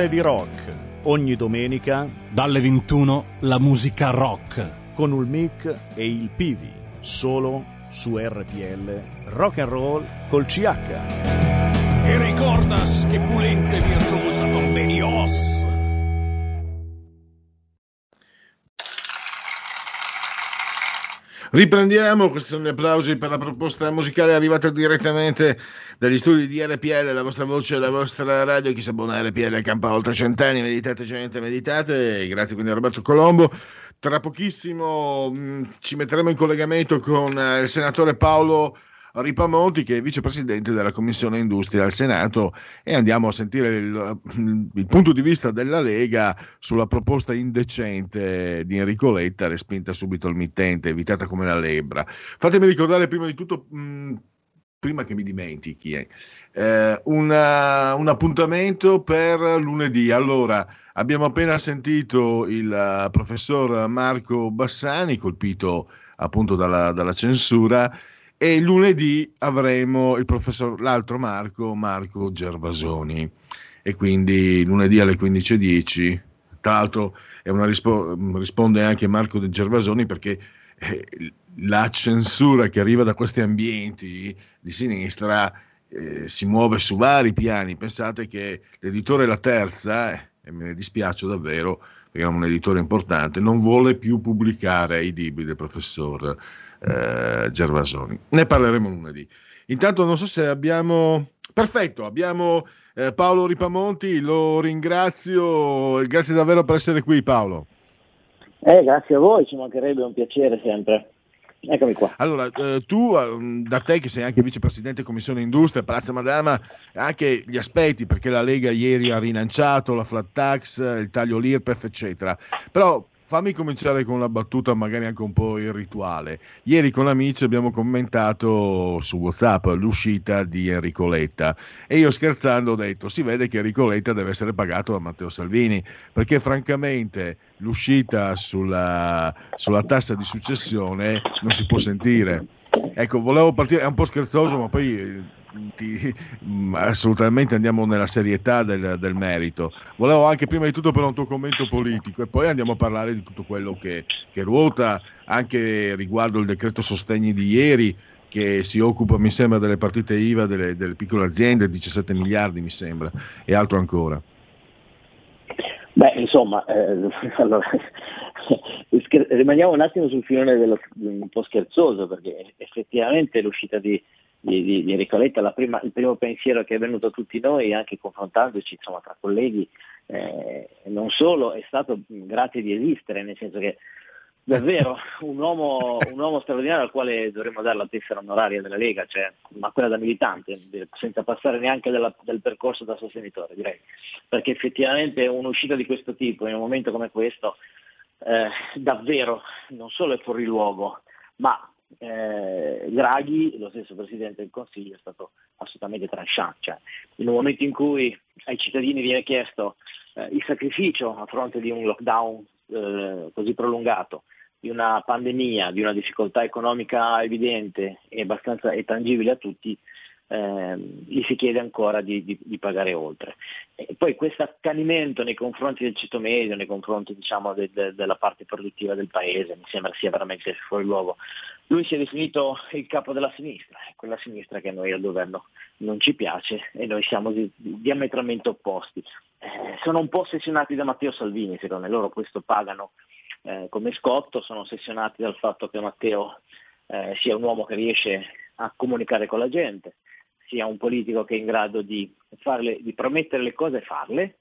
Polenta di rock. Ogni domenica Dalle 21 la musica rock. con il mic e il Pivi. Solo su RPL Rock and Roll col CH. E ricordas che pulente e virtuosa convenios. Riprendiamo, questi sono gli applausi per la proposta musicale arrivata direttamente dagli studi di RPL, la vostra voce, la vostra radio, chi si abbona a RPL campa oltre cent'anni, meditate gente, meditate, grazie quindi a Roberto Colombo. Tra pochissimo mh, ci metteremo in collegamento con eh, il senatore Paolo Ripamonti che è vicepresidente della Commissione Industria al Senato e andiamo a sentire il, il punto di vista della Lega sulla proposta indecente di Enrico Letta respinta subito al mittente, evitata come la lebbra. Fatemi ricordare prima di tutto, mh, prima che mi dimentichi, eh, eh, una- un appuntamento per lunedì. Allora, abbiamo appena sentito il eh, professor Marco Bassani, colpito appunto dalla, dalla censura, e lunedì avremo professor, l'altro Marco, Marco Gervasoni. E quindi lunedì alle 15.10, tra l'altro rispo- risponde anche Marco Gervasoni perché eh, la censura che arriva da questi ambienti di sinistra eh, si muove su vari piani. Pensate che l'editore La Terza, eh, e me ne dispiace davvero, perché è un editore importante, non vuole più pubblicare i libri del professor eh, Gervasoni. Ne parleremo lunedì. Intanto non so se abbiamo... Perfetto, abbiamo eh, Paolo Ripamonti, lo ringrazio, grazie davvero per essere qui Paolo. Eh, grazie a voi, ci mancherebbe un piacere sempre. Eccomi qua. Allora, eh, tu, eh, da te che sei anche vicepresidente Commissione Industria, Palazzo Madama, anche gli aspetti, perché la Lega ieri ha rilanciato la flat tax, il taglio l'IRPEF, eccetera. Però fammi cominciare con una battuta magari anche un po' irrituale. Ieri con amici abbiamo commentato su WhatsApp l'uscita di Enrico Letta e io scherzando ho detto si vede che Enrico Letta deve essere pagato da Matteo Salvini, perché francamente l'uscita sulla, sulla tassa di successione non si può sentire. Ecco, volevo partire, è un po' scherzoso, ma poi ti- mm, assolutamente andiamo nella serietà del, del merito. Volevo anche prima di tutto però un tuo commento politico e poi andiamo a parlare di tutto quello che, che ruota anche riguardo il decreto sostegni di ieri che si occupa, mi sembra, delle partite IVA delle, delle piccole aziende, 17 miliardi mi sembra, e altro ancora. Beh, insomma, eh, allora, rimaniamo un attimo sul filone dello, un po' scherzoso, perché effettivamente l'uscita di, di, di, di Enrico Letta, la prima- il primo pensiero che è venuto a tutti noi, anche confrontandoci insomma, tra colleghi, eh, non solo è stato grazie di esistere, nel senso che davvero un uomo, un uomo straordinario al quale dovremmo dare la tessera onoraria della Lega, cioè, ma quella da militante, senza passare neanche dalla- del percorso da sostenitore, direi. Perché effettivamente un'uscita di questo tipo in un momento come questo eh, davvero non solo è fuori luogo, ma eh, Draghi, lo stesso Presidente del Consiglio, è stato assolutamente tranchant. Cioè, in un momento in cui ai cittadini viene chiesto eh, il sacrificio a fronte di un lockdown eh, così prolungato, di una pandemia, di una difficoltà economica evidente e abbastanza e tangibile a tutti, ehm, gli si chiede ancora di, di- di pagare oltre. E poi questo accanimento nei confronti del ceto medio, nei confronti diciamo, de- de- della parte produttiva del paese, mi sembra sia veramente fuori luogo. Lui si è definito il capo della sinistra, è quella sinistra che a noi al governo non ci piace e noi siamo di- diametralmente opposti. Eh, sono un po' ossessionati da Matteo Salvini, secondo me loro questo pagano eh, come scotto, sono ossessionati dal fatto che Matteo eh, sia un uomo che riesce a comunicare con la gente, sia un politico che è in grado di, farle, di promettere le cose e farle.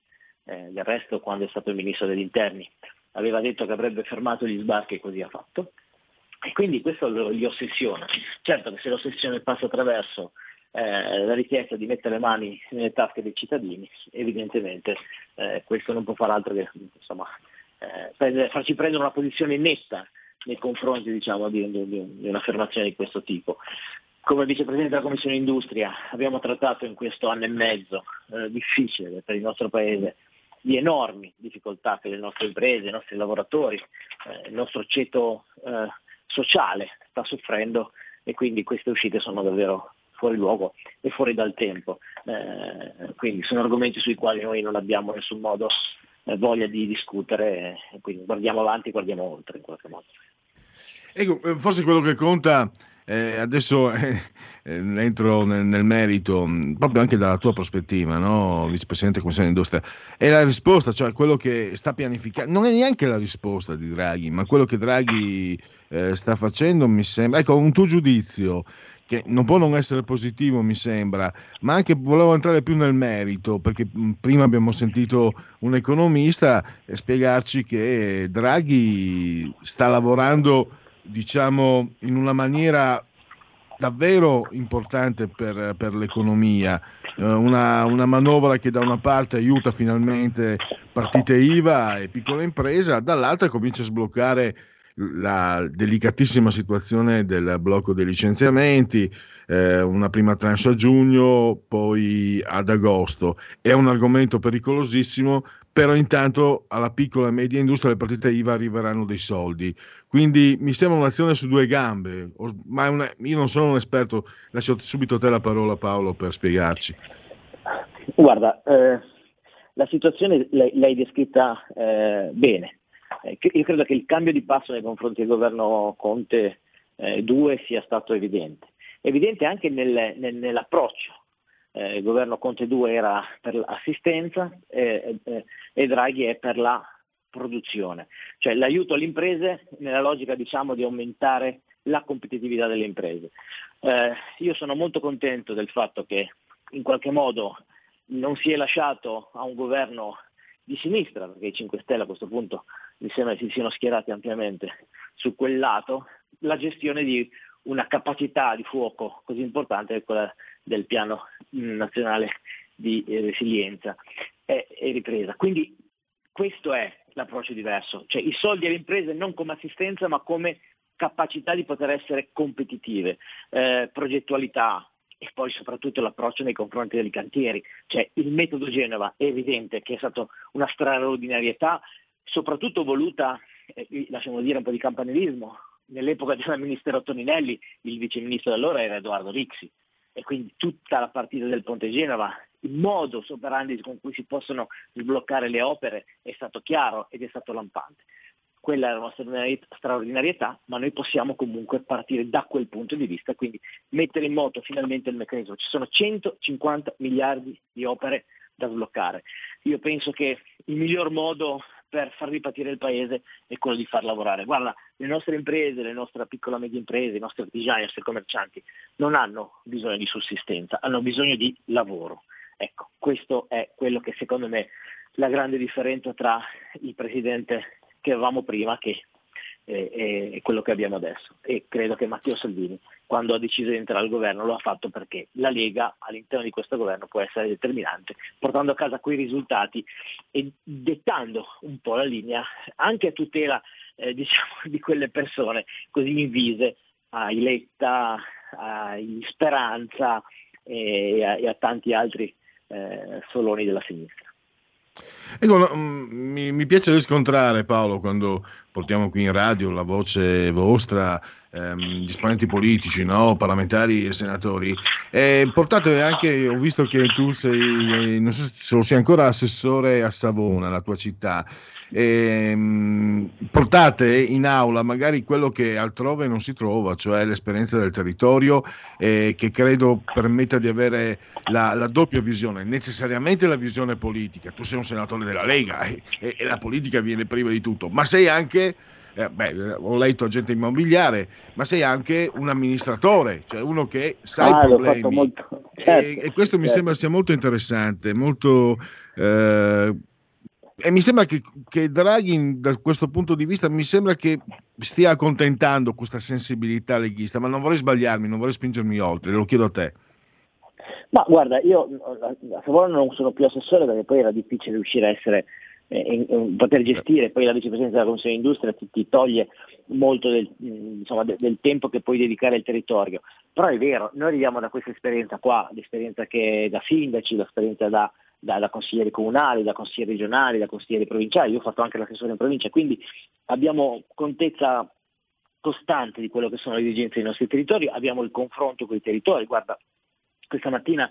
Eh, del resto, quando è stato ministro degli interni, aveva detto che avrebbe fermato gli sbarchi e così ha fatto. E quindi questo lo- li ossessiona. Certo che se l'ossessione passa attraverso eh, la richiesta di mettere le mani nelle tasche dei cittadini, evidentemente eh, questo non può fare altro che insomma, eh, prendere- farci prendere una posizione netta nei confronti diciamo, di, di- di un'affermazione di questo tipo. Come vicepresidente della Commissione Industria abbiamo trattato in questo anno e mezzo eh, difficile per il nostro Paese di enormi difficoltà per le nostre imprese, i nostri lavoratori, eh, il nostro ceto eh, sociale sta soffrendo e quindi queste uscite sono davvero fuori luogo e fuori dal tempo. Eh, quindi sono argomenti sui quali noi non abbiamo nessun modo eh, voglia di discutere, quindi guardiamo avanti, guardiamo oltre in qualche modo. Ecco, eh, forse quello che conta, eh, adesso eh, eh, entro nel, nel merito, mh, proprio anche dalla tua prospettiva, no? vicepresidente Commissione Industria, è la risposta, cioè quello che sta pianificando, non è neanche la risposta di Draghi, ma quello che Draghi eh, sta facendo mi sembra, ecco, un tuo giudizio che non può non essere positivo, mi sembra, ma anche volevo entrare più nel merito, perché mh, prima abbiamo sentito un economista eh, spiegarci che Draghi sta lavorando, diciamo, in una maniera davvero importante per, per l'economia, eh, una, una manovra che da una parte aiuta finalmente partite IVA e piccola impresa, dall'altra comincia a sbloccare la delicatissima situazione del blocco dei licenziamenti, eh, una prima tranche a giugno, poi ad agosto. È un argomento pericolosissimo, però intanto alla piccola e media industria le partite IVA arriveranno dei soldi. Quindi mi sembra un'azione su due gambe, ma una, io non sono un esperto, lascio subito a te la parola Paolo per spiegarci. Guarda, eh, la situazione l'hai, l'hai descritta eh, bene. Eh, io credo che il cambio di passo nei confronti del governo Conte 2 eh, sia stato evidente. Evidente anche nel, nel, nell'approccio. Eh, il governo Conte 2 era per l'assistenza e Draghi è per la produzione, cioè l'aiuto alle imprese nella logica diciamo, di aumentare la competitività delle imprese. Eh, io sono molto contento del fatto che in qualche modo non si è lasciato a un governo di sinistra, perché i 5 Stelle a questo punto mi sembra si siano schierati ampiamente su quel lato, la gestione di una capacità di fuoco così importante è quella del piano nazionale di resilienza. E, ripresa. Quindi questo è l'approccio diverso, cioè i soldi alle imprese non come assistenza ma come capacità di poter essere competitive, eh, progettualità, e poi soprattutto l'approccio nei confronti dei cantieri. Cioè il metodo Genova è evidente che è stata una straordinarietà, soprattutto voluta, eh, lasciamo dire un po' di campanilismo, nell'epoca del ministero Toninelli il viceministro allora era Edoardo Rixi e quindi tutta la partita del Ponte Genova, il modo operandi con cui si possono sbloccare le opere è stato chiaro ed è stato lampante quella è la nostra straordinarietà, ma noi possiamo comunque partire da quel punto di vista, quindi mettere in moto finalmente il meccanismo. Ci sono 150 miliardi di opere da sbloccare. Io penso che il miglior modo per far ripartire il paese è quello di far lavorare. Guarda, le nostre imprese, le nostre piccole e medie imprese, i nostri artigiani, i commercianti non hanno bisogno di sussistenza, hanno bisogno di lavoro. Ecco, questo è quello che secondo me la grande differenza tra il presidente che avevamo prima che è, è quello che abbiamo adesso. E credo che Matteo Salvini, quando ha deciso di entrare al governo, lo ha fatto perché la Lega all'interno di questo governo può essere determinante, portando a casa quei risultati e dettando un po' la linea anche a tutela eh, diciamo, di quelle persone così invise a Iletta, a Speranza e a, e a tanti altri eh, soloni della sinistra. Ecco, mi, mi, piace riscontrare Paolo quando portiamo qui in radio la voce vostra, ehm, gli esponenti politici, no? parlamentari e senatori. E portate anche, ho visto che tu sei, non so se lo sei ancora, assessore a Savona, la tua città. E, ehm, portate in aula magari quello che altrove non si trova, cioè l'esperienza del territorio, eh, che credo permetta di avere la, la, doppia visione, necessariamente la visione politica. Tu sei un senatore della Lega e, e la politica viene prima di tutto, ma sei anche eh, beh, ho letto agente immobiliare, ma sei anche un amministratore, cioè uno che sa ah, i problemi. Molto... Certo, e, e, questo certo. mi sembra sia molto interessante, molto... Eh, e mi sembra che, che, Draghi, da questo punto di vista, mi sembra che stia accontentando questa sensibilità leghista, ma non vorrei sbagliarmi, non vorrei spingermi oltre, lo chiedo a te. Ma guarda, io a Savona non sono più assessore perché poi era difficile riuscire a essere eh, poter gestire poi la vicepresidenza della Commissione Industria ti, ti toglie molto del, insomma, de, del, tempo che puoi dedicare al territorio. Però è vero, noi arriviamo da questa esperienza qua, l'esperienza che da sindaci, l'esperienza da, da, da, consiglieri comunali, da consiglieri regionali, da consiglieri provinciali, io ho fatto anche l'assessore in provincia, quindi abbiamo contezza costante di quello che sono le esigenze dei nostri territori, abbiamo il confronto con i territori, guarda, questa mattina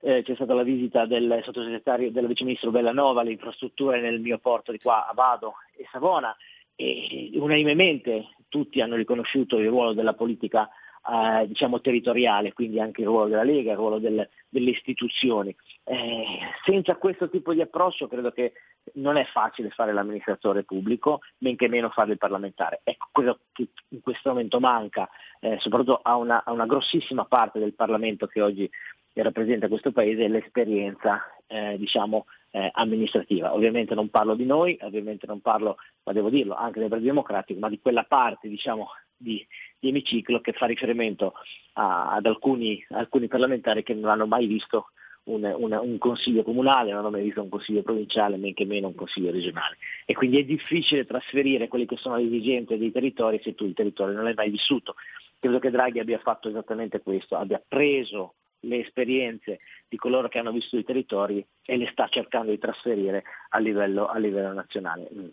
eh, c'è stata la visita del sottosegretario, del viceministro Bellanova alle infrastrutture nel mio porto di qua a Vado e Savona e unanimemente tutti hanno riconosciuto il ruolo della politica eh, diciamo territoriale, quindi anche il ruolo della Lega, il ruolo del, delle istituzioni. Eh, senza questo tipo di approccio credo che non è facile fare l'amministratore pubblico, men che meno fare il parlamentare. Ecco, quello che in questo momento manca, eh, soprattutto a una, a una grossissima parte del Parlamento che oggi rappresenta questo paese è l'esperienza eh, diciamo, eh, amministrativa. Ovviamente non parlo di noi, ovviamente non parlo, ma devo dirlo, anche del Partito Democratico, ma di quella parte diciamo, di, di, emiciclo che fa riferimento a, ad alcuni, alcuni, parlamentari che non hanno mai visto un, un, un, consiglio comunale, non hanno mai visto un consiglio provinciale, men che meno un consiglio regionale. E quindi è difficile trasferire quelle che sono le esigenze dei territori se tu il territorio non l'hai mai vissuto. Credo che Draghi abbia fatto esattamente questo, abbia preso le esperienze di coloro che hanno vissuto i territori e le sta cercando di trasferire a livello, a livello nazionale. Mm,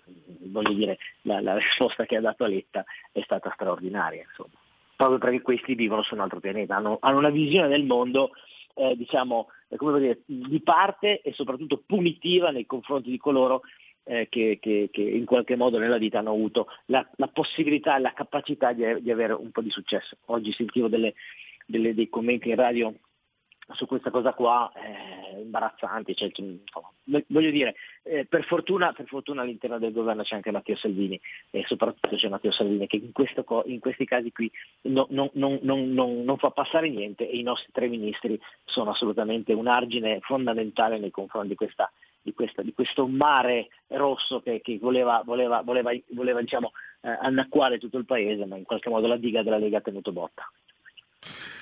voglio dire, la, la, risposta che ha dato a Letta è stata straordinaria, insomma. proprio perché questi vivono su un altro pianeta, hanno, hanno una visione del mondo eh, diciamo, eh, dire, di parte e soprattutto punitiva nei confronti di coloro eh, che, che, che, in qualche modo nella vita hanno avuto la, la possibilità e la capacità di, di, avere un po' di successo. Oggi sentivo delle, delle, dei commenti in radio su questa cosa qua eh, imbarazzanti. Cioè, voglio dire, eh, per, fortuna, per, fortuna, all'interno del governo c'è anche Matteo Salvini e soprattutto c'è Matteo Salvini che in, co- in questi casi qui no, no, no, non fa passare niente e i nostri tre ministri sono assolutamente un argine fondamentale nei confronti di, questa, di, questa, di questo mare rosso che, che voleva, voleva, voleva, voleva diciamo, eh, annacquare tutto il paese, ma in qualche modo la diga della Lega ha tenuto botta.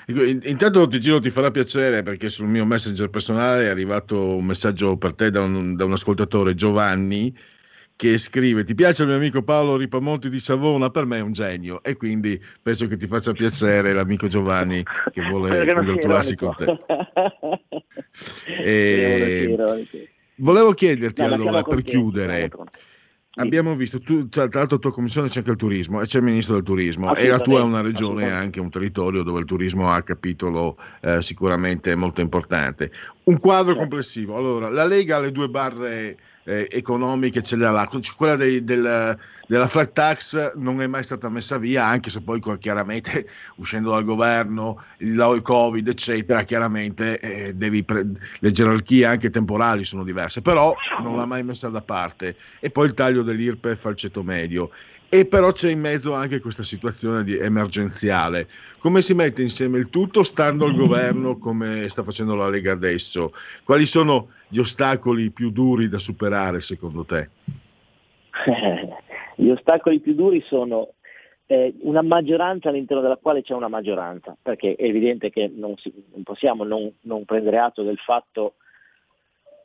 Intanto ti giro ti farà piacere perché sul mio messenger personale è arrivato un messaggio per te da un, da un ascoltatore Giovanni che scrive ti piace il mio amico Paolo Ripamonti di Savona? Per me è un genio. E quindi penso che ti faccia piacere l'amico Giovanni che vuole congratularsi con te. E... volevo chiederti no, allora per chiudere Abbiamo visto, tu, cioè, tra l'altro, la tua commissione c'è anche il turismo e c'è il ministro del turismo e la tua è una regione e anche un territorio dove il turismo ha capitolo eh, sicuramente molto importante. Un quadro complessivo. Allora, la Lega ha le due barre eh, economiche ce l'ha là. Quella dei, del, della flat tax non è mai stata messa via, anche se poi chiaramente uscendo dal governo, il Covid, eccetera, chiaramente eh, pre- le gerarchie anche temporali sono diverse, però non l'ha mai messa da parte. E poi il taglio dell'IRPEF al ceto medio. E però c'è in mezzo anche questa situazione di emergenziale. Come si mette insieme il tutto stando al governo come sta facendo la Lega adesso? Quali sono gli ostacoli più duri da superare secondo te? Gli ostacoli più duri sono eh, una maggioranza all'interno della quale c'è una maggioranza, perché è evidente che non, si, non possiamo non, non prendere atto del fatto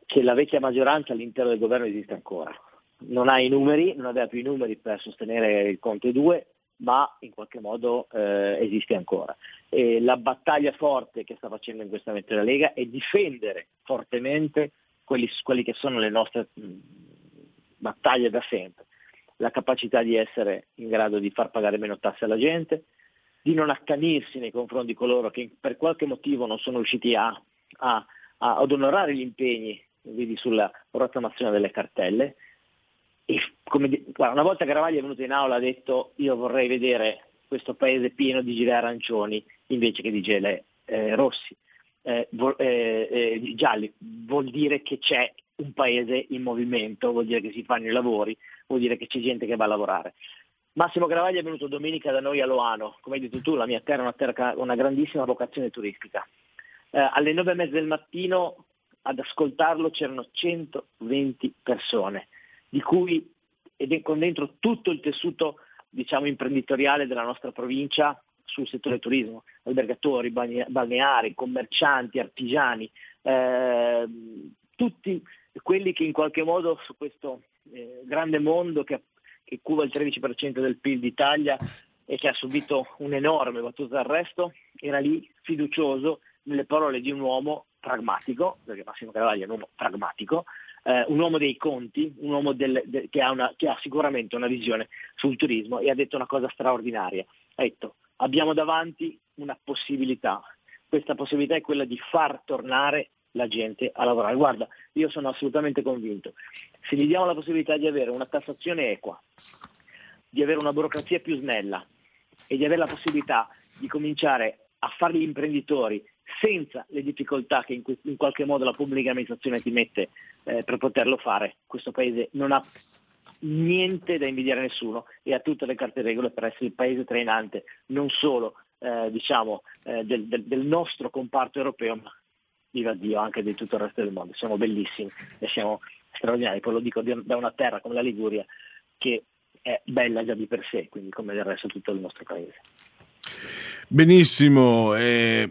che la vecchia maggioranza all'interno del governo esiste ancora non ha i numeri, non aveva più i numeri per sostenere il Conte 2, ma in qualche modo eh, esiste ancora. E la battaglia forte che sta facendo in questo momento la Lega è difendere fortemente quelli, quelli che sono le nostre battaglie da sempre, la capacità di essere in grado di far pagare meno tasse alla gente, di non accanirsi nei confronti di coloro che per qualche motivo non sono riusciti a, a, a, ad onorare gli impegni vedi sulla rottamazione delle cartelle, come, guarda, una volta Caravaglio è venuto in aula ha detto io vorrei vedere questo paese pieno di gele arancioni invece che di gele eh, rossi, eh, vo- eh, eh gialli, vuol dire che c'è un paese in movimento, vuol dire che si fanno i lavori, vuol dire che c'è gente che va a lavorare. Massimo Caravaglio è venuto domenica da noi a Loano, come hai detto tu, la mia terra è una terra una grandissima vocazione turistica. Eh, alle nove e mezza del mattino ad ascoltarlo c'erano 120 persone di cui è con dentro tutto il tessuto diciamo, imprenditoriale della nostra provincia sul settore turismo, albergatori, balneari, commercianti, artigiani, eh, tutti quelli che in qualche modo su questo eh, grande mondo che, che cuba il 13% del PIL d'Italia e che ha subito un'enorme battuta d'arresto, era lì fiducioso nelle parole di un uomo pragmatico, perché Massimo Caravaggio è un uomo pragmatico, eh, un uomo dei conti, un uomo del, de, che, ha una, che, ha sicuramente una visione sul turismo e ha detto una cosa straordinaria. Ha detto abbiamo davanti una possibilità. questa possibilità è quella di far tornare la gente a lavorare. Guarda, io sono assolutamente convinto, se gli diamo la possibilità di avere una tassazione equa, di avere una burocrazia più snella e di avere la possibilità di cominciare a fare gli imprenditori senza le difficoltà che in, que- in qualche modo la pubblica amministrazione ti mette eh, per poterlo fare, questo paese non ha niente da invidiare a nessuno e ha tutte le carte regole per essere il paese trainante non solo eh, diciamo, eh, del, del, del nostro comparto europeo, ma viva Dio anche di tutto il resto del mondo. Siamo bellissimi e siamo straordinari, poi lo dico da una terra come la Liguria che è bella già di per sé, quindi come del resto tutto il nostro paese. Benissimo, eh,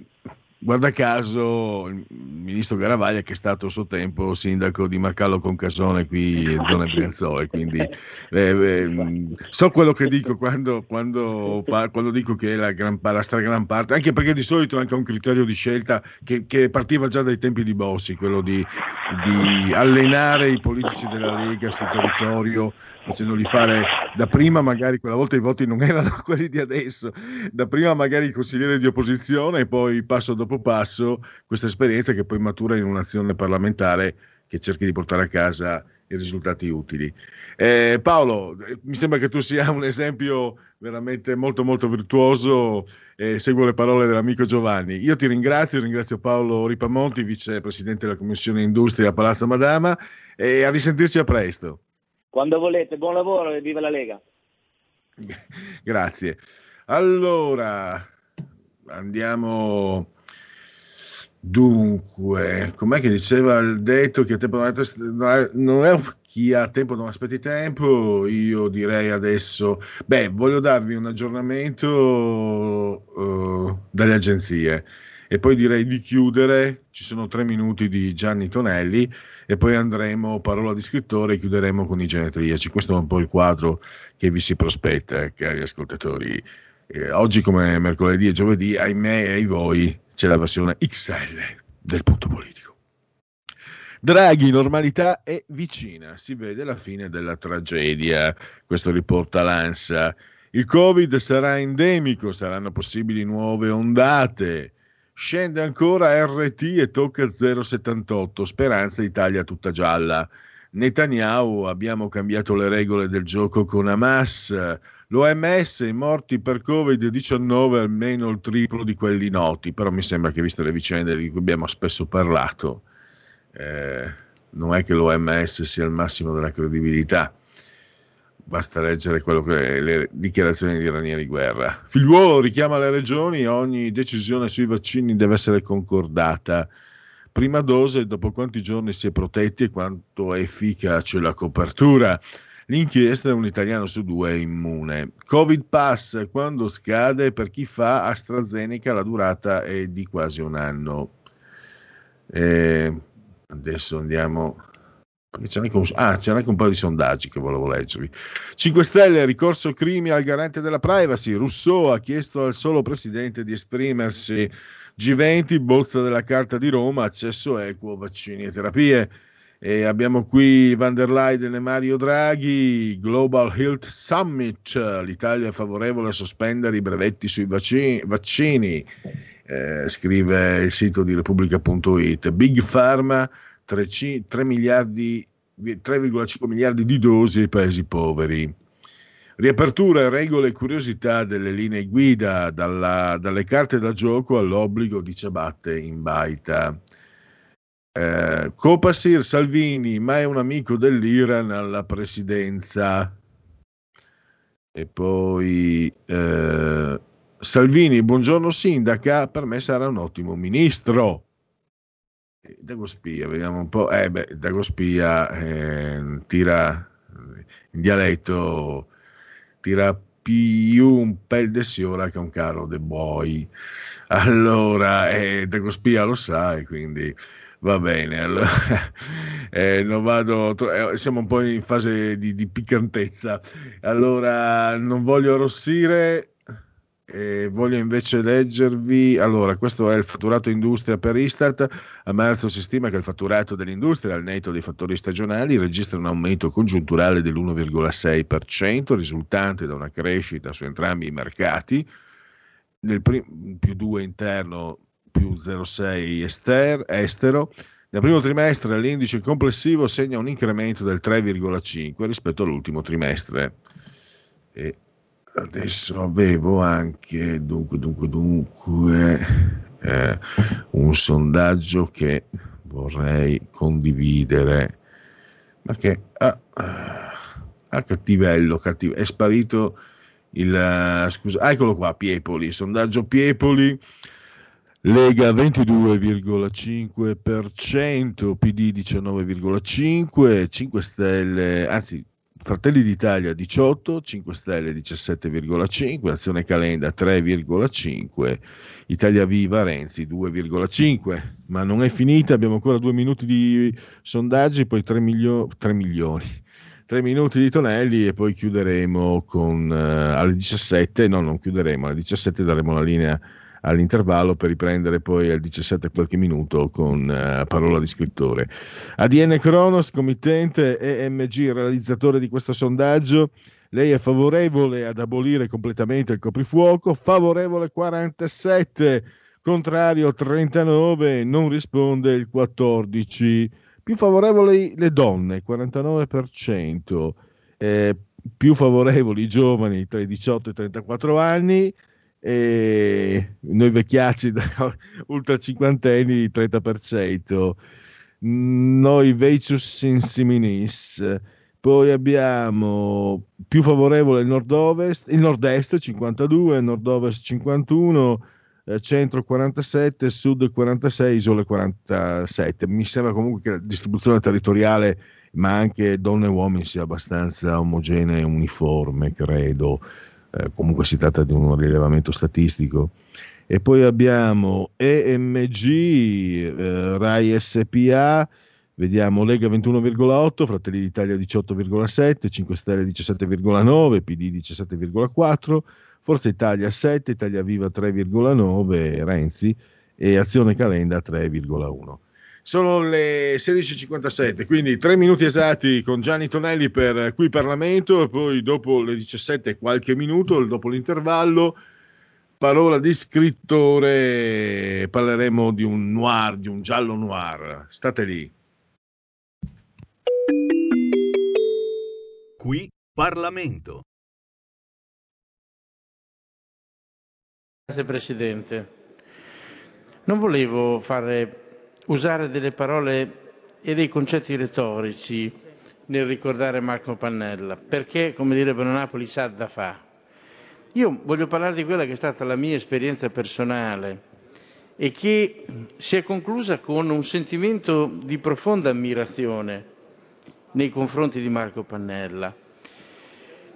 guarda caso il ministro Garavaglia che è stato a suo tempo sindaco di Marcallo Concasone qui in zona Brianzole, quindi eh, eh, so quello che dico quando, quando, quando dico che la, gran, la stragrande parte, anche perché di solito è anche un criterio di scelta che, che partiva già dai tempi di Bossi, quello di, di allenare i politici della Lega sul territorio facendoli fare da prima magari quella volta i voti non erano quelli di adesso, da prima magari il consigliere di opposizione e poi passo dopo passo questa esperienza che poi matura in un'azione parlamentare che cerchi di portare a casa i risultati utili. Eh, Paolo, mi sembra che tu sia un esempio veramente molto molto virtuoso, eh, seguo le parole dell'amico Giovanni. Io ti ringrazio, ringrazio Paolo Ripamonti, vicepresidente della Commissione Industria a Palazzo Madama e a risentirci a presto. Quando volete, buon lavoro e viva la Lega. Grazie. Allora, andiamo. Dunque, com'è che diceva il detto che tempo non è chi ha tempo non aspetti tempo, io direi adesso, beh, voglio darvi un aggiornamento uh, dalle agenzie e poi direi di chiudere, ci sono tre minuti di Gianni Tonelli e poi andremo parola di scrittore e chiuderemo con i genetriaci. Questo è un po' il quadro che vi si prospetta, eh, cari ascoltatori. Eh, oggi come mercoledì e giovedì, ahimè e ai voi, c'è la versione XL del punto politico. Draghi, normalità è vicina, si vede la fine della tragedia, questo riporta l'ANSA. Il Covid sarà endemico, saranno possibili nuove ondate. Scende ancora RT e tocca 0,78. Speranza Italia tutta gialla. Netanyahu, abbiamo cambiato le regole del gioco con Hamas. L'OMS, i morti per Covid-19 almeno il triplo di quelli noti, però mi sembra che viste le vicende di cui abbiamo spesso parlato, eh, non è che l'OMS sia il massimo della credibilità basta leggere che, le dichiarazioni di Ranieri Guerra. Figliuolo richiama le regioni, ogni decisione sui vaccini deve essere concordata. Prima dose, dopo quanti giorni si è protetti e quanto è efficace la copertura. L'inchiesta è un italiano su due è immune. Covid Pass, quando scade, per chi fa AstraZeneca la durata è di quasi un anno. Eh, adesso andiamo anche, un, ah, c'è anche un po' di sondaggi che volevo leggervi. 5 Stelle, ricorso crimi al garante della privacy. Rousseau ha chiesto al solo presidente di esprimersi. G20, bozza della Carta di Roma, accesso equo, vaccini e terapie. E abbiamo qui Van der Leyen e Mario Draghi, Global Health Summit, l'Italia è favorevole a sospendere i brevetti sui vaccini, vaccini eh, scrive il sito di Repubblica.it. Big Pharma 3, 3 miliardi, 3,5 miliardi di dosi ai paesi poveri. Riapertura, regole e curiosità delle linee guida, dalla, dalle carte da gioco all'obbligo di ciabatte in baita. Eh, Copasir Salvini, ma è un amico dell'Iran alla presidenza. E poi eh, Salvini, buongiorno sindaca, per me sarà un ottimo ministro. Dagospia, vediamo un po'. Eh beh, Dagospia eh, tira in dialetto, tira più un pel de siora che un carro de boy. Allora, eh, Dagospia lo sa e quindi va bene. Allora, eh, non vado, eh, siamo un po' in fase di, di piccantezza. Allora, non voglio arrossire eh, voglio invece leggervi, allora questo è il fatturato industria per Istat, a marzo si stima che il fatturato dell'industria al netto dei fattori stagionali registra un aumento congiunturale dell'1,6%, risultante da una crescita su entrambi i mercati, nel prim- più 2 interno più 0,6 ester, estero. Nel primo trimestre l'indice complessivo segna un incremento del 3,5 rispetto all'ultimo trimestre. E adesso avevo anche, dunque, dunque, dunque, eh, un sondaggio che vorrei condividere, ma che ha cattivello, cattiv- è sparito il, scusa, eccolo qua, Piepoli, sondaggio Piepoli, Lega 22,5%, PD 19,5%, 5 Stelle, anzi Fratelli d'Italia 18, 5 Stelle 17,5, Azione Calenda 3,5, Italia Viva Renzi 2,5. Ma non è finita, abbiamo ancora due minuti di sondaggi, poi 3, milio- 3 milioni. 3 minuti di Tonelli e poi chiuderemo con, uh, alle 17, no non chiuderemo, alle 17 daremo la linea all'intervallo per riprendere poi al 17 qualche minuto con uh, parola di scrittore. ADN Cronos, committente EMG, realizzatore di questo sondaggio. Lei è favorevole ad abolire completamente il coprifuoco, favorevole 47, contrario 39, non risponde il 14. Più favorevoli le donne, 49%, eh, più favorevoli i giovani tra i 18 e i 34 anni, e noi vecchiacci ultra cinquantenni 30%, noi Veicius insiminis, poi abbiamo più favorevole il nord-ovest, il nord-est 52, il nord-ovest 51, eh, centro 47, sud 46, isole 47. Mi sembra comunque che la distribuzione territoriale, ma anche donne e uomini, sia abbastanza omogenea e uniforme, credo. Eh, comunque si tratta di un rilevamento statistico. E poi abbiamo EMG, eh, RAI SPA, vediamo Lega 21,8, Fratelli d'Italia 18,7, 5 Stelle 17,9, PD 17,4, Forza Italia 7, Italia Viva 3,9, Renzi e Azione Calenda 3,1. Sono le 16.57, quindi tre minuti esatti con Gianni Tonelli per qui Parlamento e poi dopo le 17 qualche minuto, dopo l'intervallo, parola di scrittore, parleremo di un noir, di un giallo noir. State lì. Qui Parlamento. Grazie Presidente. Non volevo fare usare delle parole e dei concetti retorici nel ricordare Marco Pannella, perché, come direbbero Napoli, sa da fa. Io voglio parlare di quella che è stata la mia esperienza personale e che si è conclusa con un sentimento di profonda ammirazione nei confronti di Marco Pannella.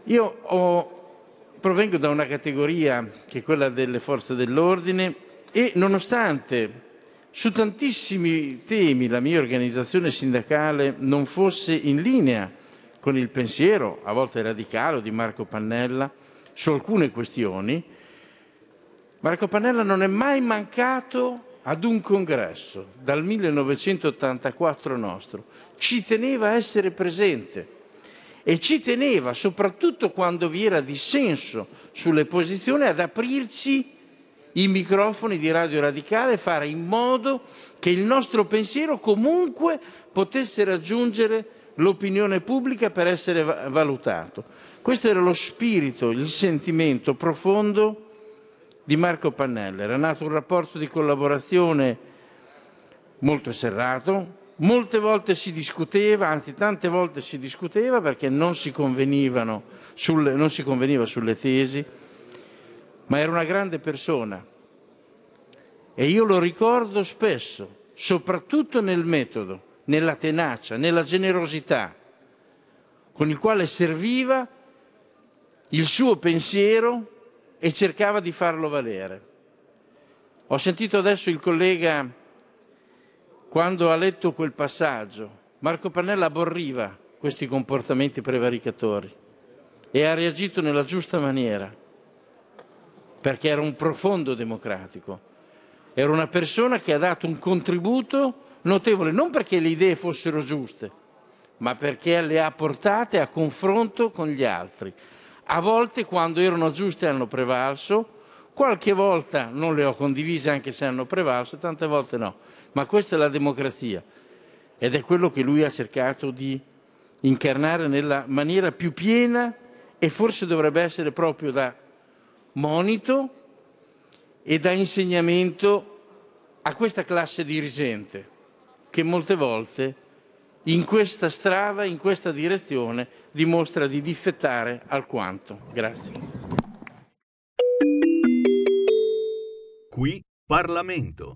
Io ho, provengo da una categoria che è quella delle forze dell'ordine e nonostante su tantissimi temi la mia organizzazione sindacale non fosse in linea con il pensiero, a volte radicale, di Marco Pannella su alcune questioni, Marco Pannella non è mai mancato ad un congresso dal 1984 nostro, ci teneva a essere presente e ci teneva, soprattutto quando vi era dissenso sulle posizioni, ad aprirci i microfoni di Radio Radicale e fare in modo che il nostro pensiero comunque potesse raggiungere l'opinione pubblica per essere valutato. Questo era lo spirito, il sentimento profondo di Marco Pannella. Era nato un rapporto di collaborazione molto serrato, molte volte si discuteva, anzi tante volte si discuteva perché non si, sulle, non si conveniva sulle tesi, ma era una grande persona e io lo ricordo spesso, soprattutto nel metodo, nella tenacia, nella generosità con il quale serviva il suo pensiero e cercava di farlo valere. Ho sentito adesso il collega quando ha letto quel passaggio. Marco Pannella aborriva questi comportamenti prevaricatori e ha reagito nella giusta maniera perché era un profondo democratico. Era una persona che ha dato un contributo notevole, non perché le idee fossero giuste, ma perché le ha portate a confronto con gli altri. A volte, quando erano giuste, hanno prevalso, Qualche volta non le ho condivise anche se hanno prevalso, tante volte no. Ma questa è la democrazia ed è quello che lui ha cercato di incarnare nella maniera più piena e forse dovrebbe essere proprio da monito e da insegnamento a questa classe dirigente che molte volte in questa strada, in questa direzione, dimostra di difettare alquanto. Grazie. Qui Parlamento.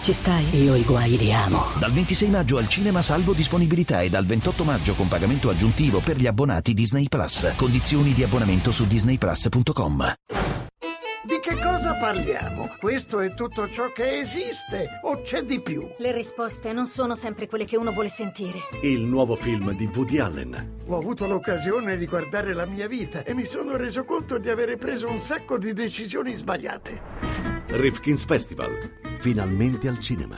Ci stai? Io i guai li amo. Dal 26 maggio al cinema salvo disponibilità e dal 28 maggio con pagamento aggiuntivo per gli abbonati Disney Plus. Condizioni di abbonamento su disneyplus.com. Di che cosa parliamo? Questo è tutto ciò che esiste o c'è di più? Le risposte non sono sempre quelle che uno vuole sentire. Il nuovo film di Woody Allen. Ho avuto l'occasione di guardare la mia vita e mi sono reso conto di avere preso un sacco di decisioni sbagliate. Rifkin's Festival. Finalmente al cinema.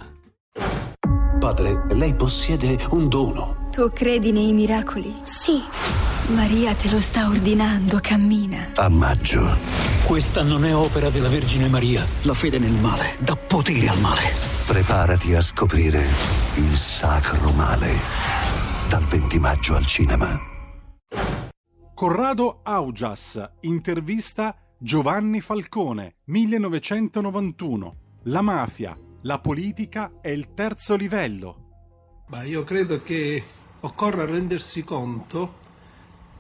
Padre, lei possiede un dono. Tu credi nei miracoli? Sì. Maria te lo sta ordinando, cammina. A maggio. Questa non è opera della Vergine Maria. La fede nel male dà potere al male. Preparati a scoprire il sacro male. Dal 20 maggio al cinema. Corrado Augias intervista Giovanni Falcone 1991 La mafia, la politica è il terzo livello. Ma io credo che occorra rendersi conto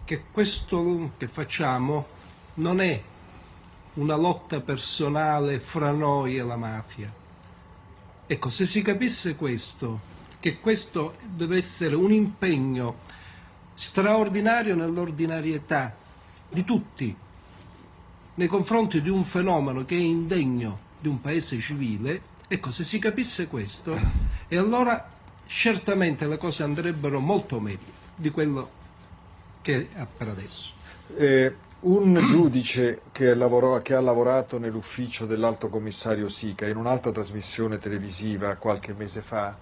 che questo che facciamo non è una lotta personale fra noi e la mafia. Ecco, se si capisse questo, che questo deve essere un impegno straordinario nell'ordinarietà di tutti, nei confronti di un fenomeno che è indegno di un paese civile, ecco, se si capisse questo, e allora certamente le cose andrebbero molto meglio di quello che è per adesso. Eh, un giudice che, lavorò, che, ha lavorato nell'ufficio dell'alto commissario Sica in un'altra trasmissione televisiva qualche mese fa,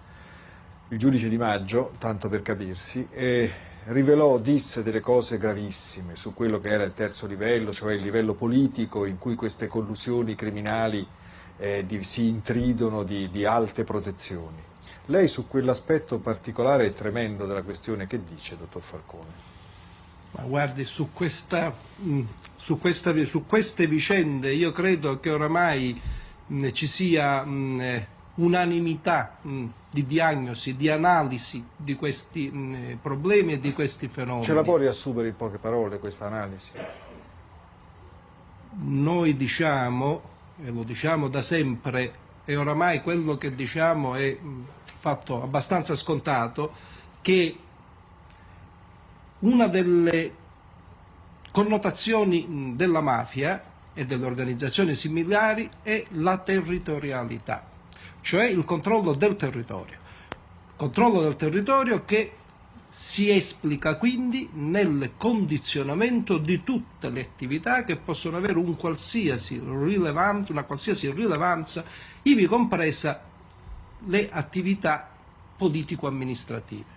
il giudice Di Maggio, tanto per capirsi, eh, rivelò, disse delle cose gravissime su quello che era il terzo livello, cioè il livello politico in cui queste collusioni criminali eh, di, si intridono di, di alte protezioni. Lei su quell'aspetto particolare e tremendo della questione che dice, dottor Falcone? Ma guardi, su, questa, su, questa, su queste vicende io credo che oramai mh, ci sia mh, unanimità mh, di diagnosi, di analisi di questi problemi e di questi fenomeni. Ce la può riassumere in poche parole questa analisi? Noi diciamo, e lo diciamo da sempre, e oramai quello che diciamo è fatto abbastanza scontato, che una delle connotazioni della mafia e delle organizzazioni similari è la territorialità, cioè il controllo del territorio. Controllo del territorio che si esplica quindi nel condizionamento di tutte le attività che possono avere un qualsiasi una qualsiasi rilevanza, ivi compresa le attività politico-amministrative.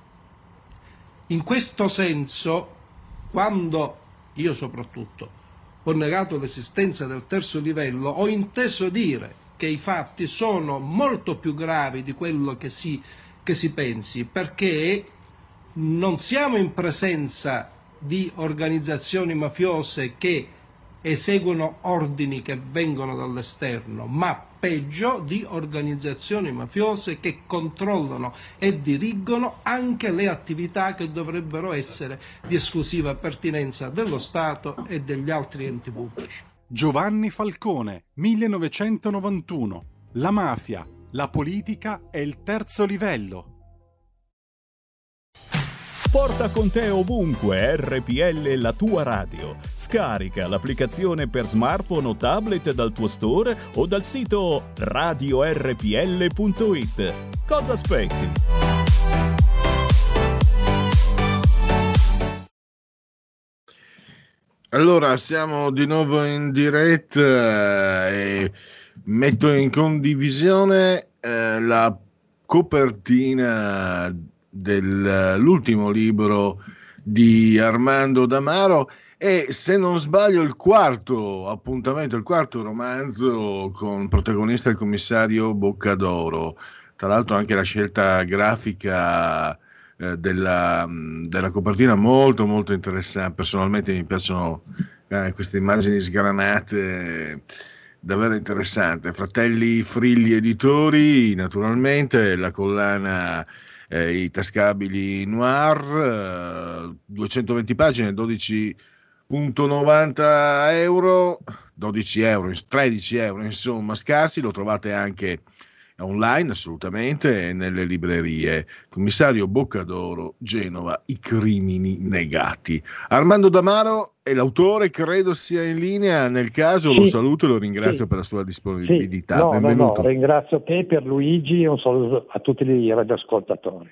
In questo senso, quando io soprattutto ho negato l'esistenza del terzo livello, ho inteso dire che i fatti sono molto più gravi di quello che si, che si pensi, perché non siamo in presenza di organizzazioni mafiose che eseguono ordini che vengono dall'esterno, ma peggio di organizzazioni mafiose che controllano e dirigono anche le attività che dovrebbero essere di esclusiva pertinenza dello Stato e degli altri enti pubblici. Giovanni Falcone, 1991. La mafia, la politica e il terzo livello. Porta con te ovunque RPL la tua radio. Scarica l'applicazione per smartphone o tablet dal tuo store o dal sito radiorpl.it. Cosa aspetti? Allora, siamo di nuovo in diretta eh, e metto in condivisione eh, la copertina dell'ultimo libro di Armando Damaro e se non sbaglio il quarto appuntamento, il quarto romanzo con protagonista il commissario Boccadoro. Tra l'altro anche la scelta grafica eh, della, della, copertina molto molto interessante. Personalmente mi piacciono eh, queste immagini sgranate, davvero interessante. Fratelli Frilli Editori, naturalmente, la collana eh, I Tascabili Noir, 220 eh, pagine, 12,90 euro, 12 euro, 13 euro, insomma, scarsi, lo trovate anche online assolutamente nelle librerie. Commissario Boccadoro, Genova, i crimini negati. Armando Damaro è l'autore, credo sia in linea, nel caso sì. lo saluto e lo ringrazio sì. per la sua disponibilità. Sì. No, Benvenuto. No, no. Ringrazio te per Luigi e un saluto a tutti i radioascoltatori.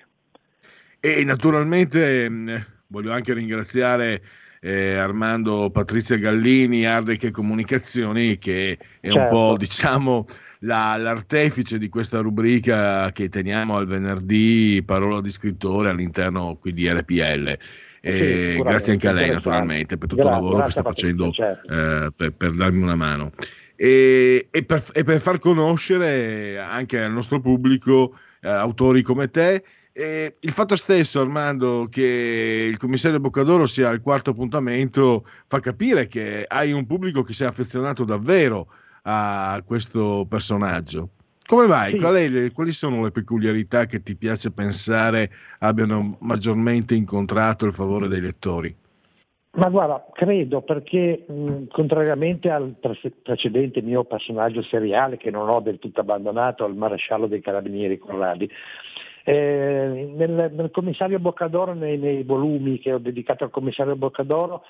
E naturalmente mh, voglio anche ringraziare eh, Armando Patrizia Gallini, Ardec Comunicazioni, che è certo. un po' diciamo la, l'artefice di questa rubrica che teniamo al venerdì, parola di scrittore all'interno qui di RPL. Eh, sì, grazie anche a lei naturalmente per tutto il lavoro che sta facendo certo. eh, per, per, darmi una mano e, e, per, e, per, far conoscere anche al nostro pubblico eh, autori come te e il fatto stesso, Armando, che il commissario Boccadoro sia al quarto appuntamento fa capire che hai un pubblico che si è affezionato davvero a questo personaggio. Come vai? Sì. Qual è, quali sono le peculiarità che ti piace pensare abbiano maggiormente incontrato il favore dei lettori? Ma guarda, credo perché mh, contrariamente al pre- precedente mio personaggio seriale che non ho del tutto abbandonato, il maresciallo dei carabinieri Corradi, eh, nel, nel, commissario Boccadoro, nei, nei, volumi che ho dedicato al commissario Boccadoro,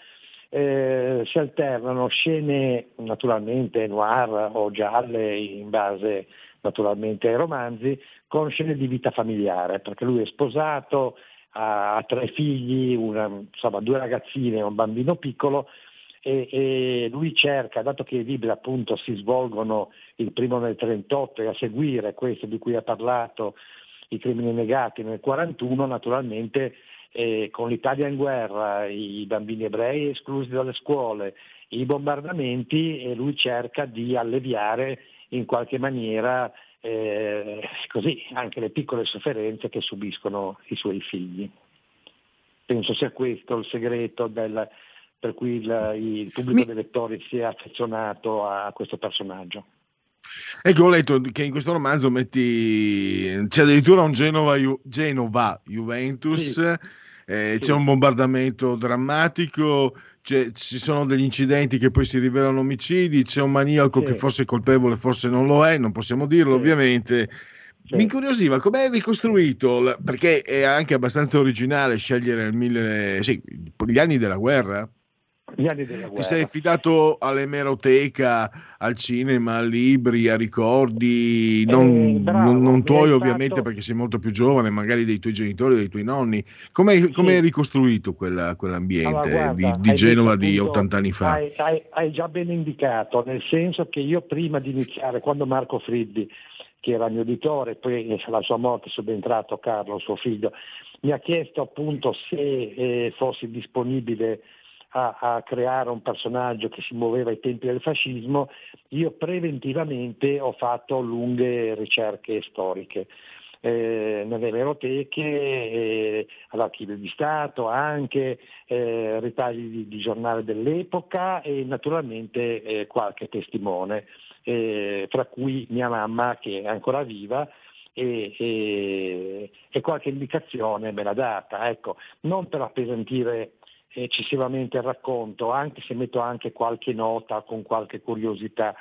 eh, si alternano scene naturalmente noir o gialle in base naturalmente ai romanzi con scene di vita familiare perché lui è sposato, ha, tre figli, una, insomma, due ragazzine e un bambino piccolo e, e, lui cerca, dato che i libri appunto si svolgono il primo nel 38 e a seguire questo di cui ha parlato, i crimini negati nel 41, naturalmente eh, con l'Italia in guerra, i bambini ebrei esclusi dalle scuole, i bombardamenti e lui cerca di alleviare in qualche maniera eh, così anche le piccole sofferenze che subiscono i suoi figli. Penso sia questo il segreto del, per cui il, il pubblico dei lettori si è affezionato a questo personaggio. Ecco, ho letto che in questo romanzo metti c'è addirittura un Genova, Ju, Genova Juventus, sì. Eh, sì. c'è un bombardamento drammatico, ci sono degli incidenti che poi si rivelano omicidi, c'è un maniaco sì. che forse è colpevole, forse non lo è, non possiamo dirlo ovviamente. Mi incuriosiva com'è ricostruito, perché è anche abbastanza originale scegliere il mille, gli anni della guerra gli anni della guerra. Ti sei affidato all'emeroteca, al cinema, a libri, a ricordi, non, eh, bravo, non, non tuoi ovviamente fatto... perché sei molto più giovane, magari dei tuoi genitori, dei tuoi nonni. Come sì. hai ricostruito quella, quell'ambiente allora, guarda, di, di Genova di 80 anni fa? Hai, hai, hai, già ben indicato, nel senso che io prima di iniziare, quando Marco Friddi, che era mio editore, poi alla sua morte è subentrato Carlo, suo figlio, mi ha chiesto appunto se eh, fossi disponibile a, a, creare un personaggio che si muoveva ai tempi del fascismo, io preventivamente ho fatto lunghe ricerche storiche. Eh, nelle eroteche, eh, all'archivio di Stato, anche eh, ritagli di, di, giornale dell'epoca e naturalmente eh, qualche testimone, eh, fra cui mia mamma che è ancora viva e, e, e qualche indicazione me l'ha data. Ecco, non per appesantire eccessivamente il racconto, anche se metto anche qualche nota con qualche curiosità,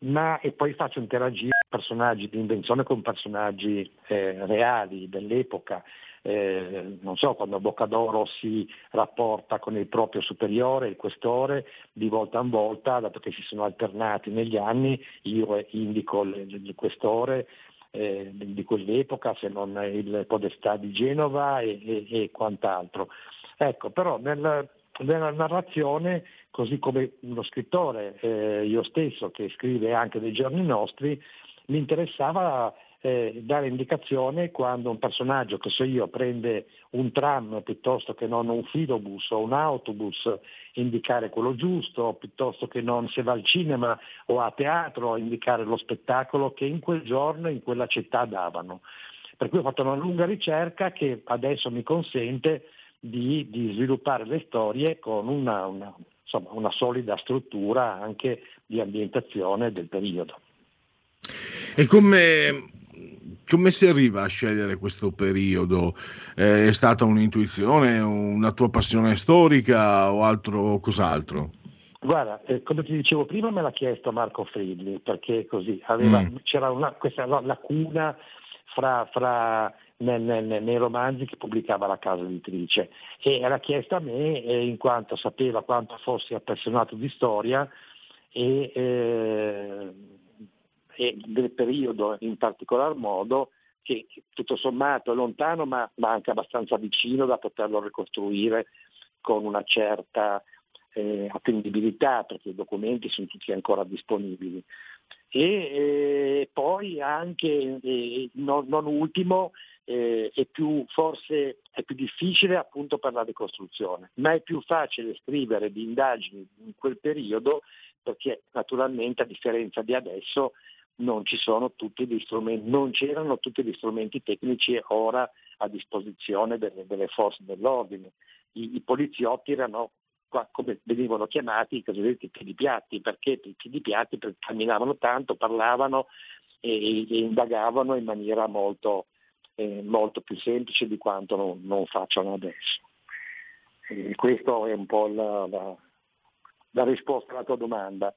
ma e poi faccio interagire personaggi di invenzione con personaggi eh, reali dell'epoca. Eh, non so, quando Boccadoro si rapporta con il proprio superiore, il questore, di volta in volta, dato che si sono alternati negli anni, io indico il, il questore eh, di quell'epoca, se non il Podestà di Genova e, e, e quant'altro. Ecco, però nel, nella narrazione, così come uno scrittore, eh, io stesso, che scrive anche dei giorni nostri, mi interessava eh, dare indicazione quando un personaggio, che so io, prende un tram piuttosto che non un filobus o un autobus, indicare quello giusto, piuttosto che non se va al cinema o a teatro, indicare lo spettacolo che in quel giorno, in quella città davano. Per cui ho fatto una lunga ricerca che adesso mi consente di, di sviluppare le storie con una, una, insomma, una solida struttura anche di ambientazione del periodo. E come, come si arriva a scegliere questo periodo? Eh, è stata un'intuizione, una tua passione storica o altro, cos'altro? Guarda, eh, come ti dicevo prima me l'ha chiesto Marco Fridli, perché così aveva, mm. c'era una, questa lacuna fra, fra nel, nel, nei romanzi che pubblicava la casa editrice e era chiesto a me eh, in quanto sapeva quanto fossi appassionato di storia e, eh, e del periodo in particolar modo che, che tutto sommato è lontano ma, ma, anche abbastanza vicino da poterlo ricostruire con una certa eh, attendibilità perché i documenti sono tutti ancora disponibili. E eh, poi anche, eh, non, non ultimo, eh, è più, forse è più difficile appunto per la ricostruzione, ma è più facile scrivere di indagini in quel periodo perché naturalmente a differenza di adesso non, non c'erano tutti gli strumenti tecnici ora a disposizione delle, delle forze dell'ordine. I, I, poliziotti erano come venivano chiamati i cosiddetti piedi perché i piedi camminavano tanto, parlavano e, e indagavano in maniera molto, eh, molto più semplice di quanto non, non facciano adesso. E questa è un po' la, la, la, risposta alla tua domanda.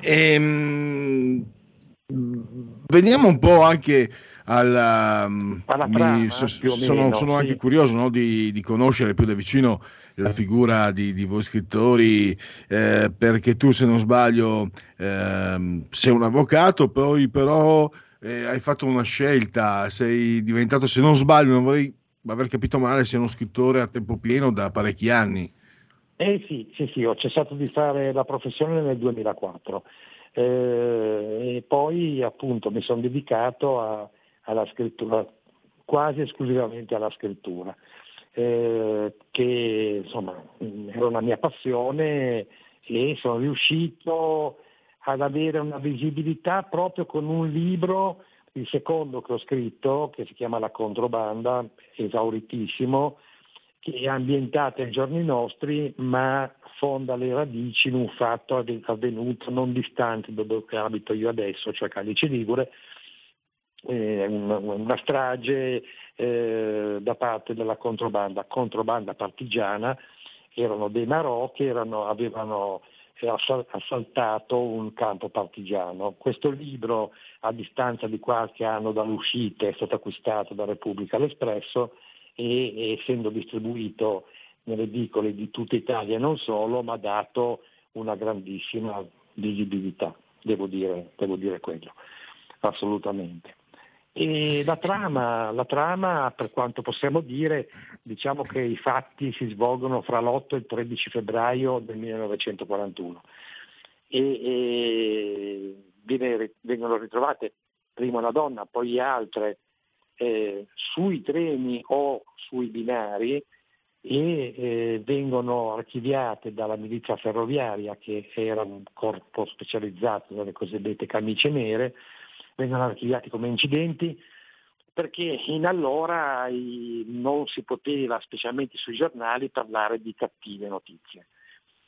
Ehm, veniamo un po' anche alla, trama, mi, so, sono, meno, sono sì. anche curioso no, di, di, conoscere più da vicino la figura di, di voi scrittori eh, perché tu se non sbaglio eh, sei un avvocato poi però eh, hai fatto una scelta, sei diventato, se non sbaglio, non vorrei aver capito male, sei uno scrittore a tempo pieno da parecchi anni. Eh sì, sì, sì, ho cessato di fare la professione nel 2004 eh, e poi appunto mi sono dedicato a, alla scrittura, quasi esclusivamente alla scrittura, eh, che insomma era una mia passione e sono riuscito ad avere una visibilità proprio con un libro, il secondo che ho scritto, che si chiama La controbanda, esauritissimo, che è ambientato ai giorni nostri, ma fonda le radici in un fatto avvenuto non distante da dove abito io adesso, cioè Calice Ligure, eh, una, strage eh, da parte della controbanda, controbanda partigiana, erano dei Marò che erano, avevano assaltato un campo partigiano. Questo libro, a distanza di qualche anno dall'uscita, è stato acquistato da Repubblica l'Espresso e essendo distribuito nelle edicole di tutta Italia e non solo, mi ha dato una grandissima visibilità, devo dire, devo dire quello, assolutamente. E la trama, la trama, per quanto possiamo dire, diciamo che i fatti si svolgono fra l'8 e il 13 febbraio del 1941 e, e vengono ritrovate prima una donna, poi altre eh, sui treni o sui binari e eh, vengono archiviate dalla milizia ferroviaria che era un corpo specializzato nelle cosiddette camicie nere vengono archiviati come incidenti, perché in allora non si poteva, specialmente sui giornali, parlare di cattive notizie.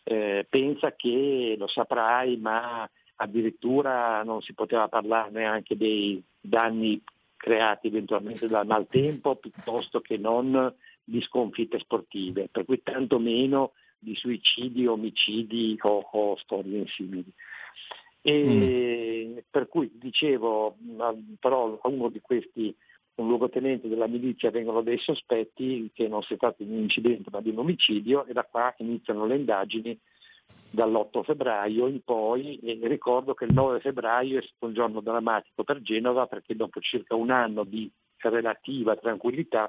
Eh, pensa che, lo saprai, ma addirittura non si poteva parlare neanche dei danni creati eventualmente dal maltempo piuttosto che non di sconfitte sportive, per cui tanto meno di suicidi, omicidi o, o storie simili. E mm. Per cui dicevo, però a uno di questi, un luogotenente della milizia, vengono dei sospetti che non sia stato un incidente ma di un omicidio e da qua iniziano le indagini dall'8 febbraio in poi e ricordo che il 9 febbraio è stato un giorno drammatico per Genova perché dopo circa un anno di relativa tranquillità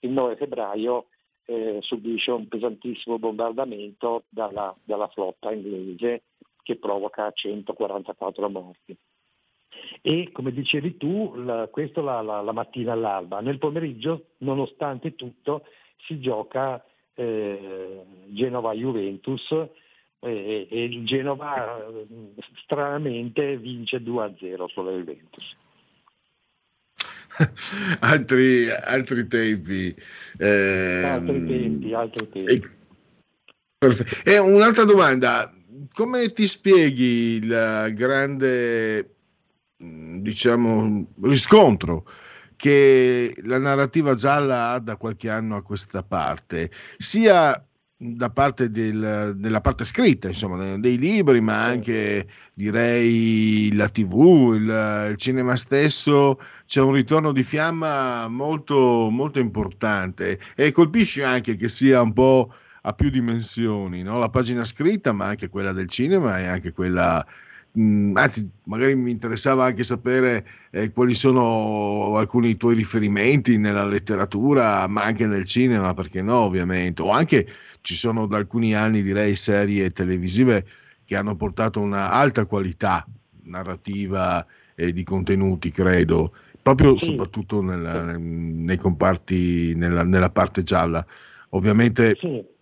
il 9 febbraio eh, subisce un pesantissimo bombardamento dalla, dalla flotta inglese che provoca 144 morti. E come dicevi tu, la, questo la, la, la, mattina all'alba. Nel pomeriggio, nonostante tutto, si gioca eh, Genova-Juventus e, e il Genova eh, stranamente vince 2-0 sulla Juventus. altri, altri tempi. Eh, altri tempi, altri tempi. E, e un'altra domanda, come ti spieghi il grande diciamo riscontro che la narrativa gialla ha da qualche anno a questa parte, sia da parte del, della parte scritta, insomma, dei libri, ma anche direi la TV, il, il, cinema stesso, c'è un ritorno di fiamma molto, molto importante e colpisce anche che sia un po' a più dimensioni, no? la pagina scritta, ma anche quella del cinema e anche quella Mm, anzi, magari mi interessava anche sapere eh, quali sono alcuni tuoi riferimenti nella letteratura, ma anche nel cinema, perché no, ovviamente, o anche ci sono da alcuni anni, direi, serie televisive che hanno portato una alta qualità narrativa e di contenuti, credo, proprio sì. soprattutto nella, nei comparti, nella, nella, parte gialla. Ovviamente sì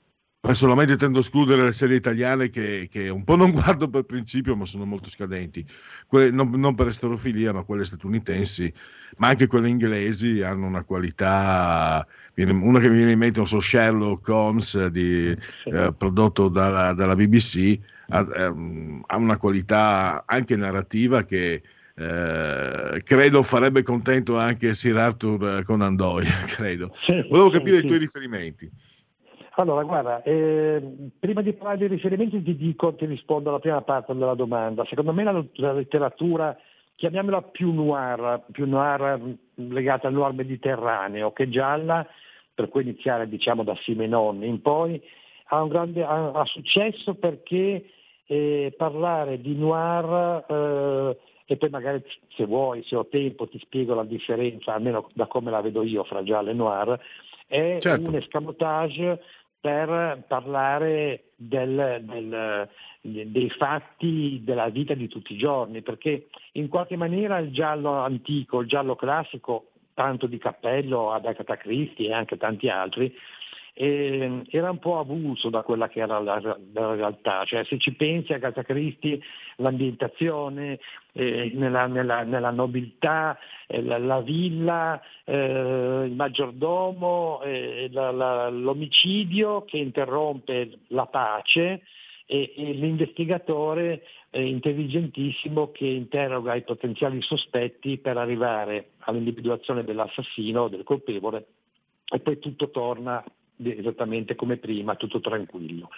Personalmente tendo a escludere le serie italiane che, che, un po' non guardo per principio, ma sono molto scadenti. Quelle, non, non, per esterofilia, ma quelle statunitensi, ma anche quelle inglesi hanno una qualità. Una che mi viene in mente, non so, Sherlock Holmes, di, eh, prodotto dalla, dalla BBC, ha, ehm, ha, una qualità anche narrativa che. Eh, credo farebbe contento anche Sir Arthur Conan Doyle, credo. Volevo capire i tuoi riferimenti. Allora, guarda, eh, prima di parlare dei riferimenti ti dico, ti rispondo alla prima parte della domanda. Secondo me la, la letteratura, chiamiamola più noir, più noir legata al noir mediterraneo che gialla, per cui iniziare diciamo da Simenon in poi, ha, un grande, ha, ha successo perché eh, parlare di noir eh, e poi magari se vuoi, se ho tempo, ti spiego la differenza, almeno da come la vedo io fra giallo e noir, è certo. un escamotage per parlare del, del, dei fatti della vita di tutti i giorni, perché in qualche maniera il giallo antico, il giallo classico, tanto di Cappello ad Agatha Christie e anche tanti altri, eh, era un po' avulso da quella che era la, la realtà, cioè se ci pensi a Agatha Christie l'ambientazione eh, nella, nella, nella, nobiltà, eh, la, la, villa, eh, il maggiordomo, eh, la, l'omicidio che interrompe la pace e, l'investigatore intelligentissimo che interroga i potenziali sospetti per arrivare all'individuazione dell'assassino o del colpevole e poi tutto torna esattamente come prima, tutto tranquillo.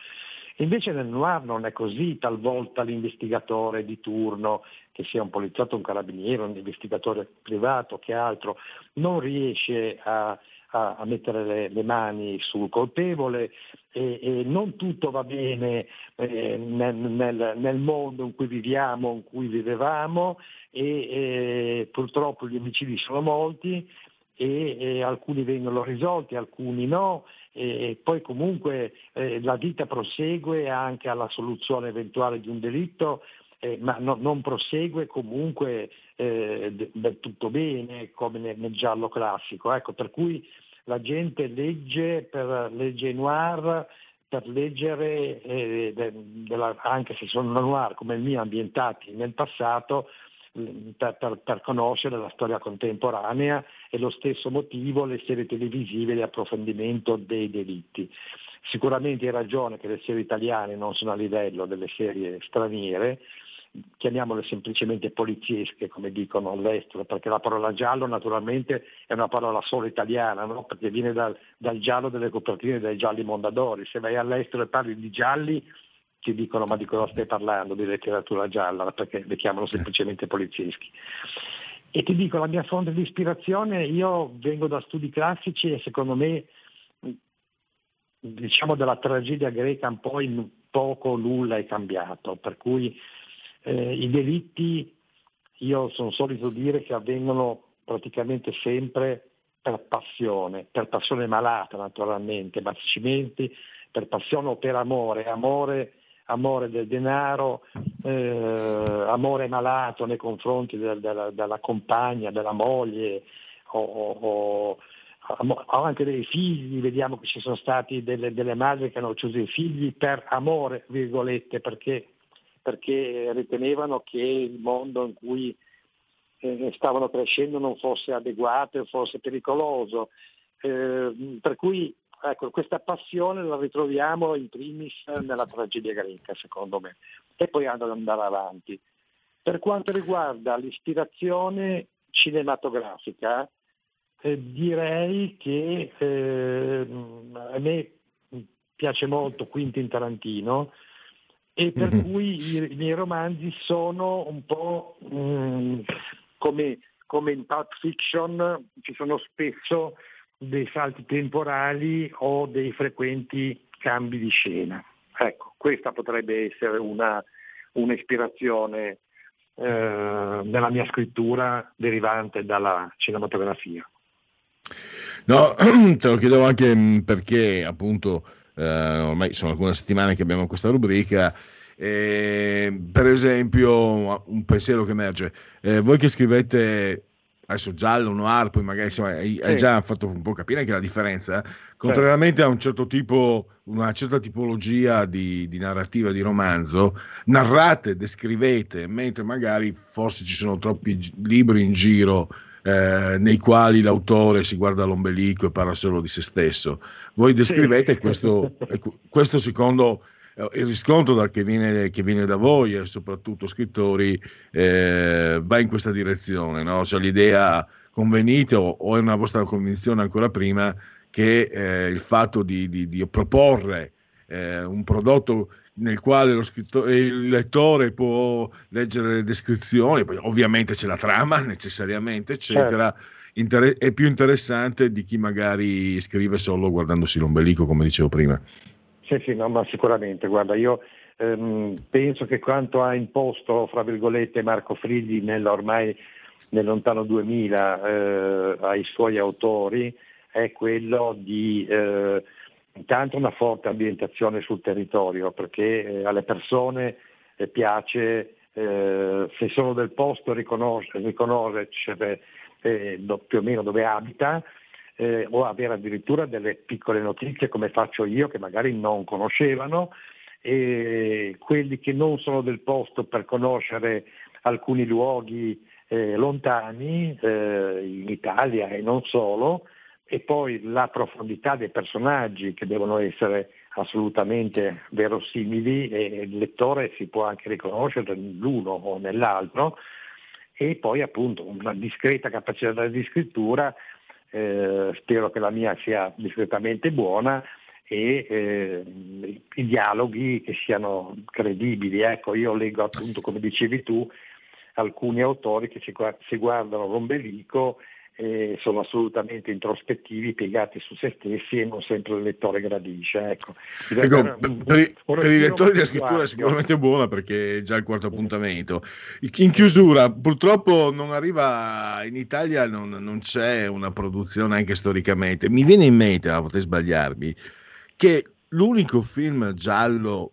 Invece nel noir non è così, talvolta l'investigatore di turno, che sia un poliziotto, un carabiniere, un investigatore privato, che altro, non riesce a, a, a mettere le, le, mani sul colpevole e, e non tutto va bene eh, nel, nel, nel, mondo in cui viviamo, in cui vivevamo e, e purtroppo gli omicidi sono molti e, e alcuni vengono risolti, alcuni no e poi comunque eh, la vita prosegue anche alla soluzione eventuale di un delitto, eh, ma no, non prosegue comunque eh, del tutto bene come nel, nel giallo classico. Ecco, per cui la gente legge per legge noir per leggere, eh, de, de la, anche se sono noir come il mio, ambientati nel passato, per, per, per, conoscere la storia contemporanea e lo stesso motivo le serie televisive di approfondimento dei delitti. Sicuramente hai ragione che le serie italiane non sono a livello delle serie straniere, chiamiamole semplicemente poliziesche, come dicono all'estero, perché la parola giallo naturalmente è una parola solo italiana, no? perché viene dal, dal, giallo delle copertine dai gialli mondadori. Se vai all'estero e parli di gialli, ti dicono ma di cosa stai parlando? Di letteratura gialla, perché le chiamano semplicemente polizieschi. E ti dico, la mia fonte di ispirazione, io vengo da studi classici e secondo me diciamo della tragedia greca un po' in poco nulla è cambiato, per cui eh, i delitti io sono solito dire che avvengono praticamente sempre per passione, per passione malata naturalmente, bassicimenti, per passione o per amore, amore, amore del denaro, eh, amore malato nei confronti del, della, della, compagna, della moglie o, o, o, anche dei figli, vediamo che ci sono stati delle, delle madri che hanno ucciso i figli per amore, virgolette, perché perché ritenevano che il mondo in cui eh, stavano crescendo non fosse adeguato e fosse pericoloso. Eh, per cui ecco, questa passione la ritroviamo in primis nella tragedia greca, secondo me, e poi ad andare avanti. Per quanto riguarda l'ispirazione cinematografica, eh, direi che eh, a me piace molto Quintin Tarantino, e per mm-hmm. cui i, i, miei romanzi sono un po' mh, mm, come, come, in Pulp Fiction, ci sono spesso dei salti temporali o dei frequenti cambi di scena. Ecco, questa potrebbe essere una, un'ispirazione eh, della mia scrittura derivante dalla cinematografia. No, te lo chiedo anche mm, perché appunto eh, ormai sono alcune settimane che abbiamo questa rubrica. Eh, per esempio, un pensiero che emerge, eh, voi che scrivete adesso giallo, noir, poi magari insomma, hai, hai già fatto un po' capire anche la differenza, contrariamente a un certo tipo, una certa tipologia di, di, narrativa, di romanzo, narrate, descrivete, mentre magari forse ci sono troppi libri in giro eh, nei quali l'autore si guarda all'ombelico e parla solo di se stesso. Voi descrivete sì. questo, questo secondo eh, il riscontro che viene, che viene, da voi e soprattutto scrittori eh, va in questa direzione, no? cioè l'idea convenite o, o, è una vostra convinzione ancora prima che eh, il fatto di, di, di proporre eh, un prodotto nel quale il lettore può leggere le descrizioni, poi ovviamente c'è la trama necessariamente, eccetera. Certo. Inter- è più interessante di chi magari scrive solo guardandosi l'ombelico, come dicevo prima. Sì, sì, no, ma sicuramente, guarda, io ehm, penso che quanto ha imposto, fra virgolette, Marco Frigli nel, ormai nel lontano 2000 eh, ai suoi autori è quello di eh, intanto una forte ambientazione sul territorio perché eh, alle persone eh, piace, eh, se sono del posto, riconoscere, riconoscere eh, più o meno dove abita eh, o avere addirittura delle piccole notizie come faccio io che magari non conoscevano e quelli che non sono del posto per conoscere alcuni luoghi eh, lontani in Italia e non solo e poi la profondità dei personaggi che devono essere assolutamente verosimili e il lettore si può anche riconoscere nell'uno o nell'altro e poi appunto una discreta capacità di scrittura, eh, spero che la mia sia discretamente buona e eh, i dialoghi che siano credibili. Ecco, io leggo appunto, come dicevi tu, alcuni autori che si, guardano l'ombelico eh, sono assolutamente introspettivi, piegati su se stessi e non sempre il lettore gradisce. Ecco. Ecco, un, per, i, per i lettori la scrittura è sicuramente buona perché è già il quarto appuntamento. In chiusura, purtroppo non arriva in Italia, non, non c'è una produzione anche storicamente. Mi viene in mente, ma potrei sbagliarmi, che l'unico film giallo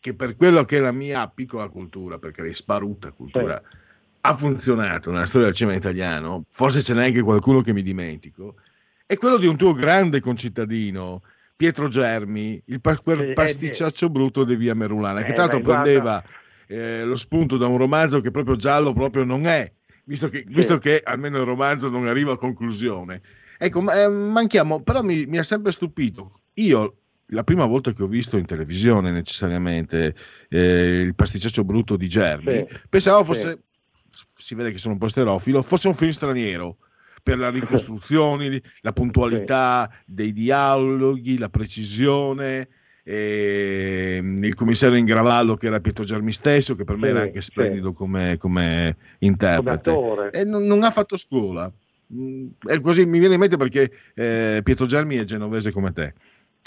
che per quello che è la mia piccola cultura, perché è sparuta cultura, sì ha funzionato nella storia del cinema italiano, forse ce n'è anche qualcuno che mi dimentico, è quello di un tuo grande concittadino, Pietro Germi, il pa- quel pasticciaccio eh, brutto di Via Merulana, eh, che tra l'altro prendeva eh, lo spunto da un romanzo che proprio giallo proprio non è, visto che, visto che almeno il romanzo non arriva a conclusione. Ecco, ma, eh, manchiamo, però mi, mi ha sempre stupito. Io la prima volta che ho visto in televisione necessariamente eh, il pasticciaccio brutto di Germi, Sì. pensavo fosse, Sì. Si vede che sono un po' sterofilo, fosse un film straniero per la ricostruzione, la puntualità dei dialoghi, la precisione. ehm, il commissario Ingravallo che era Pietro Germi stesso che per me Sì, era anche sì. splendido come, come interprete Come e non, non ha fatto scuola Mm, è così mi viene in mente perché eh, Pietro Germi è genovese come te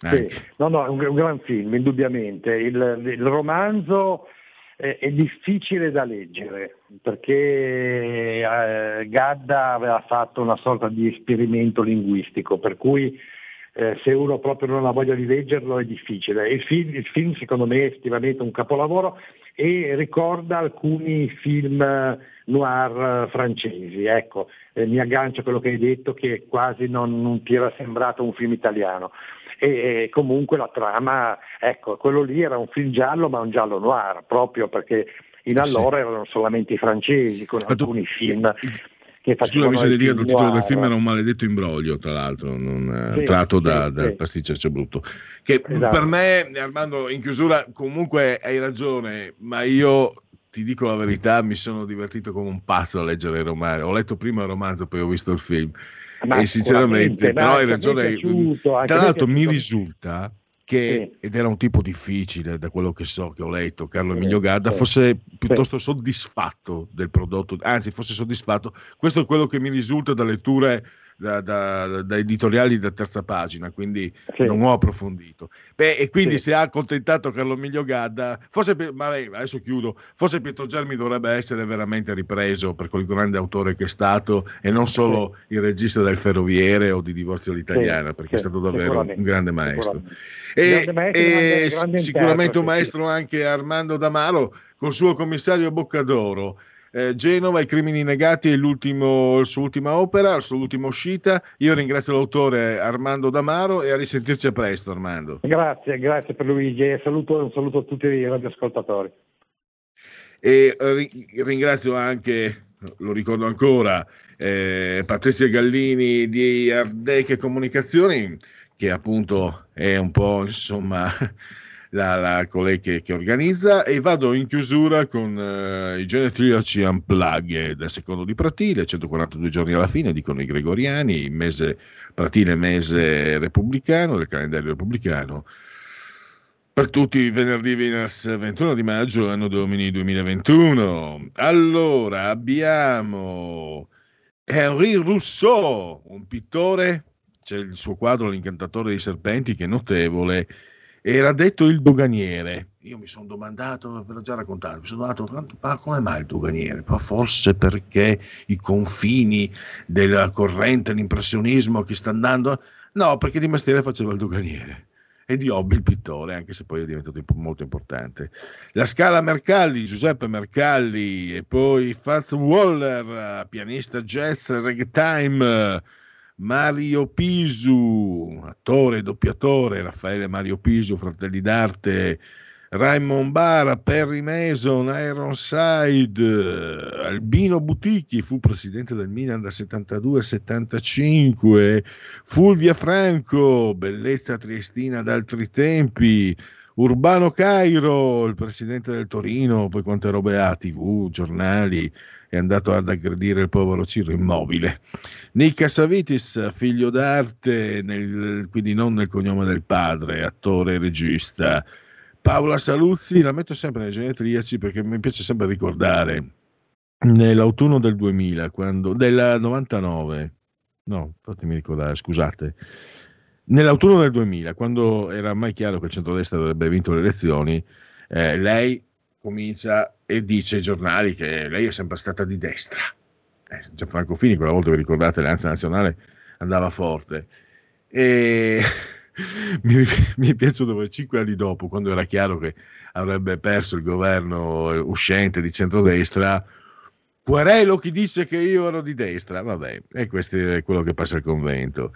Sì, no, no, è un, un gran film, indubbiamente. Il, il romanzo è, difficile da leggere perché eh, Gadda aveva fatto una sorta di esperimento linguistico, per cui eh, se uno proprio non ha voglia di leggerlo è difficile. Il film, il film, secondo me è effettivamente un capolavoro e ricorda alcuni film noir eh, francesi. Ecco, eh, mi aggancio a quello che hai detto che quasi non, non ti era sembrato un film italiano. E, comunque la trama, ecco, quello lì era un film giallo ma un giallo noir, proprio perché in allora erano solamente i francesi con alcuni film che Scusa, facevano mi sei il dedicato il titolo del film era un maledetto imbroglio, tra l'altro, non, eh, Sì, tratto da- sì, dal sì. pasticciaccio brutto. Che Esatto. per me, Armando, in chiusura, comunque hai ragione, ma io ti dico la verità, mi sono divertito come un pazzo a leggere il romanzo. Ho letto prima il romanzo, poi ho visto il film. Ma e sinceramente, però hai ragione. piaciuto, anche Tra l'altro, mi risulta che, ed era un tipo difficile da quello che so, che ho letto, Carlo Emilio Gadda, sì. fosse piuttosto soddisfatto del prodotto, anzi fosse soddisfatto. Questo è quello che mi risulta da letture da, da- da editoriali da terza pagina, quindi non ho approfondito. Beh, e quindi se ha accontentato Carlo Emilio Gadda, forse, beh, adesso chiudo, forse Pietro Germi dovrebbe essere veramente ripreso per quel grande autore che è stato e non solo il regista del Ferroviere o di Divorzio all'Italiana, perché è sì, stato davvero un grande maestro. sicuramente. E, Grande maestro, e grande- grande sicuramente un maestro anche Armando Damaro col suo commissario Boccadoro. Eh, Genova, I crimini negati è l'ultimo, la sua ultima opera, la sua ultima uscita. Io ringrazio l'autore Armando Damaro e a risentirci a presto Armando. Grazie, grazie per Luigi e saluto, un saluto a tutti i radioascoltatori. E ri- ringrazio anche, lo ricordo ancora, eh, Patrizia Gallini di Ardeche Comunicazioni, che appunto è un po' insomma la, la colei che, che organizza. E vado in chiusura con eh, i genetriaci Unplugged del secondo di Pratile, 142 giorni alla fine, dicono i gregoriani, il mese Pratile, mese repubblicano, del calendario repubblicano per tutti venerdì Veners 21 di maggio anno domini 2021 allora abbiamo Henri Rousseau un pittore c'è il suo quadro l'incantatore dei serpenti che è notevole era detto il doganiere. Io mi sono domandato ve l'ho già raccontato mi sono domandato ma come mai il doganiere? Ma forse perché i confini della corrente l'impressionismo che sta andando? No perché di mestiere faceva il doganiere e di hobby il pittore, anche se poi è diventato molto importante. La Scala Mercalli, Giuseppe Mercalli e poi Fats Waller, pianista jazz ragtime, Mario Pisu, attore e doppiatore, Raffaele Mario Pisu, Fratelli d'Arte, Raymond Bara, Perry Mason, Ironside, Albino Butichi fu presidente del Milan dal 72 al 75, Fulvia Franco, bellezza triestina d'altri tempi, Urbano Cairo, il presidente del Torino, poi quante robe ha, tv, giornali, è andato ad aggredire il povero Ciro immobile. Nick Savitis, figlio d'arte, nel- quindi non nel cognome del padre, attore e regista. Paola Saluzzi, la metto sempre nei genetriaci perché mi piace sempre ricordare nell'autunno del 2000, quando, del 99, no, fatemi ricordare, scusate, nell'autunno del 2000, quando era mai chiaro che il centrodestra avrebbe vinto le elezioni, eh, lei comincia e dice ai giornali che lei è sempre stata di destra. Eh, Gianfranco Fini, quella volta vi ricordate, l'Alleanza Nazionale andava forte. E mi, mi è piaciuto perché cinque anni dopo, quando era chiaro che avrebbe perso il governo uscente di centrodestra, Querelo chi dice che io ero di destra, vabbè, e questo è quello che passa al convento.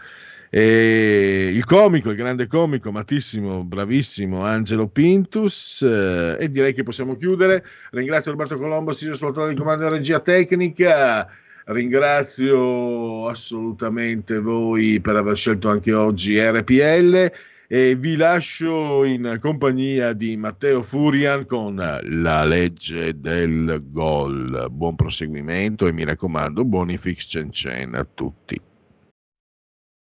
E il comico, il grande comico, amatissimo, bravissimo Angelo Pintus, eh, e direi che possiamo chiudere. Ringrazio Roberto Colombo, assiso sul di comando della regia tecnica. Ringrazio assolutamente voi per aver scelto anche oggi RPL e vi lascio in compagnia di Matteo Furian con la legge del gol. Buon proseguimento e mi raccomando, buoni fix cen cen a tutti.